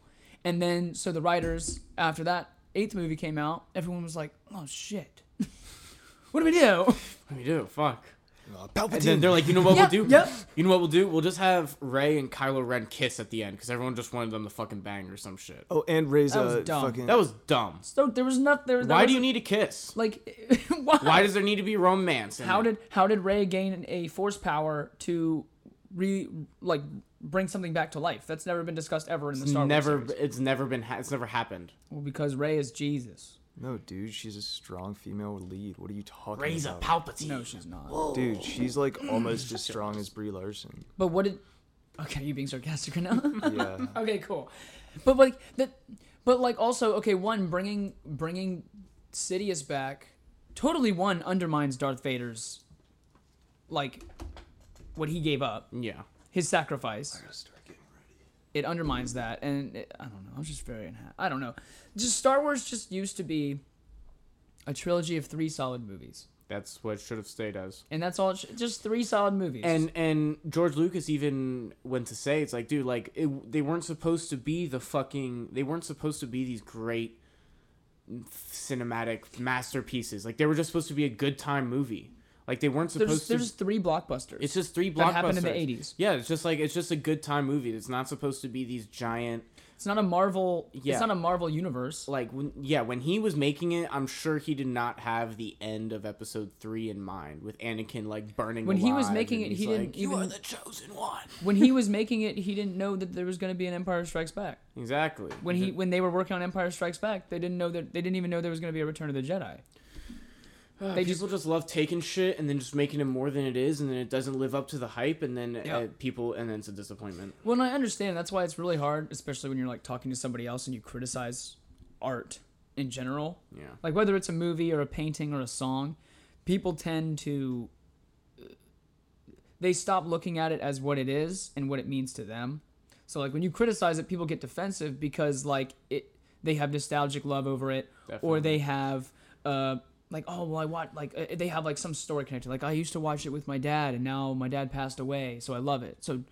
And then so the writers after that eighth movie came out, everyone was like, oh shit, what do we do? what do we do? Fuck. Uh, And then they're like, you know what Yep, we'll do? yep. You know what we'll do? We'll just have Rey and Kylo Ren kiss at the end because everyone just wanted them to fucking bang or some shit. oh, and Rey's That was uh, dumb. fucking. That was dumb. So there was nothing. There, there Why do you wasn't- need a kiss? like why? Why does there need to be romance? in how it? did how did Rey gain a force power to re like bring something back to life? That's never been discussed ever in the Star Wars never? series. It's never been. Ha- it's never happened. Well, because Rey is Jesus. No, dude, she's a strong female lead. What are you talking Rey's a about? Palpatine. No, she's not. Dude, she's like almost as strong as Brie Larson. But what did? Okay, you being sarcastic right now? Yeah. okay, cool. But like that. But like also okay, one bringing bringing Sidious back, totally one undermines Darth Vader's like what he gave up, Yeah. his sacrifice. gotta start getting ready. It undermines that and it, i don't know i'm just very unhappy i don't know just star wars just used to be a trilogy of three solid movies That's what it should have stayed as. and that's all sh- just three solid movies And and George Lucas even went to say it's like, dude, like it, they weren't supposed to be the fucking. They weren't supposed to be these great cinematic masterpieces. Like they were just supposed to be a good time movie. Like they weren't supposed there's to. there's three blockbusters it's just three blockbusters. that happened in the 80s Yeah, it's just like it's just a good time movie. It's not supposed to be these giant it's not a marvel Yeah. it's not a marvel universe like when yeah when he was making it. I'm sure he did not have the end of episode three in mind with Anakin like burning. When he was making it, he didn't like, You even- are the chosen one. when he was making it he didn't know that there was going to be an empire strikes back Exactly. when he when they were working on empire strikes back they didn't know that they didn't even know there was going to be a return of the jedi they They people just, love taking shit and then just making it more than it is, and then it doesn't live up to the hype, and then Yeah. uh, people, and then it's a disappointment. Well, and I understand. That's why it's really hard, especially when you're like talking to somebody else and you criticize art in general. Yeah. Like whether it's a movie or a painting or a song, people tend to they stop looking at it as what it is and what it means to them. So like when you criticize it, people get defensive because like it they have nostalgic love over it or they have uh like oh well I watch like uh, they have like some story connected like I used to watch it with my dad and now my dad passed away so I love it. So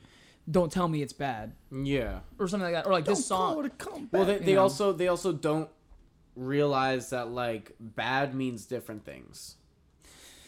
don't tell me it's bad Yeah. or something like that or like this song Well, they, they also they also don't realize that like bad means different things.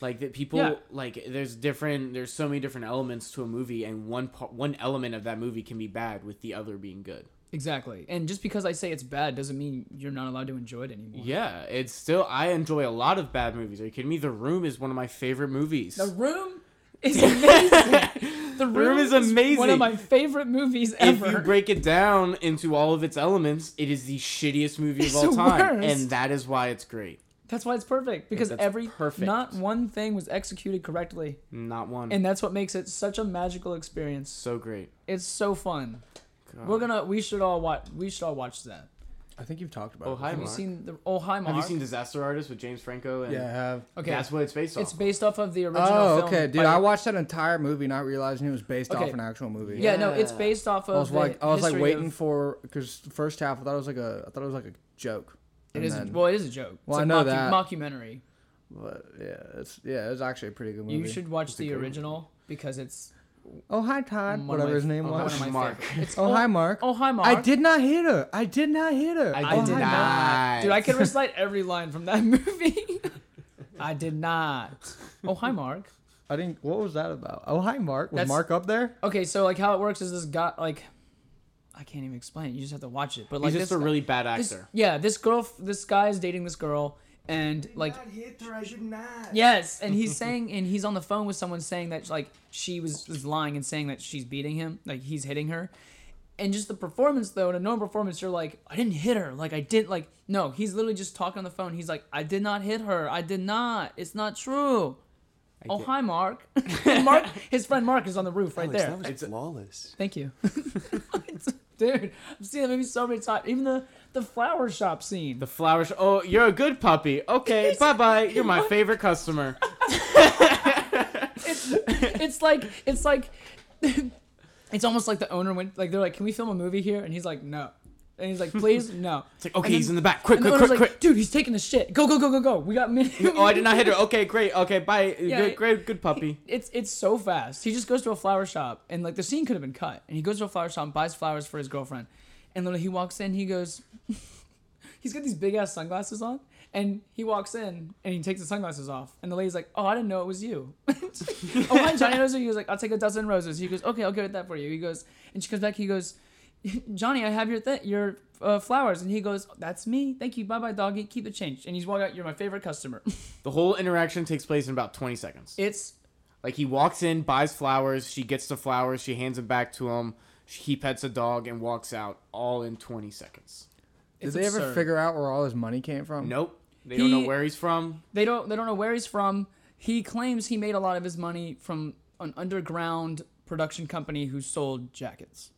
Like that people Yeah. like there's different there's so many different elements to a movie, and one part one element of that movie can be bad with the other being good. Exactly. And just because I say it's bad doesn't mean you're not allowed to enjoy it anymore. Yeah, it's still. I enjoy a lot of bad movies. Are you kidding me? The Room is one of my favorite movies. The Room is amazing. the Room, is amazing. One of my favorite movies ever. if you break it down into all of its elements, it is the shittiest movie It's of all time, worst. and that is why it's great. that's why it's perfect because every perfect. not one thing was executed correctly, Not one. and that's what makes it such a magical experience. so great. It's so fun. God. We're gonna. We should all watch. We should all watch that. I think you've talked about Oh, it. hi, Have you Mark. seen the? Oh, hi, Mark. Have you seen Disaster Artist with James Franco? And Yeah, I have. Okay, That's what it's based off? it's based off of the original. Oh, film okay, dude. by- I watched that entire movie not realizing it was based Okay. off an actual movie. Yeah, no, it's Yeah. based off of. I was the like, I was like history waiting of- for because the first half I thought it was like a, I thought it was like a joke. It And is then- well, it is a joke. Well, it's I a know that. mockumentary. but yeah, it's yeah, it's actually a pretty good movie. You should watch It's the good movie. original because it's Oh hi Todd, one whatever my- his name oh, one was. of my Mark. It's oh, oh hi Mark. Oh hi Mark. I did not hit her. I did not hit her. I I did did hi, not. Dude, I can recite every line from that movie. I did not. Oh hi Mark. I didn't. What was that about? Oh hi Mark. Was That's- Mark up there? Okay, so like how it works is this guy like I can't even explain it. You just have to watch it. But like He's just this a really bad this- actor. yeah, this girl, this guy is dating this girl, and like hit her. I should not. Yes, and he's saying, and he's on the phone with someone saying that like she was, was lying and saying that she's beating him, like he's hitting her, and just the performance though, in a normal performance, you're like, I didn't hit her, like I didn't, like no, he's literally just talking on the phone. He's like, I did not hit her, I did not, it's not true. oh get- hi Mark, Mark, his friend Mark is on the roof right there. that was It's- flawless. Thank you, dude. I've seen that movie so many times. Even the the flower shop scene. The flower. Sh- oh, you're a good puppy. Okay, bye bye. You're my favorite customer. it's it's like it's like it's almost like the owner went like they're like, "Can we film a movie here?" And he's like, "No." And he's like, "Please, no." It's like, okay, And he's in the back. Quick, quick, quick, like, quick. "Dude, he's taking the shit. Go, go, go, go, go. We got minutes." Oh, I did not hit her. Okay, great. Okay, bye. Yeah, good, great, good puppy. It's it's so fast. He just goes to a flower shop and like the scene could have been cut. And he goes to a flower shop and buys flowers for his girlfriend. And literally he walks in, he goes He's got these big ass sunglasses on. And he walks in and he takes the sunglasses off. And the lady's like, Oh, I didn't know it was you. oh, hi, Johnny Roses. He goes like, I'll take a dozen roses. He goes, Okay, I'll get that for you. He goes, and she comes back. He goes, Johnny, I have your th- your uh, flowers. And he goes, That's me. Thank you. Bye bye, doggy. Keep the change. And he's walking out. You're my favorite customer. The whole interaction takes place in about 20 seconds. it's Like he walks in, buys flowers, she gets the flowers, she hands them back to him. He pets a dog and walks out all in 20 seconds. Did it's they ever absurd. figure out where all his money came from? Nope. They don't know He- where he's from. they don't they don't know where he's from. He claims he made a lot of his money from an underground production company who sold jackets.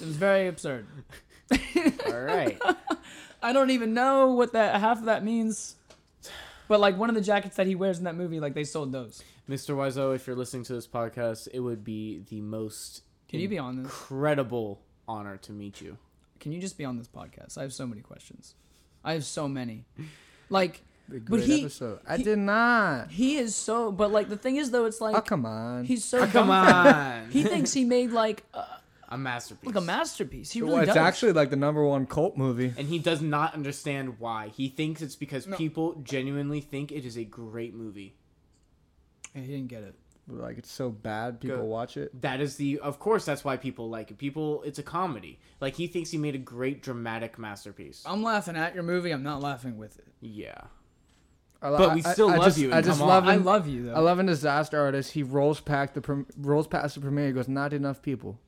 It was very absurd. All right. I don't even know what that half of that means. But like one of the jackets that he wears in that movie, like they sold those. Mr. Wiseau, if you're listening to this podcast, it would be the most Can you be on this? incredible honor to meet you. Can you just be on this podcast? I have so many questions. I have so many. Like A But great he- episode. I he- did not. he is so but like the thing is though it's like oh come on. he's so Ah, come on. He thinks he made like a, a masterpiece. like a masterpiece. He Well, really it's does. actually like the number one cult movie. and he does not understand why. He thinks it's because No. people genuinely think it is a great movie. Yeah, he didn't get it. Like it's so bad, people Go. watch it. That is the of course that's why people like it. People it's a comedy. Like he thinks he made a great dramatic masterpiece. I'm laughing at your movie. I'm not laughing with it. Yeah. I, lo- But we still I love just, you, I just come love on. I love you though. I love in Disaster Artist. He rolls past the prom- rolls past the premiere. He goes, "Not enough people."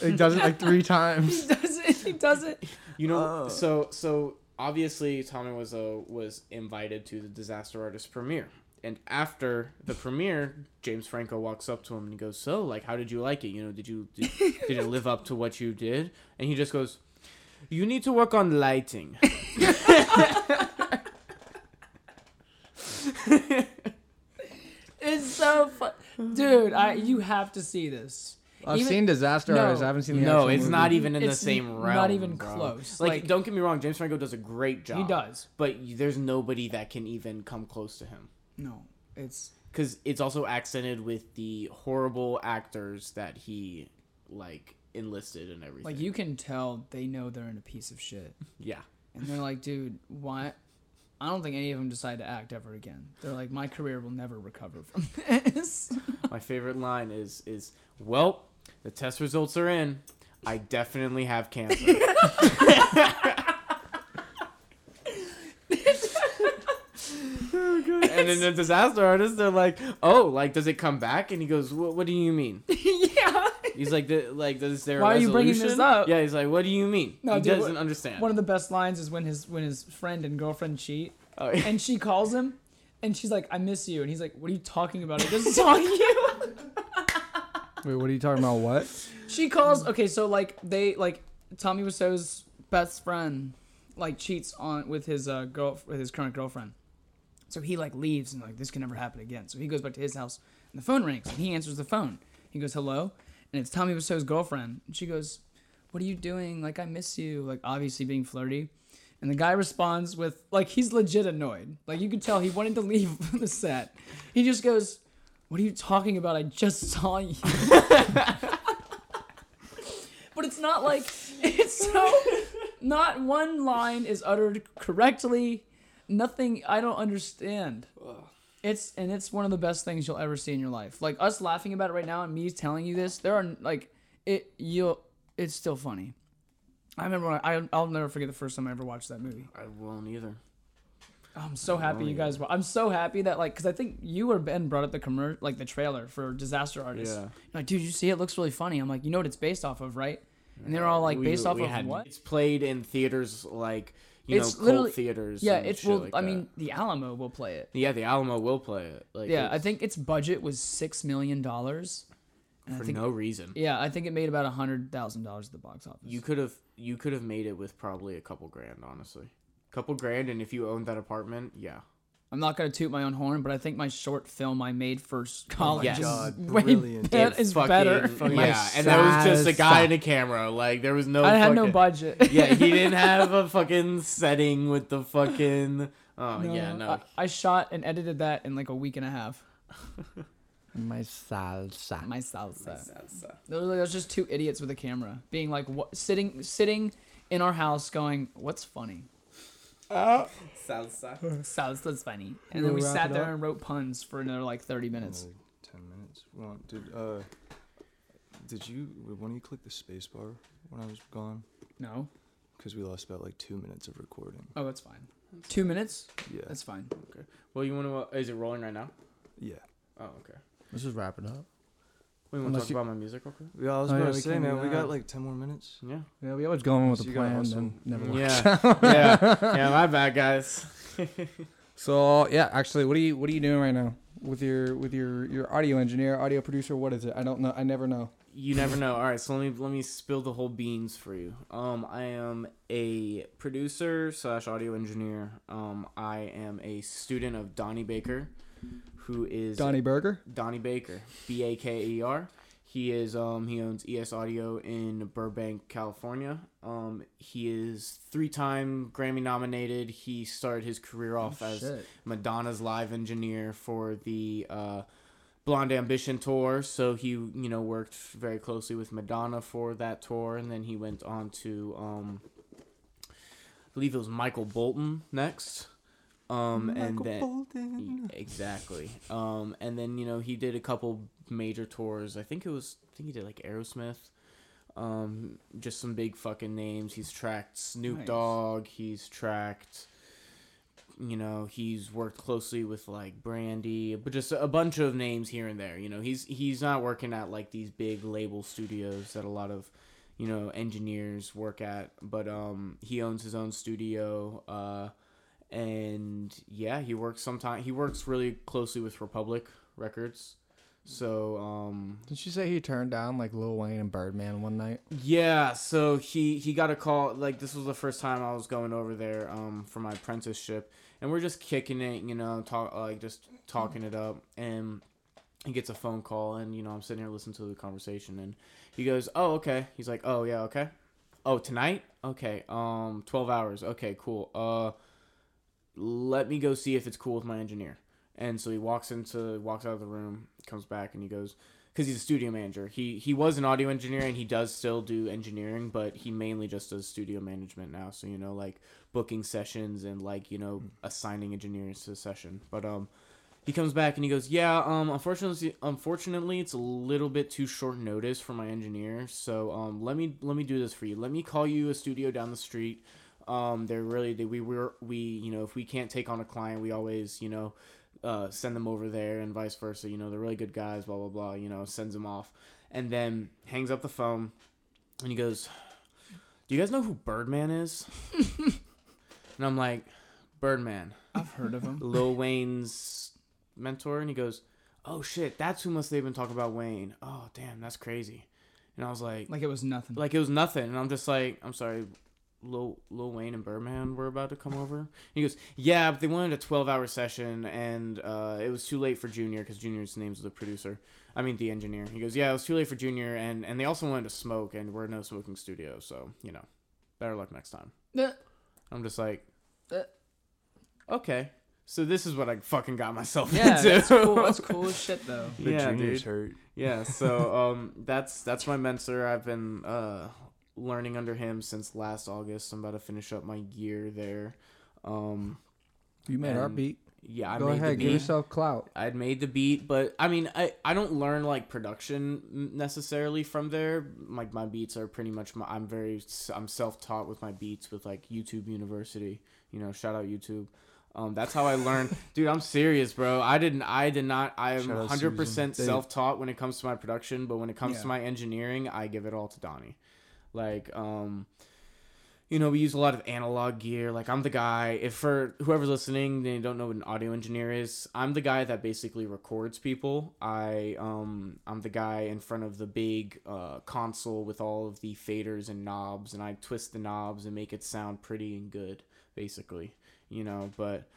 He does it like three times. he does it. He does it. You know, so so obviously Tommy was uh, was invited to the Disaster Artist premiere, and after the premiere, James Franco walks up to him and he goes, "So, like, how did you like it? You know, did you did, did it live up to what you did?" And he just goes, "You need to work on lighting." It's so fun, dude. I you have to see this. I've Even- seen Disaster no. Artist. I haven't seen the no, actual it's movie. not even in the same n- realm. not even bro. close. Like, Like- don't get me wrong, James Franco does a great job. He does. but there's nobody that can even come close to him. No, it's because it's also accented with the horrible actors that he like enlisted and everything. like you can tell they know they're in a piece of shit, yeah. and they're like, dude, why? I don't think any of them decide to act ever again. They're like, my career will never recover from this. My favorite line is is well, The test results are in. I definitely have cancer. Oh, and then the disaster artist, they're like, "Oh, like, does it come back?" And he goes, "What, what do you mean?" yeah. He's like, the, "Like, is there?" a Why are you bringing this up? Yeah, he's like, "What do you mean?" No, he dude, doesn't what- understand. One of the best lines is when his when his friend and girlfriend cheat, Oh, yeah. and she calls him, and she's like, "I miss you," and he's like, "What are you talking about? He doesn't talk to you." Wait, what are you talking about? What? She calls. Okay, so like they like Tommy Wiseau's best friend like cheats on with his uh girl with his current girlfriend. So he like leaves and like this can never happen again. So he goes back to his house and the phone rings and he answers the phone. He goes hello, and it's Tommy Wiseau's girlfriend. And she goes, "What are you doing? Like I miss you." Like obviously being flirty. And the guy responds with like he's legit annoyed. Like you could tell he wanted to leave the set. He just goes, "What are you talking about? I just saw you." but it's not like it's so not one line is uttered correctly nothing i don't understand it's and it's one of the best things you'll ever see in your life like us laughing about it right now and me telling you this there are like it you'll it's still funny i remember when I, i'll never forget the first time i ever watched that movie I won't either. I'm so happy you guys wa- i'm so happy that like because i think you or ben brought up the commer like the trailer for disaster artist Yeah. You're like dude you see it looks really funny i'm like you know what it's based off of right and they're all like We- based off we of had- what It's played in theaters like you It's know literally- cult theaters. Yeah, it's well. like I that. mean, the Alamo will play it. yeah, the Alamo will play it. Like yeah, I think its budget was six million dollars. And for think, no reason. yeah, I think it made about a hundred thousand dollars at the box office. You could have you could have made it with probably a couple grand, honestly. Couple grand, and if you owned that apartment, yeah. I'm not gonna toot my own horn, but I think my short film I made for s- oh college Yes. is God, way brilliant. bet- It is fucking- better. Yeah, and that was just a guy and a camera. Like there was no. I had no fucking- budget. yeah, he didn't have a fucking setting with the fucking. Oh yeah, no. I, I shot and edited that in like a week and a half. My salsa. My salsa. Literally, there's just two idiots with a camera, being like, what, sitting, sitting in our house, going, "What's funny?" Salsa. Salsa's funny, and You then we sat there up? and wrote puns for another like 30 minutes. Another Ten minutes. Well, did uh, did you when you click the space bar when I was gone? No. Because we lost about like two minutes of recording. Oh, that's fine. Two minutes? Yeah. That's fine. Okay. Well, you want to? Uh, is it rolling right now? yeah. Oh, okay. Let's just wrap it up. We want to talk you- about my music real quick? Yeah, I was Oh, about yeah, to say, man, we got like ten more minutes. Yeah. Yeah, we always go going with So the plan, hustle. then never works. Yeah. yeah. Yeah. My bad, guys. So yeah, actually, what are you what are you doing right now with your with your your audio engineer, audio producer? What is it? I don't know. I never know. You never know. All right, so let me let me spill the whole beans for you. Um, I am a producer slash audio engineer. Um, I am a student of Donnie Baker, who is Donnie Burger. Donnie Baker, B A K E R. He is um he owns ES Audio in Burbank, California. Um, he is three time Grammy nominated. He started his career off as Shit. Madonna's live engineer for the uh, Blonde Ambition tour. So he, you know, worked very closely with Madonna for that tour, and then he went on to, um, I believe it was Michael Bolton next. Um, and then exactly. Um, and then you know he did a couple major tours. I think it was, I think he did like Aerosmith. Um, just some big fucking names. He's tracked Snoop Nice. Dogg. He's tracked you know he's worked closely with like brandy but just a bunch of names here and there you know he's he's not working at like these big label studios that a lot of you know engineers work at but um he owns his own studio uh and yeah he works sometimes he works really closely with republic records so um Did you say he turned down like Lil Wayne and Birdman one night? yeah, so he he got a call like this was the first time I was going over there um for my apprenticeship and we're just kicking it, you know, talk like just talking it up and he gets a phone call and you know I'm sitting here listening to the conversation and he goes, "Oh, okay." He's like, "Oh, yeah, okay." "Oh, tonight?" "Okay. Um 12 hours. Okay, cool. Uh let me go see if it's cool with my engineer." And so he walks into walks out of the room, comes back and he goes because he's a studio manager. He he was an audio engineer and he does still do engineering, but he mainly just does studio management now. So you know, like booking sessions and like you know assigning engineers to the session. But um, he comes back and he goes, "Yeah, um, unfortunately, unfortunately, it's a little bit too short notice for my engineer. So, um, let me let me do this for you. Let me call you a studio down the street. Um, they're really they, we were we you know if we can't take on a client, we always you know." Uh, send them over there and vice versa. You know, they're really good guys, blah, blah, blah. You know, sends them off. And then hangs up the phone and he goes, Do you guys know who Birdman is? and I'm like, Birdman. I've heard of him. Lil Wayne's mentor, and he goes, "Oh shit, that's who must they've been talking about Wayne. Oh damn, that's crazy." And I was like, Like it was nothing. like it was nothing, and I'm just like, I'm sorry, Lil Lil Wayne and Birdman were about to come over. And he goes, "Yeah, but they wanted a 12 hour session, and uh, it was too late for Junior because Junior's name's the producer. I mean the engineer." He goes, "Yeah, it was too late for Junior, and and they also wanted to smoke, and we're no smoking studio, so you know, better luck next time." I'm just like, Uh. okay. So this is what I fucking got myself yeah, into. that's cool. That's cool as shit though. The yeah, juniors dude. hurt. Yeah, so um, that's that's my mentor. I've been uh, learning under him since last August. I'm about to finish up my year there. Um, You made our beat. yeah, I Go made ahead, the give yourself clout. I'd made the beat, but I mean, I, I don't learn like production necessarily from there. Like my beats are pretty much my, I'm very I'm self taught with my beats with like YouTube University. You know, shout out YouTube. Um, that's how I learned, dude. I'm serious, bro. I didn't. I did not. I am 100 percent self taught when it comes to my production, but when it comes Yeah. to my engineering, I give it all to Donnie. Like, um, you know, we use a lot of analog gear. Like I'm the guy. If for whoever's listening, they don't know what an audio engineer is. I'm the guy that basically records people. I um I'm the guy in front of the big uh, console with all of the faders and knobs, and I twist the knobs and make it sound pretty and good, basically. You know, but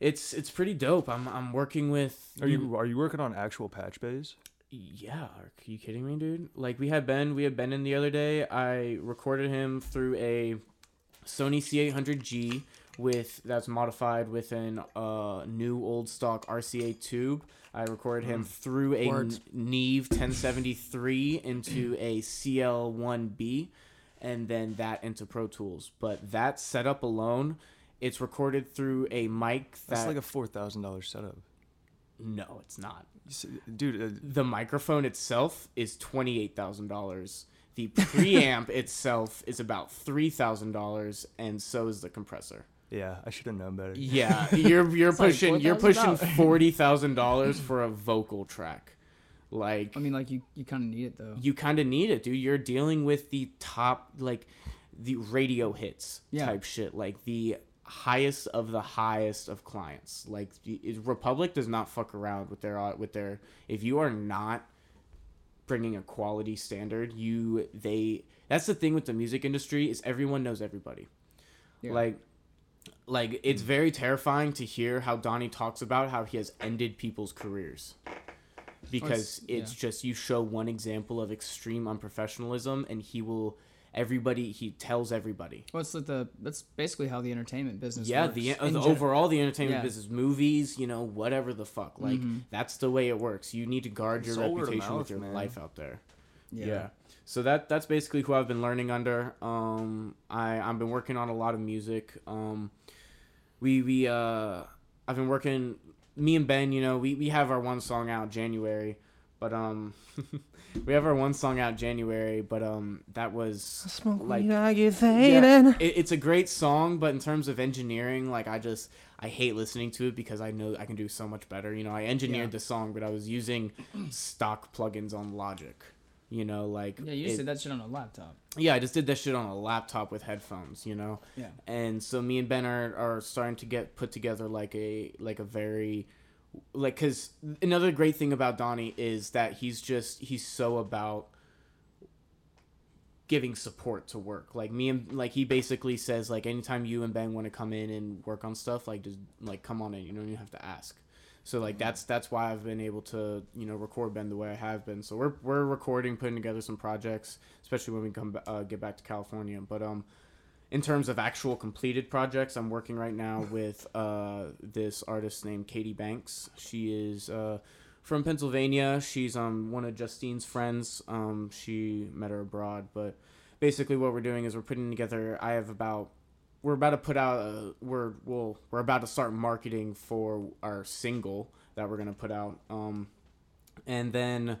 it's it's pretty dope. I'm I'm working with. Are you are you working on actual patch bays? Yeah, are you kidding me, dude? Like we had Ben, we had Ben in the other day. I recorded him through a Sony C800G with that's modified with an uh, new old stock RCA tube. I recorded him through a Words. Neve 1073 into a CL1B, and then that into Pro Tools. But that setup alone, it's recorded through a mic that That's like a four thousand dollars setup. no, it's not Dude, uh, the microphone itself is twenty eight thousand dollars. The preamp itself is about three thousand dollars, and so is the compressor. yeah, I should have known better. Yeah, you're you're It's like pushing you're pushing forty thousand dollars for a vocal track. Like I mean, like you, you kind of need it though. you kind of need it, dude. You're dealing with the top like the radio hits Yeah. type shit, like the highest of the highest of clients. Like Republic does not fuck around with their with their. If you are not bringing a quality standard, you they. That's the thing with the music industry is everyone knows everybody. Yeah. Like. Like it's very terrifying to hear how Donnie talks about how he has ended people's careers oh, because yeah. it's just you show one example of extreme unprofessionalism and he will everybody he tells everybody What's like the? That's basically how the entertainment business. yeah works. the, uh, the gen- overall the entertainment Yeah. business movies you know whatever the fuck like Mhm. that's the way it works you need to guard It's your all word of reputation with your man. life out there Yeah. yeah. So that that's basically who I've been learning under. Um, I I've been working on a lot of music. Um, we we uh, I've been working. Me and Ben, you know, we we have our one song out January, but um, we have our one song out January, but um, that was Smoke like weed, I get yeah, it, it's a great song, but in terms of engineering, like I just I hate listening to it because I know I can do so much better. You know, I engineered Yeah. the song, but I was using stock plugins on Logic. You know, like Yeah, you just it- did that shit on a laptop. yeah, I just did that shit on a laptop with headphones, you know. Yeah. And so me and Ben are, are starting to get put together like a like a very like cuz another great thing about Donnie is that he's just he's so about giving support to work. Like me and like he basically says like anytime you and Ben want to come in and work on stuff like just like come on in, you don't even have to ask. So like that's that's why I've been able to you know record Ben the way I have been. So we're we're recording, putting together some projects, especially when we come uh, get back to California. But um, in terms of actual completed projects, I'm working right now with uh this artist named Katie Banks. She is uh from Pennsylvania. She's um one of Justine's friends. Um, she met her abroad, but basically what we're doing is we're putting together. I have about we're about to put out a we're well we're about to start marketing for our single that we're gonna put out. Um, and then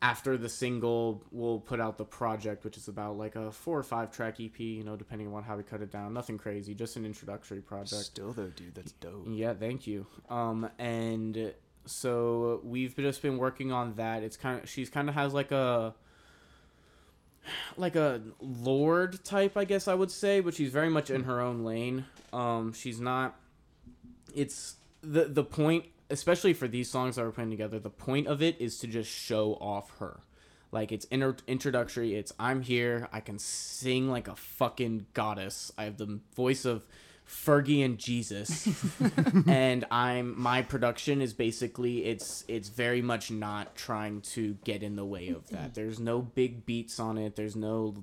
after the single, we'll put out the project, which is about like a four or five track EP. You know, depending on how we cut it down. Nothing crazy, just an introductory project. Still though, dude, that's dope. Yeah, thank you. Um, and so we've just been working on that. It's kind of she's kind of has like a like a Lorde type, I guess I would say, but she's very much in her own lane. Um, she's not. It's the the point, especially for these songs that we're putting together. The point of it is to just show off her. Like it's inter- introductory. It's I'm here. I can sing like a fucking goddess. I have the voice of Fergie and Jesus, and I'm my production is basically it's it's very much not trying to get in the way of that. There's no big beats on it. There's no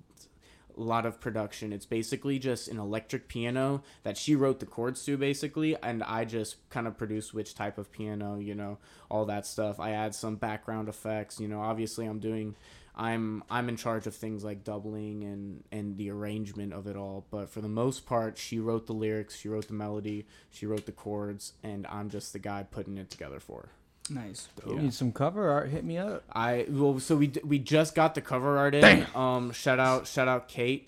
lot of production. It's basically just an electric piano that she wrote the chords to basically and I just kind of produce which type of piano, you know, all that stuff. I add some background effects, you know, obviously I'm doing I'm I'm in charge of things like doubling and and the arrangement of it all, but for the most part she wrote the lyrics, she wrote the melody, she wrote the chords and I'm just the guy putting it together for her. Nice. You need some cover art? Hit me up. I well, so we we just got the cover art in. Um, shout out, shout out, Kate.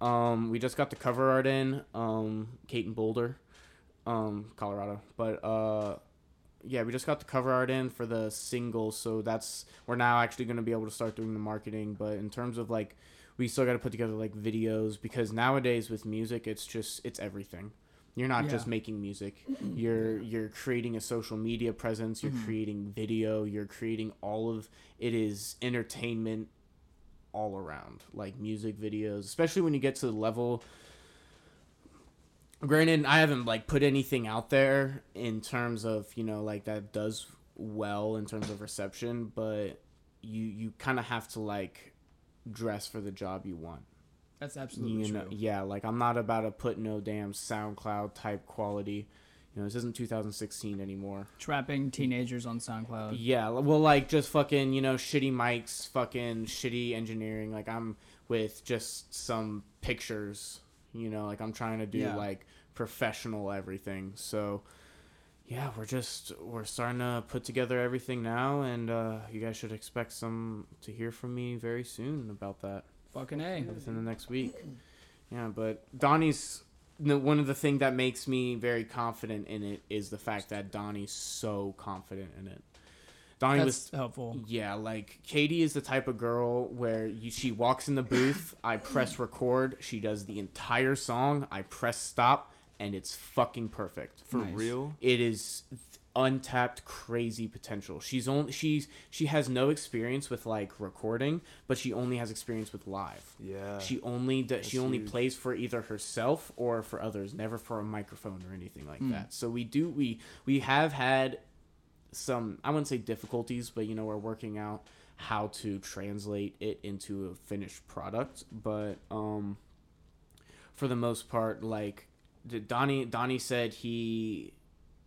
Um, we just got the cover art in. Um, Kate in Boulder, um, Colorado. But uh, yeah, we just got the cover art in for the single. So that's we're now actually gonna be able to start doing the marketing. But in terms of like, we still got to put together like videos because nowadays with music, it's just it's everything. You're not just making music. Mm-hmm. You're you're creating a social media presence. You're mm-hmm. creating video. You're creating all of it is entertainment all around, like music videos, especially when you get to the level. Granted, I haven't like put anything out there in terms of you know like that does well in terms of reception, but you you kind of have to like dress for the job you want That's absolutely you know, true. yeah, like I'm not about to put no damn SoundCloud type quality. You know, this isn't 2016 anymore. Trapping teenagers on SoundCloud. Yeah, well, like just fucking, you know, shitty mics, fucking shitty engineering. Like I'm with just some pictures. You know, like I'm trying to do Yeah. like professional everything. So, yeah, we're just we're starting to put together everything now, and uh, you guys should expect some to hear from me very soon about that Fucking A. within the next week. Yeah, but Donnie's one of the thing that makes me very confident in it is the fact that Donnie's so confident in it. Donnie That's was helpful. yeah, like Katie is the type of girl where you, she walks in the booth, I press record, she does the entire song, I press stop, and it's fucking perfect. For Nice. real? It is untapped crazy potential. She's only she's she has no experience with like recording, but she only has experience with live. Yeah. She only does, she only huge. plays for either herself or for others, never for a microphone or anything like Mm. that. So we do we we have had some I wouldn't say difficulties, but you know we're working out how to translate it into a finished product. But um, for the most part, like D- Donnie Donnie said, he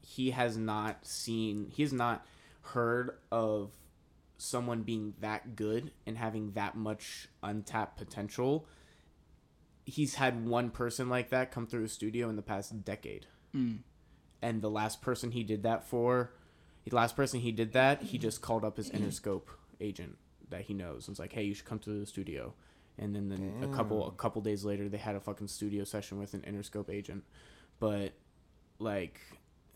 he has not seen he has not heard of someone being that good and having that much untapped potential. He's had one person like that come through his studio in the past decade. Mm. And the last person he did that for, the last person he did that, he just called up his Interscope agent that he knows and was like, "Hey, you should come to the studio." And then, then a couple a couple days later, they had a fucking studio session with an Interscope agent. But like,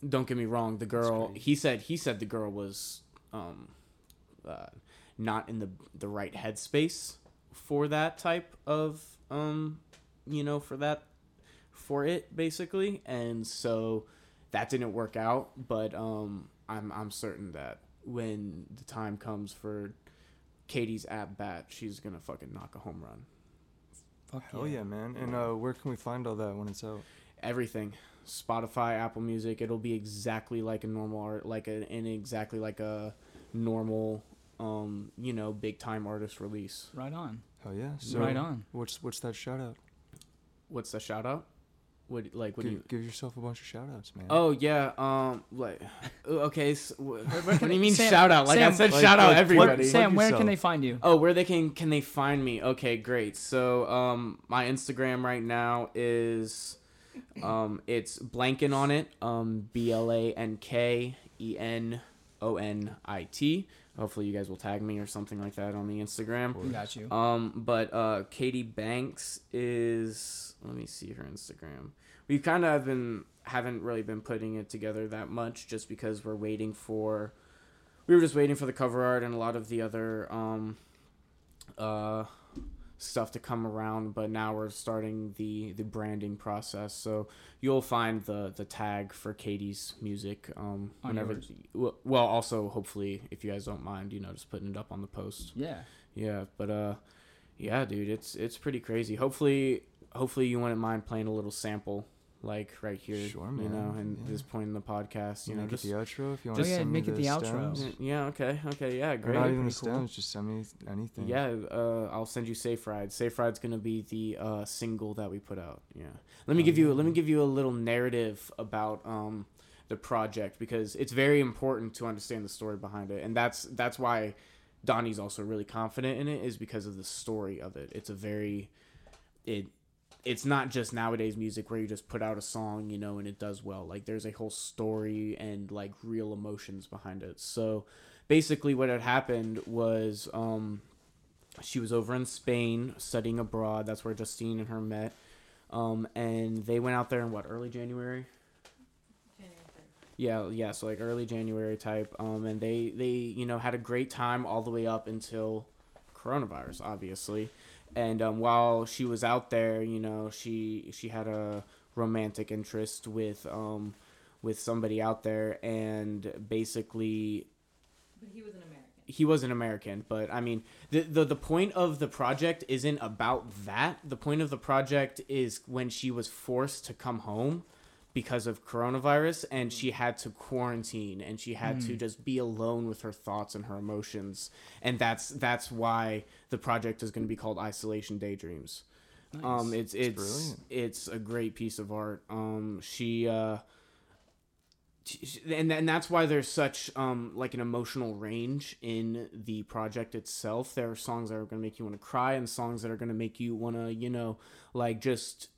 don't get me wrong, the girl he said he said the girl was um, uh, not in the the right headspace for that type of um, you know, for that for it basically, and so that didn't work out. But um, I'm I'm certain that when the time comes for Katie's at bat, she's gonna fucking knock a home run. Fuck Hell yeah, man. And uh, where can we find all that when it's out? Everything, Spotify, Apple Music, it'll be exactly like a normal art, like a and exactly like a normal, um, you know, big time artist release. Right on. Hell yeah. So right on. What's what's that shout out? What's the shout out? What like what do you? give yourself a bunch of shout outs, man. Oh yeah, um, like, okay. So, wh- what do you mean Sam- shout out? Like I Sam- said, Like- shout out like, everybody. plug- Sam, where can they find you? Oh, where they can can they find me? Okay, great. So um my Instagram right now is um it's blanking on it. Um B L A N K E N O N I T. Hopefully, you guys will tag me or something like that on the Instagram. We got you. Um, but uh, Katie Banks is. Let me see her Instagram. We kind of have been haven't really been putting it together that much, just because we're waiting for. We were just waiting for the cover art and a lot of the other um, uh, stuff to come around. But now we're starting the the branding process. So you'll find the the tag for Katie's music um, On whenever. yours. Well, well, also hopefully, if you guys don't mind, you know, just putting it up on the post. Yeah. Yeah, but uh, yeah, dude, it's it's pretty crazy. Hopefully, hopefully you wouldn't mind playing a little sample, like right here, Sure, you know, and Yeah. this point in the podcast, you You know, make just it the outro if you want Oh, to yeah, send make me it the outro. stems. yeah, okay, okay, yeah, Or great. not even the cool. stems, just send me anything. Yeah, uh, I'll send you Safe Ride. Safe Ride's gonna be the uh, single that we put out. Yeah. Let me Oh, give you let me give you a little narrative about um, the project because it's very important to understand the story behind it, and that's that's why Donnie's also really confident in it is because of the story of it. It's a very it it's not just nowadays music where you just put out a song, you know, and it does well. Like there's a whole story and like real emotions behind it. So basically what had happened was um she was over in Spain studying abroad. That's where Justine and her met. Um and they went out there in what, early January? Yeah, yeah, so like early January type. Um, and they they you know had a great time all the way up until coronavirus, obviously. And um, while she was out there, you know, she she had a romantic interest with um with somebody out there, and basically But he was an American. he was an American, but I mean, the, the the point of the project isn't about that. The point of the project is when she was forced to come home because of coronavirus and she had to quarantine and she had to just be alone with her thoughts and her emotions. And that's that's why the project is going to be called Isolation Daydreams. Um it's it's brilliant. it's a great piece of art. Um she uh and and that's why there's such um like an emotional range in the project itself. There are songs that are gonna make you want to cry, and songs that are gonna make you want to you know like just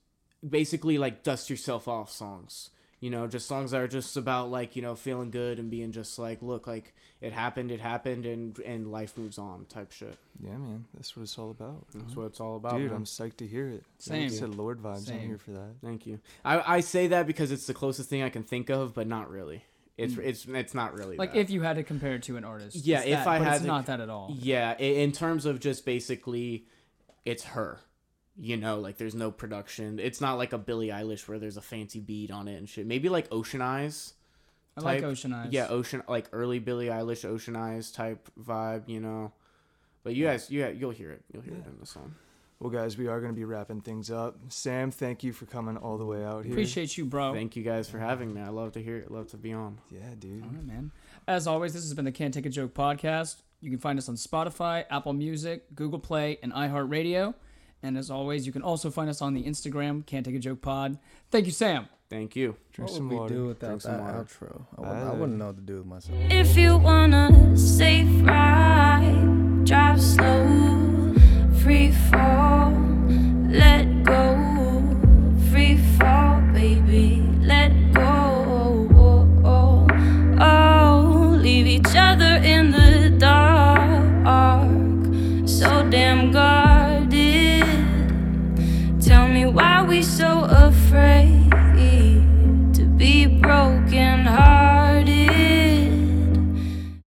basically like dust yourself off songs. You know, just songs that are just about like you know feeling good and being just like look like it happened, it happened, and and life moves on type shit. Yeah, man. That's what it's all about. That's what it's all about. Dude, man. I'm psyched to hear it. Same. Like I said Lorde vibes. I'm Same. here for that. Thank you. I, I say that because it's the closest thing I can think of, but not really. It's mm. it's it's not really Like that. if you had to compare it to an artist. Yeah, if that, I but had it's to- not that at all. Yeah, in terms of just basically, it's her. You know, like there's no production. It's not like a Billie Eilish where there's a fancy beat on it and shit. Maybe like Ocean Eyes. I like Ocean Eyes. Yeah, Ocean like early Billie Eilish Ocean Eyes type vibe. You know, but you guys, you you'll hear it. You'll hear it in the song. Well, guys, we are going to be wrapping things up. Sam, thank you for coming all the way out here. Appreciate you, bro. Thank you guys for having me. I love to hear it. Love to be on. Yeah, dude. All right, man. As always, this has been the Can't Take a Joke podcast. You can find us on Spotify, Apple Music, Google Play, and iHeartRadio. And as always, you can also find us on the Instagram, Can't Take a Joke Pod. Thank you, Sam. Thank you. Drink what some would we water. do without Drink some that water. outro? I, wouldn't, I wouldn't know what to do with myself. If you wanna safe ride, drive slow, free fall, let go,